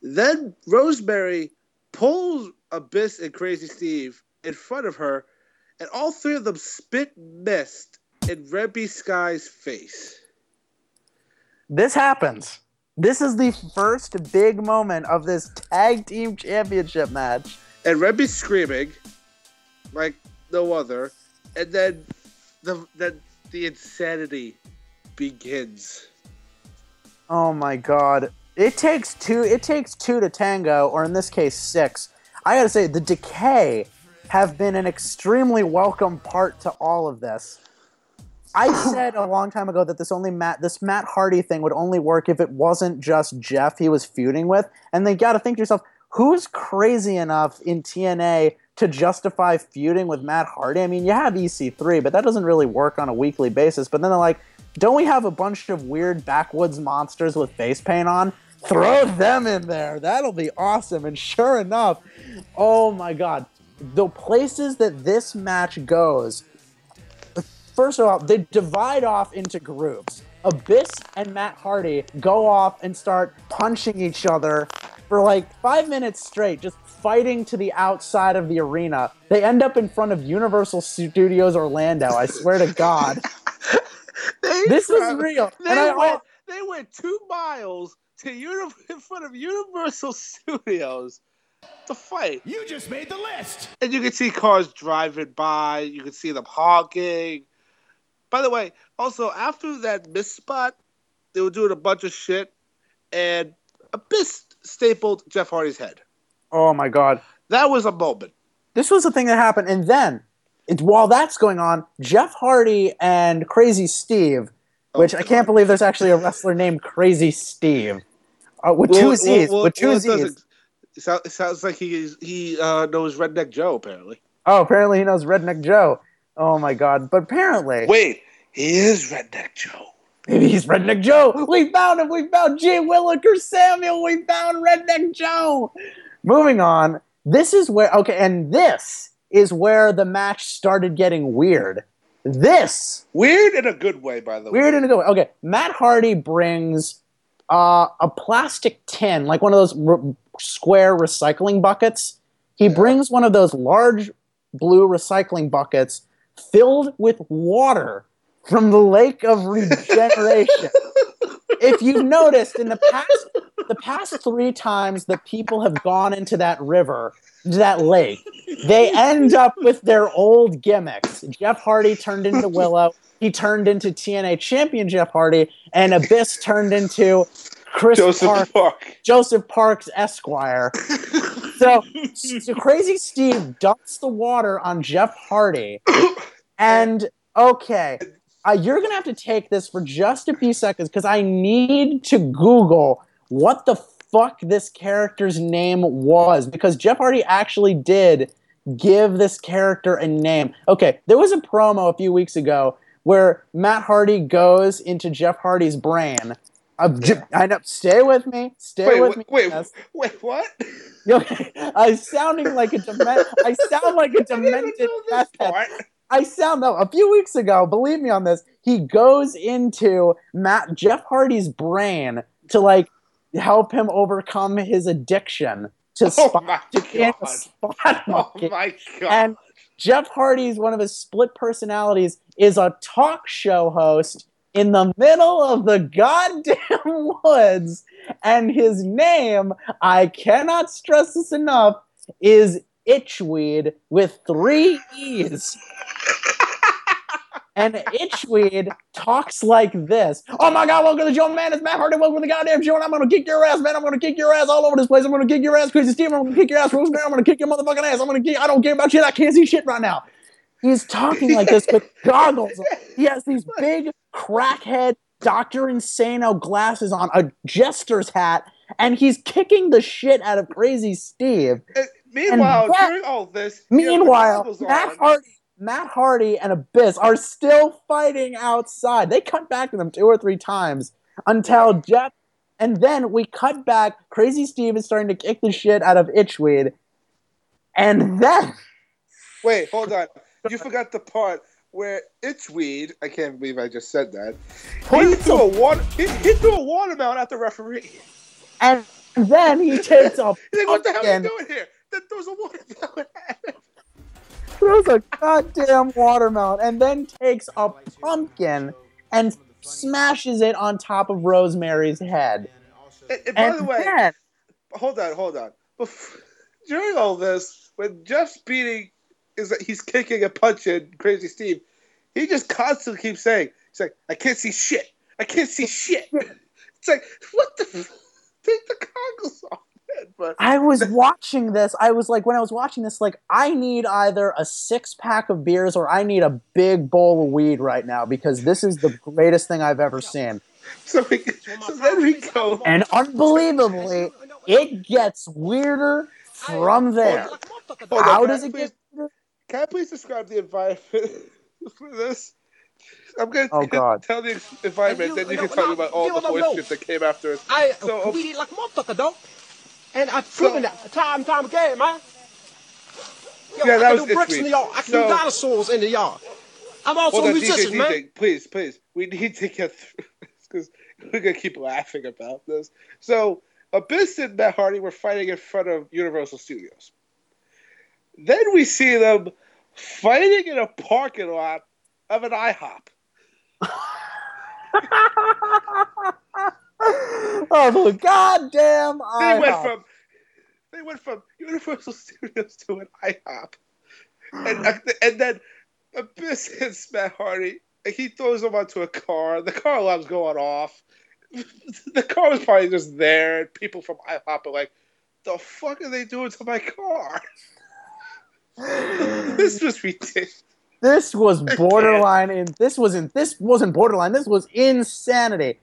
Then Rosemary pulls Abyss and Crazy Steve in front of her, and all three of them spit mist in Reby Sky's face. This happens. This is the first big moment of this tag team championship match. And Reby's screaming like no other, and then the then the insanity begins. Oh my god. It takes two it takes two to tango, or in this case six. I gotta say, the decay have been an extremely welcome part to all of this. I said a long time ago that this only Matt this Matt Hardy thing would only work if it wasn't just Jeff he was feuding with. And they gotta think to yourself, who's crazy enough in TNA to justify feuding with Matt Hardy? I mean, you have EC3, but that doesn't really work on a weekly basis. But then they're like, don't we have a bunch of weird backwoods monsters with face paint on? Throw them in there. That'll be awesome. And sure enough, oh my god, the places that this match goes. First of all, they divide off into groups. Abyss and Matt Hardy go off and start punching each other for like five minutes straight, just fighting to the outside of the arena. They end up in front of Universal Studios Orlando. I swear to God. this is real. They And I- went, they went two miles to uni- in front of Universal Studios to fight. You just made the list. And you can see cars driving by. You can see them honking. By the way, also after that miss spot, they were doing a bunch of shit, and Abyss stapled Jeff Hardy's head. Oh my God. That was a moment. This was the thing that happened. And then, it, while that's going on, Jeff Hardy and Crazy Steve, which I can't believe there's actually a wrestler named Crazy Steve, uh, with Well, two Z's. well, with two well, it Z's. doesn't- It sounds, it sounds like he is, he uh, knows Redneck Joe apparently. Oh, apparently he knows Redneck Joe. Oh my God. But apparently. Wait, he is Redneck Joe. Maybe he's Redneck Joe. We found him. We found Jay Williker Samuel. We found Redneck Joe. Moving on. This is where, okay, and this is where the match started getting weird. This. Weird in a good way, by the way. Weird in a good way. Okay, Matt Hardy brings uh, a plastic tin, like one of those r- square recycling buckets. He brings one of those large blue recycling buckets filled with water from the lake of regeneration. if you've noticed in the past the past three times that people have gone into that river, that lake, they end up with their old gimmicks. Jeff Hardy turned into Willow. He turned into TNA champion Jeff Hardy, and Abyss turned into Chris Joseph Park, Park. Joseph Parks Esquire. so, so Crazy Steve dumps the water on Jeff Hardy, and okay, uh, you're gonna have to take this for just a few seconds because I need to Google what the fuck this character's name was because Jeff Hardy actually did give this character a name. Okay, there was a promo a few weeks ago where Matt Hardy goes into Jeff Hardy's brain. Uh, J- I know. Stay with me. Stay Wait, with wait, me. wait, yes. wait, what? Okay, I'm sounding like a dement. I sound like a demented head. I sound though A few weeks ago, believe me on this, he goes into Matt Jeff Hardy's brain to like help him overcome his addiction to oh spot to being a spot. Oh my god! And Jeff Hardy's one of his split personalities is a talk show host in the middle of the goddamn woods, and his name, I cannot stress this enough, is Itchweed with three E's. And Itchweed talks like this. Oh my god, welcome to the show, man. It's Matt Hardy. Welcome to the goddamn show, and I'm gonna kick your ass, man. I'm gonna kick your ass all over this place. I'm gonna kick your ass, Crazy Steve. I'm gonna kick your ass, Rose. I'm gonna kick your motherfucking ass. I'm gonna kick. I don't care about shit. I can't see shit right now. He's talking like this with goggles. He has these big crackhead Dr. Insano glasses on, a jester's hat, and he's kicking the shit out of Crazy Steve. Meanwhile, that- during all this, he has the Meanwhile, Matt on. Hardy, Matt Hardy and Abyss are still fighting outside. They cut back to them two or three times until Jeff, and then we cut back. Crazy Steve is starting to kick the shit out of Itchweed, and then Wait, hold on. You forgot the part where Itchweed. I can't believe I just said that. He threw a water. He, he threw a watermelon at the referee. and then he takes off. He's like, "What the hell are you doing here?" Throws a watermelon. throws a goddamn watermelon, and then takes a pumpkin and smashes it on top of Rosemary's head. And, and by And the way, then- hold on, hold on. Bef- during all this, when Jeff's beating is that he's kicking and punching Crazy Steve, he just constantly keeps saying, "He's like, I can't see shit. I can't see shit." It's like, what the? F- Take the goggles off, man. But I was watching this. I was like, when I was watching this, like, I need either a six pack of beers or I need a big bowl of weed right now because this is the greatest thing I've ever seen. so, we, so then we go. And unbelievably, it gets weirder from there. Hold on, How can does I it please- get? Can I please describe the environment for this? I'm going to Oh, God. tell the environment, then you can talk about all the no, no, horse that came after us. I So, weed it like a motherfucker, dog. And I've proven that time and time again, man. Yo, Yeah, I that can was do bricks this in the yard. I can So- do dinosaurs in the yard. I'm also Hold a musician, DJ, man. DJ, please, please. We need to get through this because we're gonna keep laughing about this. So, Abyss and Matt Hardy were fighting in front of Universal Studios. Then we see them fighting in a parking lot of an IHOP. Oh, the goddamn They went from they went from Universal Studios to an IHOP, and and then Abyss hits Matt Hardy. and He throws him onto a car. The car alarm's going off. The car was probably just there, and people from IHOP are like, "The fuck are they doing to my car?" this was ridiculous. This was borderline in this wasn't this wasn't borderline, this was insanity.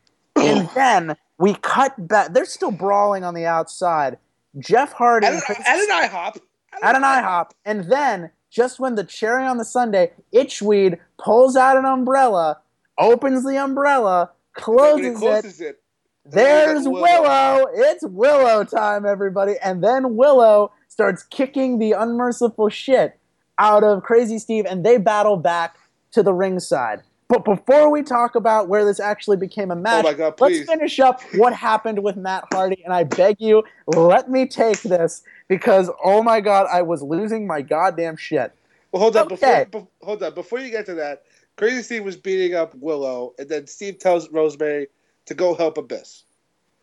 And then we cut back they're still brawling on the outside. Jeff Hardy At an, at an IHOP. at an IHOP, and then just when the cherry on the Sunday, Itchweed pulls out an umbrella, opens the umbrella, closes, closes it. it, There's Willow. Willow. It's Willow time, everybody. And then Willow starts kicking the unmerciful shit out of Crazy Steve, and they battle back to the ringside. But before we talk about where this actually became a match, Oh God, let's finish up what happened with Matt Hardy. And I beg you, let me take this because, oh my God, I was losing my goddamn shit. Well, hold on. Okay. Before, be- hold on. Before you get to that, Crazy Steve was beating up Willow, and then Steve tells Rosemary to go help Abyss.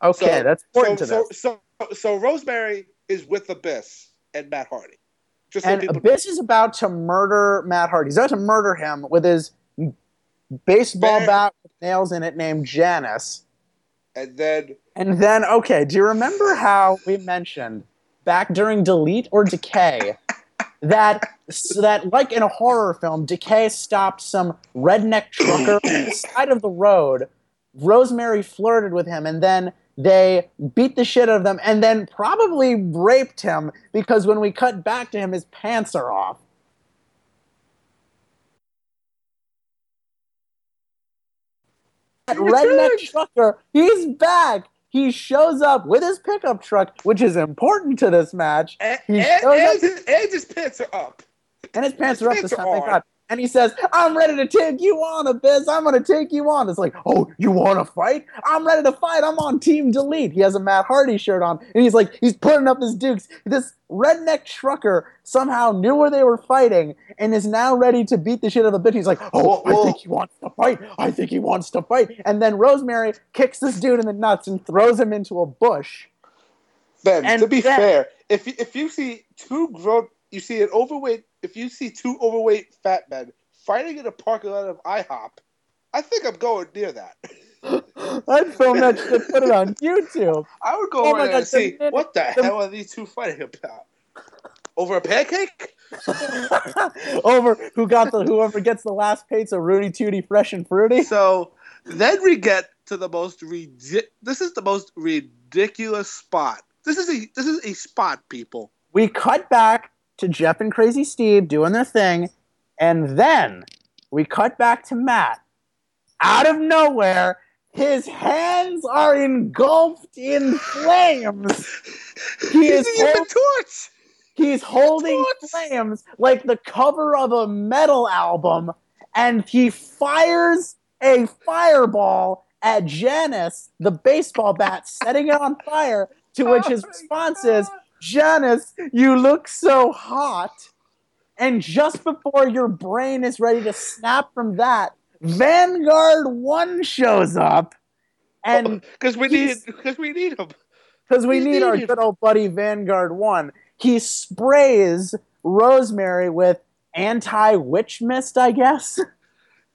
Okay, that's important so, to this. so, so, so Rosemary is with Abyss and Matt Hardy. Just and people Abyss is about to murder Matt Hardy. He's about to murder him with his baseball bat with nails in it named Janice. and then And then, okay, do you remember how we mentioned back during Delete or Decay that so that like in a horror film, Decay stopped some redneck trucker on the side of the road. Rosemary flirted with him, and then they beat the shit out of them, and then probably raped him because when we cut back to him, his pants are off. Redneck trucker, he's back. He shows up with his pickup truck, which is important to this match. and, He and, and up- his, and his pants are up. and his pants are up pants this time, thank. God. And he says, I'm ready to take you on, Abyss. I'm going to take you on. It's like, oh, you want to fight? I'm ready to fight. I'm on Team Delete. He has a Matt Hardy shirt on. And he's like, he's putting up his dukes. This redneck trucker somehow knew where they were fighting and is now ready to beat the shit out of the bitch. He's like, oh, I think he wants to fight. I think he wants to fight. And then Rosemary kicks this dude in the nuts and throws him into a bush. Ben, And to be then- fair, if if you see two grown, you see an overweight. If you see two overweight fat men fighting in a parking lot of IHOP, I think I'm going near that. I'd film that shit, put it on YouTube. I would go Oh over there God, and see minute- what the, the- hell are these two fighting about? Over a pancake? over who got the whoever gets the last pizza, Rudy Tooty, fresh and fruity. So then we get to the most This is the most ridiculous spot. This is a this is a spot, people. We cut back to Jeff and Crazy Steve doing their thing, and then we cut back to Matt. Out of nowhere, his hands are engulfed in flames. He is a torch. He's holding flames like the cover of a metal album, and he fires a fireball at Janice, the baseball bat, setting it on fire. To which his response is, Janice, you look so hot. And just before your brain is ready to snap from that, Vanguard 1 shows up. And Because we need because we need him. because we He's need our needed. good old buddy Vanguard One. He sprays Rosemary with anti-witch mist, I guess.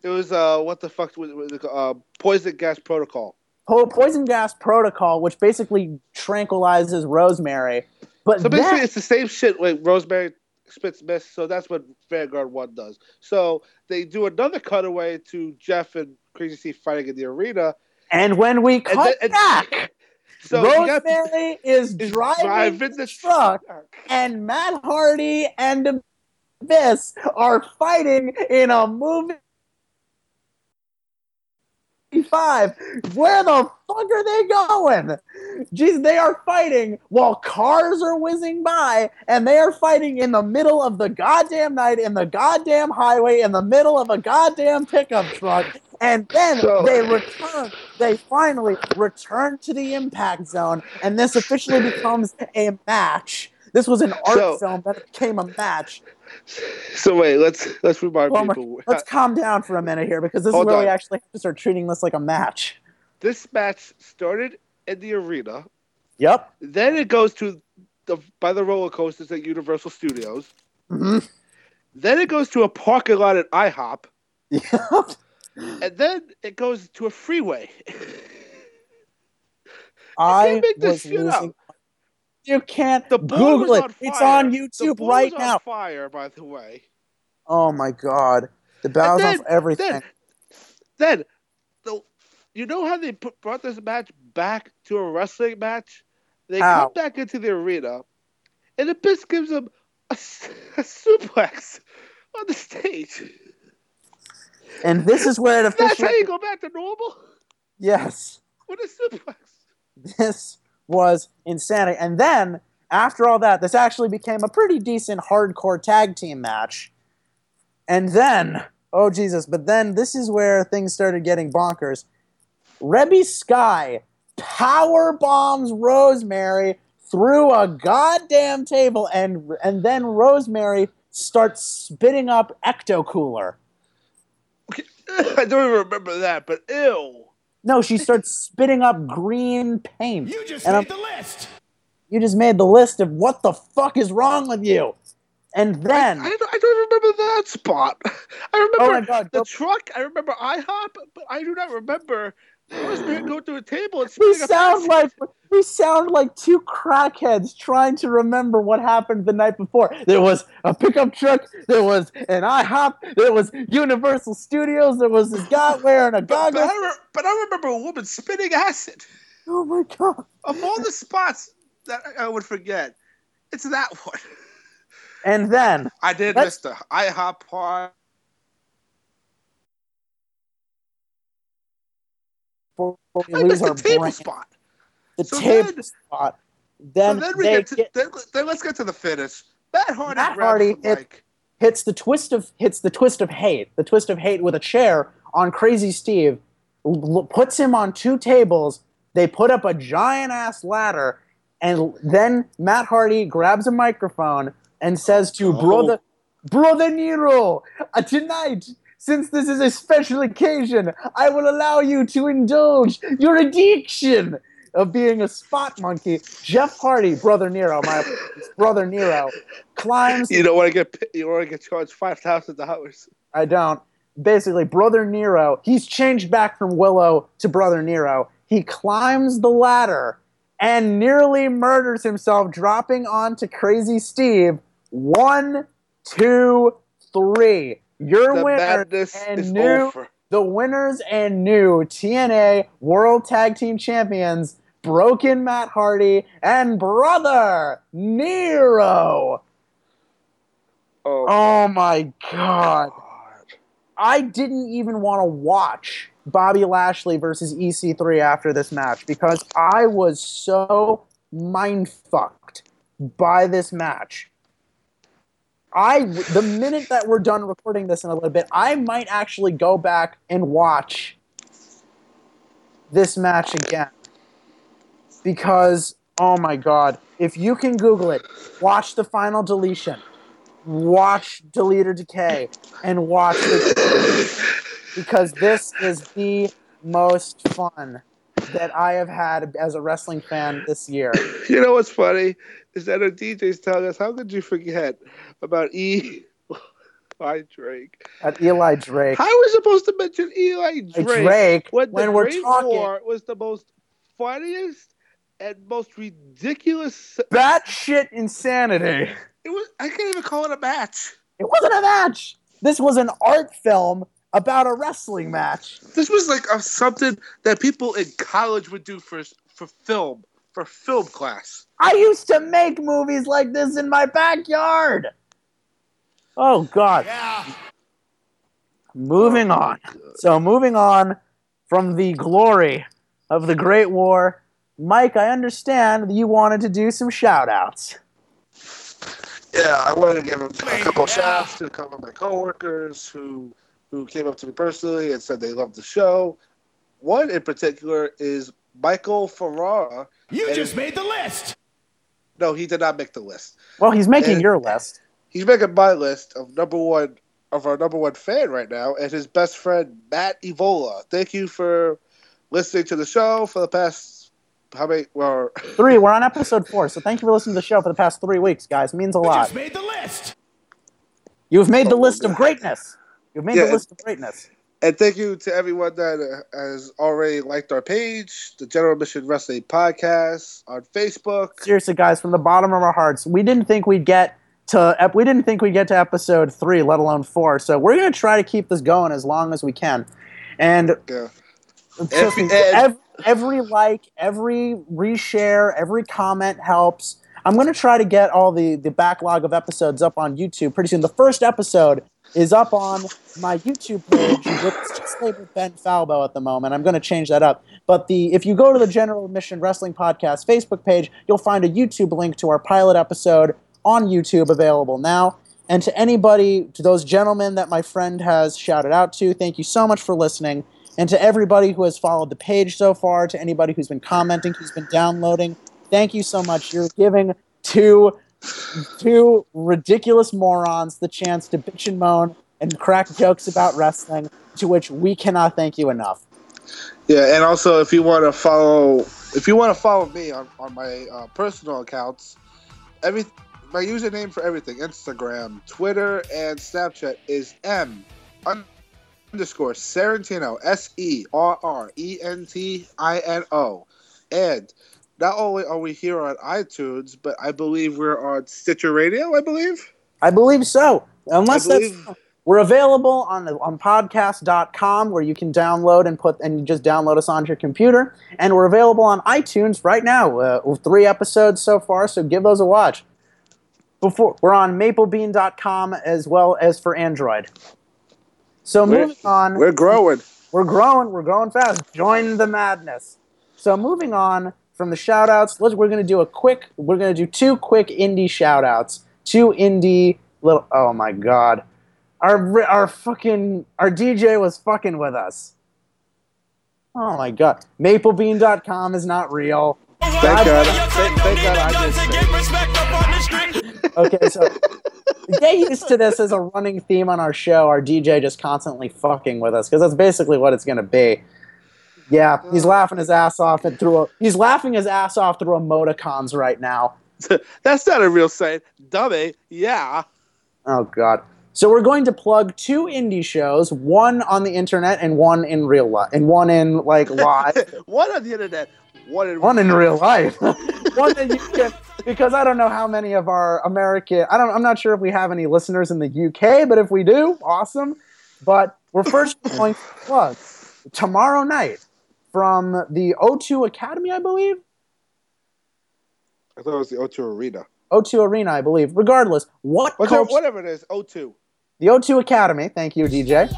It was uh what the fuck was was it, uh poison gas protocol. Po- poison gas protocol, which basically tranquilizes Rosemary. But So basically, then, it's the same shit. with Rosemary spits mist, so that's what Vanguard One does. So they do another cutaway to Jeff and Crazy Steve fighting in the arena. and when we And cut then- and- back, So you got Rosemary is, is driving, driving the the truck, and Matt Hardy and Abyss are fighting in a movie. Five. Where the fuck are they going? Jeez, they are fighting while cars are whizzing by, and they are fighting in the middle of the goddamn night, in the goddamn highway, in the middle of a goddamn pickup truck. And then So- they return, they finally return to the impact zone, and this officially becomes a match. This was an art So- film that became a match. So wait, let's let's remind Well, people. let's calm down for a minute here because this Hold is where we actually have to start treating this like a match. This match started in the arena. Yep. Then it goes to the by the roller coasters at Universal Studios. hmm Then it goes to a parking lot at IHOP. Yep. And then it goes to a freeway. I was losing. up. You can't The Google it. on It's on YouTube board right now. Fire, by the way. Oh my god, the then- off everything. Then, then the, you know how they put, brought this match back to a wrestling match? They How? come back into the arena, and Abyss gives them a suplex on the stage. and this is where it That's how you go back to normal Yes, with a suplex. this was insanity. And then after all that, this actually became a pretty decent hardcore tag team match. And then Oh Jesus! But then this is where things started getting bonkers. Reby Sky power bombs Rosemary through a goddamn table, and and then Rosemary starts spitting up ecto cooler. I don't even remember that, but ew. No, she starts spitting up green paint. You just and made I'm- the list. You just made the list of what the fuck is wrong with you. And then I don't, I don't remember that spot. I Oh remember my God, the go- truck. I remember IHOP, but I do not remember Rosemary go to a table we sound like we sound like two crackheads trying to remember what happened the night before. There was a pickup truck, there was an IHOP, there was Universal Studios, there was this guy wearing a But, but, goggles. I re- but I remember a woman spitting acid. Oh my god! Of all the spots that I would forget, it's that one. And then I did miss the IHOP part. Before we lose our the table brain, spot. the So table then- spot. Then, so then we they get to then, then let's get to the finish. Matt Hardy Matt Hardy hit- hits the twist of hits the twist of hate, the twist of hate with a chair on Crazy Steve, puts him on two tables. They put up a giant ass ladder, and then Matt Hardy grabs a microphone and says to Oh. brother brother Nero, uh, tonight. Since this is a special occasion, I will allow you to indulge your addiction of being a spot monkey. Jeff Hardy, brother Nero, my brother Nero, climbs You don't want to get you want to get charged five thousand dollars. I don't. Basically, Brother Nero, he's changed back from Willow to Brother Nero. He climbs the ladder and nearly murders himself, dropping onto Crazy Steve. One, two, three. Your The winner madness and is new over. the winners and new TNA World Tag Team Champions, Broken Matt Hardy and Brother Nero. Oh, Oh my god. I didn't even want to watch Bobby Lashley versus EC3 after this match because I was so mind fucked by this match. I the minute that we're done recording this in a little bit, I might actually go back and watch this match again. Because oh my god, if you can google it, watch the final deletion watch Delete or Decay and watch the because this is the most fun that I have had as a wrestling fan this year. You know what's funny is that our DJ's telling us, how could you forget about E. I Drake? At Eli Drake. How are supposed to mention Eli Drake, Drake, when, when we're Great talking- War was the most funniest and most ridiculous? Batshit insanity. It was. I can't even call it a match. It wasn't a match. This was an art film about a wrestling match. This was like a, something that people in college would do for for film for film class. I used to make movies like this in my backyard. Oh God. Yeah. Moving oh, on. So moving on from the glory of the Great War, Mike, I understand that you wanted to do some shout outs. Yeah, I wanted to give a, a couple shouts to a couple of my coworkers who who came up to me personally and said they loved the show. One in particular is Michael Ferrara. You And- just made the list. No, he did not make the list. Well, he's making And- your list. He's making my list of number one of our number one fan right now, and his best friend Matt Evola. Thank you for listening to the show for the past how many? Well, Three, we're on episode four, so thank you for listening to the show for the past three weeks, guys. It means a You lot. just made the list. You've made the Oh, list of greatness. You've made Yeah, the list of greatness. And thank you to everyone that has already liked our page, the General Admission Wrestling Podcast on Facebook. Seriously, guys, from the bottom of our hearts, we didn't think we'd get to we didn't think we'd get to episode three, let alone four. So we're gonna try to keep this going as long as we can. And Yeah. trust me, Every- every like, every reshare, every comment helps. I'm gonna try to get all the the backlog of episodes up on YouTube pretty soon. The first episode is up on my YouTube page. It's just labeled Ben Falbo at the moment. I'm going to change that up. But the if you go to the General Admission Wrestling Podcast Facebook page, you'll find a YouTube link to our pilot episode on YouTube available now. And to anybody, to those gentlemen that my friend has shouted out to, thank you so much for listening. And to everybody who has followed the page so far, to anybody who's been commenting, who's been downloading, thank you so much. You're giving two two ridiculous morons the chance to bitch and moan and crack jokes about wrestling, to which we cannot thank you enough. Yeah, and also if you want to follow, if you want to follow me on on my uh, personal accounts, every my username for everything, Instagram, Twitter, and Snapchat is m underscore Serrentino, S E R R E N T I N O, and not only are we here on iTunes, but I believe we're on Stitcher Radio. I believe. I believe so. Unless believe- that's we're available on the on podcast.com where you can download and put and you just download us onto your computer. And we're available on iTunes right now. Uh, with three episodes so far, so give those a watch. Before we're on maplebean.com as well as for Android. So We're- moving on. We're growing. We're growing. We're growing fast. Join the madness. So moving on from the shout outs, let's, we're going to do a quick, we're going to do two quick indie shout outs. Two indie little, oh my God. Our, our fucking, our DJ was fucking with us. Oh my God. Maplebean.com is not real. Thank God. Thank, thank God I did. Okay, so get used to this as a running theme on our show. Our DJ just constantly fucking with us because that's basically what it's going to be. Yeah, he's laughing his ass off and through a, he's laughing his ass off through emoticons right now. That's not a real saying. Dummy. Yeah. Oh god. So we're going to plug two indie shows, one on the internet and one in real life, and one in like live. One on the internet. One in one in real life. one that you can because I don't know how many of our American I don't I'm not sure if we have any listeners in the UK, but if we do, awesome. But we're first going to plug tomorrow night from the O2 Academy, I believe. I thought it was the O2 Arena. O2 Arena, I believe. Regardless, what Whatever, culture- whatever it is, O2. The O2 Academy, thank you, DJ,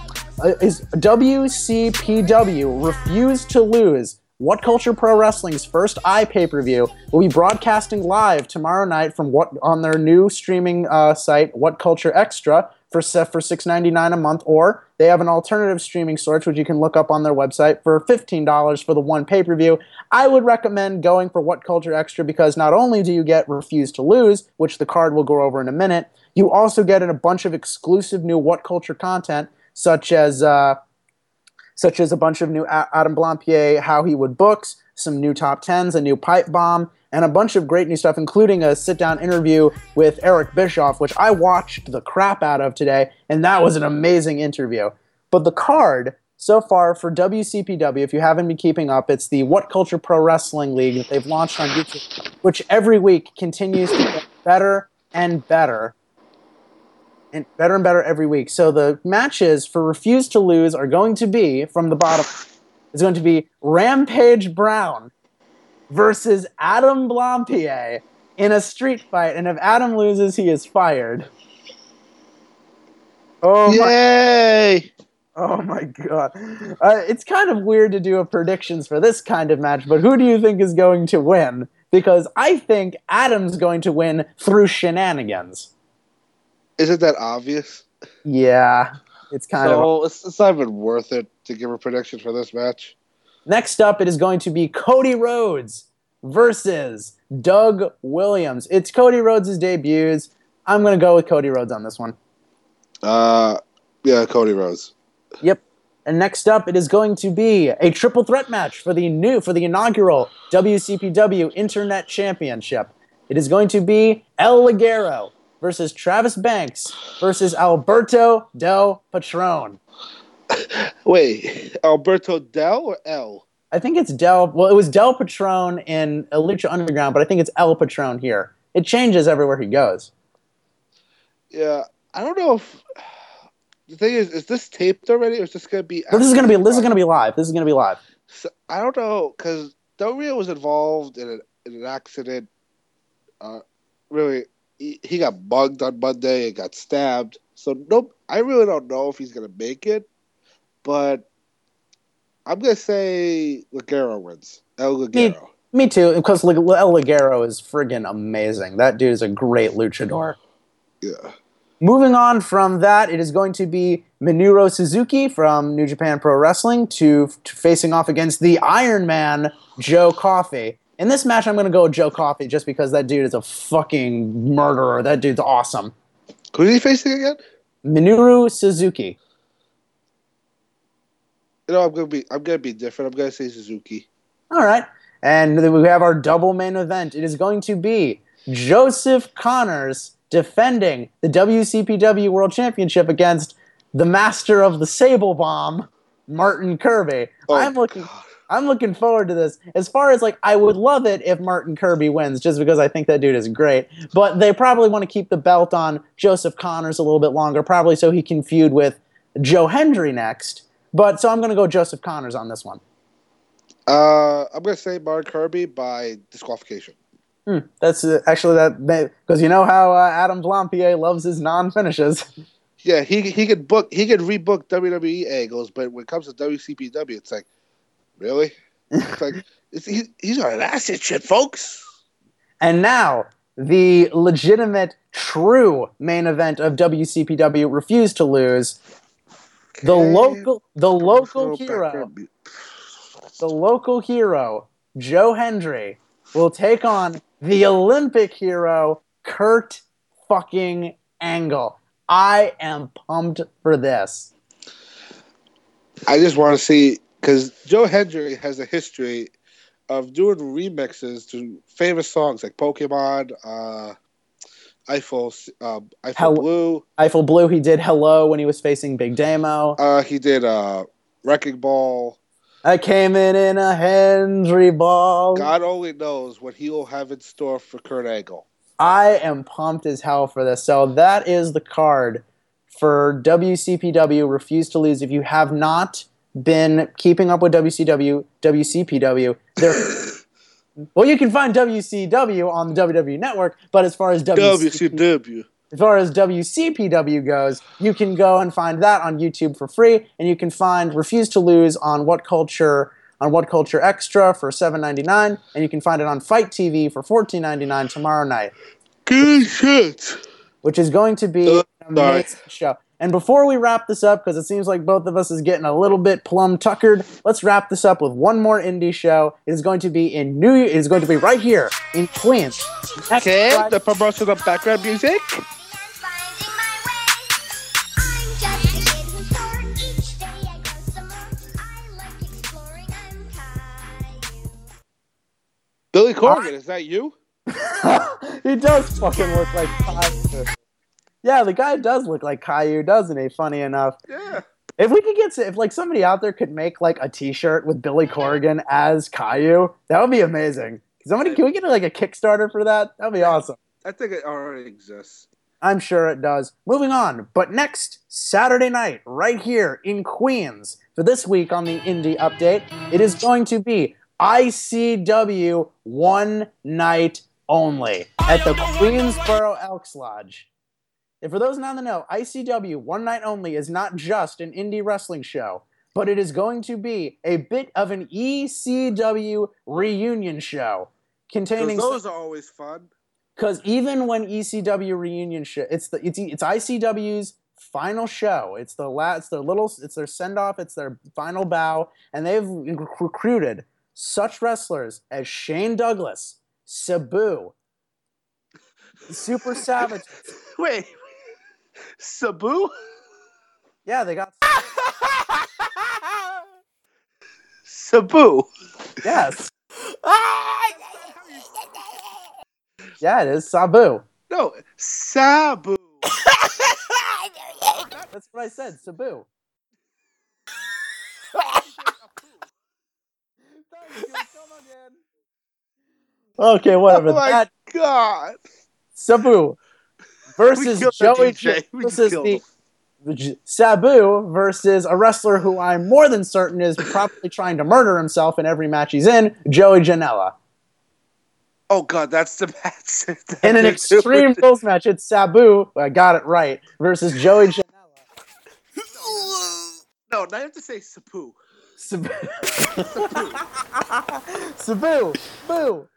uh, is WCPW Refuse to Lose. What Culture Pro Wrestling's first i pay per view will be broadcasting live tomorrow night from what on their new streaming uh, site, What Culture Extra, for for six ninety nine a month, or they have an alternative streaming source which you can look up on their website for fifteen dollars for the one pay per view. I would recommend going for What Culture Extra because not only do you get Refuse to Lose, which the card will go over in a minute, you also get a bunch of exclusive new What Culture content, such as uh, such as a bunch of new Adam Blampied how he would books, some new top tens, a new pipe bomb, and a bunch of great new stuff, including a sit down interview with Eric Bischoff, which I watched the crap out of today, and that was an amazing interview. But the card so far for WCPW, if you haven't been keeping up, it's the What Culture Pro Wrestling League that they've launched on YouTube, which every week continues to get better and better and better and better every week. So the matches for Refuse to Lose are going to be from the bottom. It's going to be Rampage Brown versus Adam Blampied in a street fight, and if Adam loses, he is fired. Oh Yay! my! Oh my god! Uh, it's kind of weird to do a predictions for this kind of match, but who do you think is going to win? Because I think Adam's going to win through shenanigans. Isn't that obvious? Yeah, it's kind of. so it's, it's not even worth it to give a prediction for this match. Next up, it is going to be Cody Rhodes versus Doug Williams. It's Cody Rhodes' debuts. I'm going to go with Cody Rhodes on this one. Uh, yeah, Cody Rhodes. Yep. And next up, it is going to be a triple threat match for the new, for the inaugural WCPW Internet Championship. It is going to be El Ligero versus Travis Banks versus Alberto Del Patron. Wait, Alberto Del or L? I think it's Del. Well, it was Del Patron in Lucha Underground, but I think it's El Patron here. It changes everywhere he goes. Yeah, I don't know if the thing is, is this taped already, or is this gonna be? But this is gonna be this is gonna be live. This is gonna be live. So, I don't know because Del Rio was involved in, a, in an accident. Uh, really, he, he got bugged on Monday and got stabbed. So nope, I really don't know if he's gonna make it, but I'm gonna say Ligero wins. El Me, Ligero. me too, because El Ligero is friggin' amazing. That dude is a great luchador. Yeah. Moving on from that, it is going to be Minoru Suzuki from New Japan Pro Wrestling to, to facing off against the Iron Man, Joe Coffey. In this match, I'm going to go with Joe Coffey just because that dude is a fucking murderer. That dude's awesome. Who's he facing again? Minoru Suzuki. You know, I'm gonna be I'm gonna be different. I'm gonna say Suzuki. All right. And then we have our double main event. It is going to be Joseph Conners defending the WCPW World Championship against the master of the Sable Bomb, Martin Kirby. Oh, I'm looking I'm looking forward to this. As far as like I would love it if Martin Kirby wins just because I think that dude is great. But they probably want to keep the belt on Joseph Conners a little bit longer, probably so he can feud with Joe Hendry next. But so I'm going to go Joseph Conners on this one. Uh, I'm gonna say Mark Kirby by disqualification. Hmm, that's uh, actually that because you know how uh, Adam Blampied loves his non-finishes. Yeah, he he could book he could rebook WWE angles, but when it comes to WCPW, it's like, really? It's like it's, he, he's got an asset shit, folks. And now the legitimate, true main event of WCPW refused to lose. The local, the local hero, the local hero, Joe Hendry, will take on the Olympic hero, Kurt fucking Angle. I am pumped for this. I just want to see because Joe Hendry has a history of doing remixes to famous songs like Pokemon, uh, Eiffel, uh, Eiffel Hel- Blue. Eiffel Blue, he did Hello when he was facing Big Damo. Uh, he did uh, Wrecking Ball. I came in in a Hendry ball. God only knows what he will have in store for Kurt Angle. I am pumped as hell for this. So that is the card for WCPW. Refuse to lose. If you have not been keeping up with WCW, WCPW, there. well, you can find WCW on the WWE Network, but as far as WCP, WCW. as far as WCPW goes, you can go and find that on YouTube for free, and you can find Refuse to Lose on What Culture on What Culture Extra for $7.99, and you can find it on Fight TV for $14.99 tomorrow night. Good shit. Which is going to be uh, an sorry. show. And before we wrap this up, because it seems like both of us is getting a little bit plum tuckered, let's wrap this up with one more indie show. It is going to be in New. It is going to be right here in Queens. Okay, Friday- the promotion of background music. Billy Corgan, is that you? he does fucking look like Caillou. Yeah, the guy does look like Caillou, doesn't he? Funny enough. Yeah. If we could get, if like somebody out there could make like a T-shirt with Billy Corgan as Caillou, that would be amazing. Somebody, can we get like a Kickstarter for that? That'd be awesome. I think it already exists. I'm sure it does. Moving on, but next Saturday night, right here in Queens, for this week on the Indie Update, it is going to be ICW one night only at the Queensboro Elks Lodge. And for those not in the know, ICW one night only is not just an indie wrestling show, but it is going to be a bit of an ECW reunion show containing those are always fun. because even when ECW reunion show, it's the it's it's ICW's final show. It's the last, it's their little, it's their send off, it's their final bow, and they've rec- recruited such wrestlers as Shane Douglas, Sabu, Super Savage. Wait, Sabu? Yeah, they got Sabu. yes. Yeah, it is Sabu. No, Sabu. That's what I said, Sabu. Okay, whatever. Oh my that god. Sabu versus Joey DJ. J- We just versus the, the Sabu versus a wrestler who I'm more than certain is probably trying to murder himself in every match he's in, Joey Janela. Oh god, that's the match. In an extreme rules match, it's Sabu, I got it right, versus Joey Janela. No, now you have to say Sabu. Sabu. Sabu. Boo.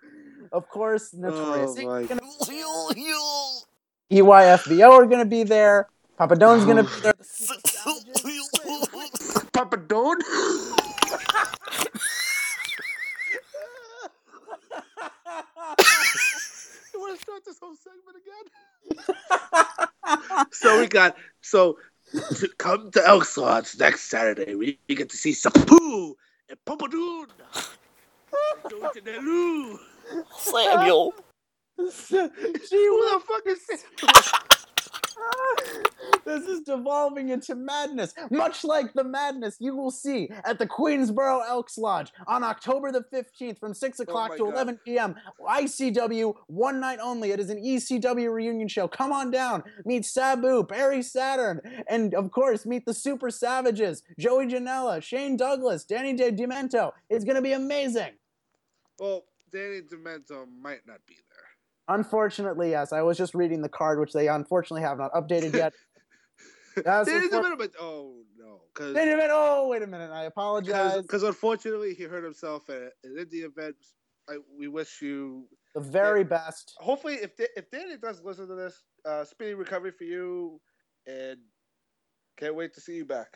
Of course, oh, notorious. Oh Gonna- E EYFBO are going to be there. Papadone's going to be there. Papadone? you want to start this whole segment again? so we got so to come to Elks Lodge next Saturday. We, we get to see Sapu and Papadoon. Go to Samuel. Who the fuck is this is devolving into madness, much like the madness you will see at the Queensboro Elks Lodge on October the 15th from 6 o'clock my to God. 11 p.m. ICW, one night only. It is an ECW reunion show. Come on down. Meet Sabu, Perry Saturn, and of course, meet the Super Savages, Joey Janela, Shane Douglas, Danny De Demanto. It's going to be amazing. Well, Danny Demanto might not be there. Unfortunately, yes. I was just reading the card, which they unfortunately have not updated yet. That's Demanto, but oh no, because Wait a minute. Oh, wait a minute. I apologize. because unfortunately he hurt himself at an indie event. I, we wish you The very best. hopefully if Da- if Danny does listen to this, uh, speedy recovery for you, and can't wait to see you back.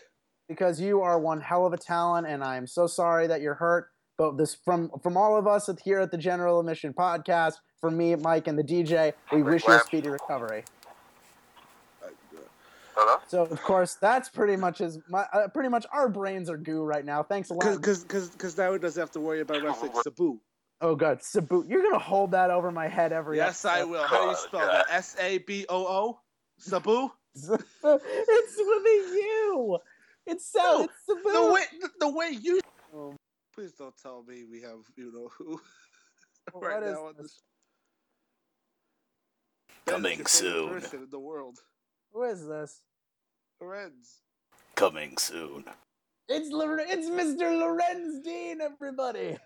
because you are one hell of a talent, and I am so sorry that you're hurt. But this from from all of us here at the General Admission Podcast, from me, Mike, and the DJ, we wish you a speedy recovery. Hello? So of course, that's pretty much as my, uh, pretty much our brains are goo right now. Thanks a lot. Because because now he doesn't have to worry about wrestling Sabu. Oh god, Sabu, you're gonna hold that over my head every. Yes, I will. How do you spell that? S A B O O. Sabu. it's with a U. It's so. it's Sabu. The way the way you. Oh, please don't tell me we have you know who right What is now on this. Coming That is your favorite soon. in the world. Who is this? Lorenz. Coming soon. It's Lor- it's Mr. Lorenz Dean, everybody.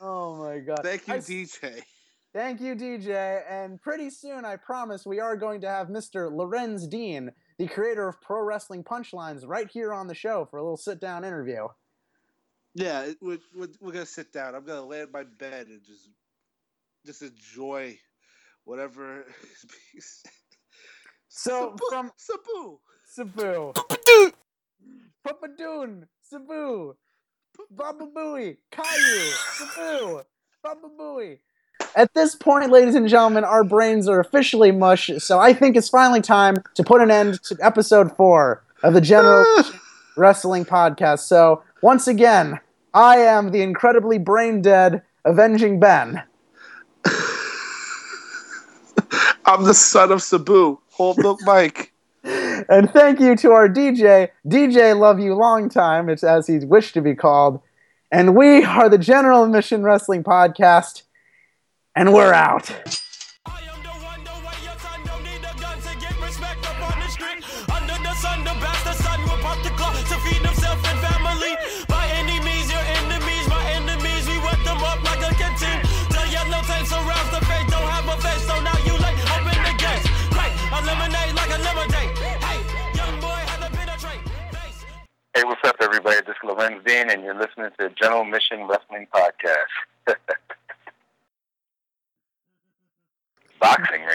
Oh my god. Thank you, I s- DJ. Thank you, DJ. And pretty soon, I promise, we are going to have Mr. Lorenz Dean, the creator of Pro Wrestling Punchlines, right here on the show for a little sit down interview. Yeah, we're, we're, we're gonna sit down. I'm gonna lay in my bed and just just enjoy whatever is being said. So from Sabu, Sabu, Papadoon, Sabu, Baba Booey, Caillou, Sabu, Baba Booey. At this point, ladies and gentlemen, our brains are officially mush, so I think it's finally time to put an end to episode four of the General Wrestling Podcast. So, once again, I am the incredibly brain dead Avenging Ben. I'm the son of Sabu. Whole milk Mike. And thank you to our DJ, DJ Love You Long Time, it's as he's wished to be called. And we are the General Admission Wrestling Podcast, and we're out. Hey, what's up, everybody? This is Lorenz Dean, and you're listening to General Mission Wrestling Podcast. Boxing ring.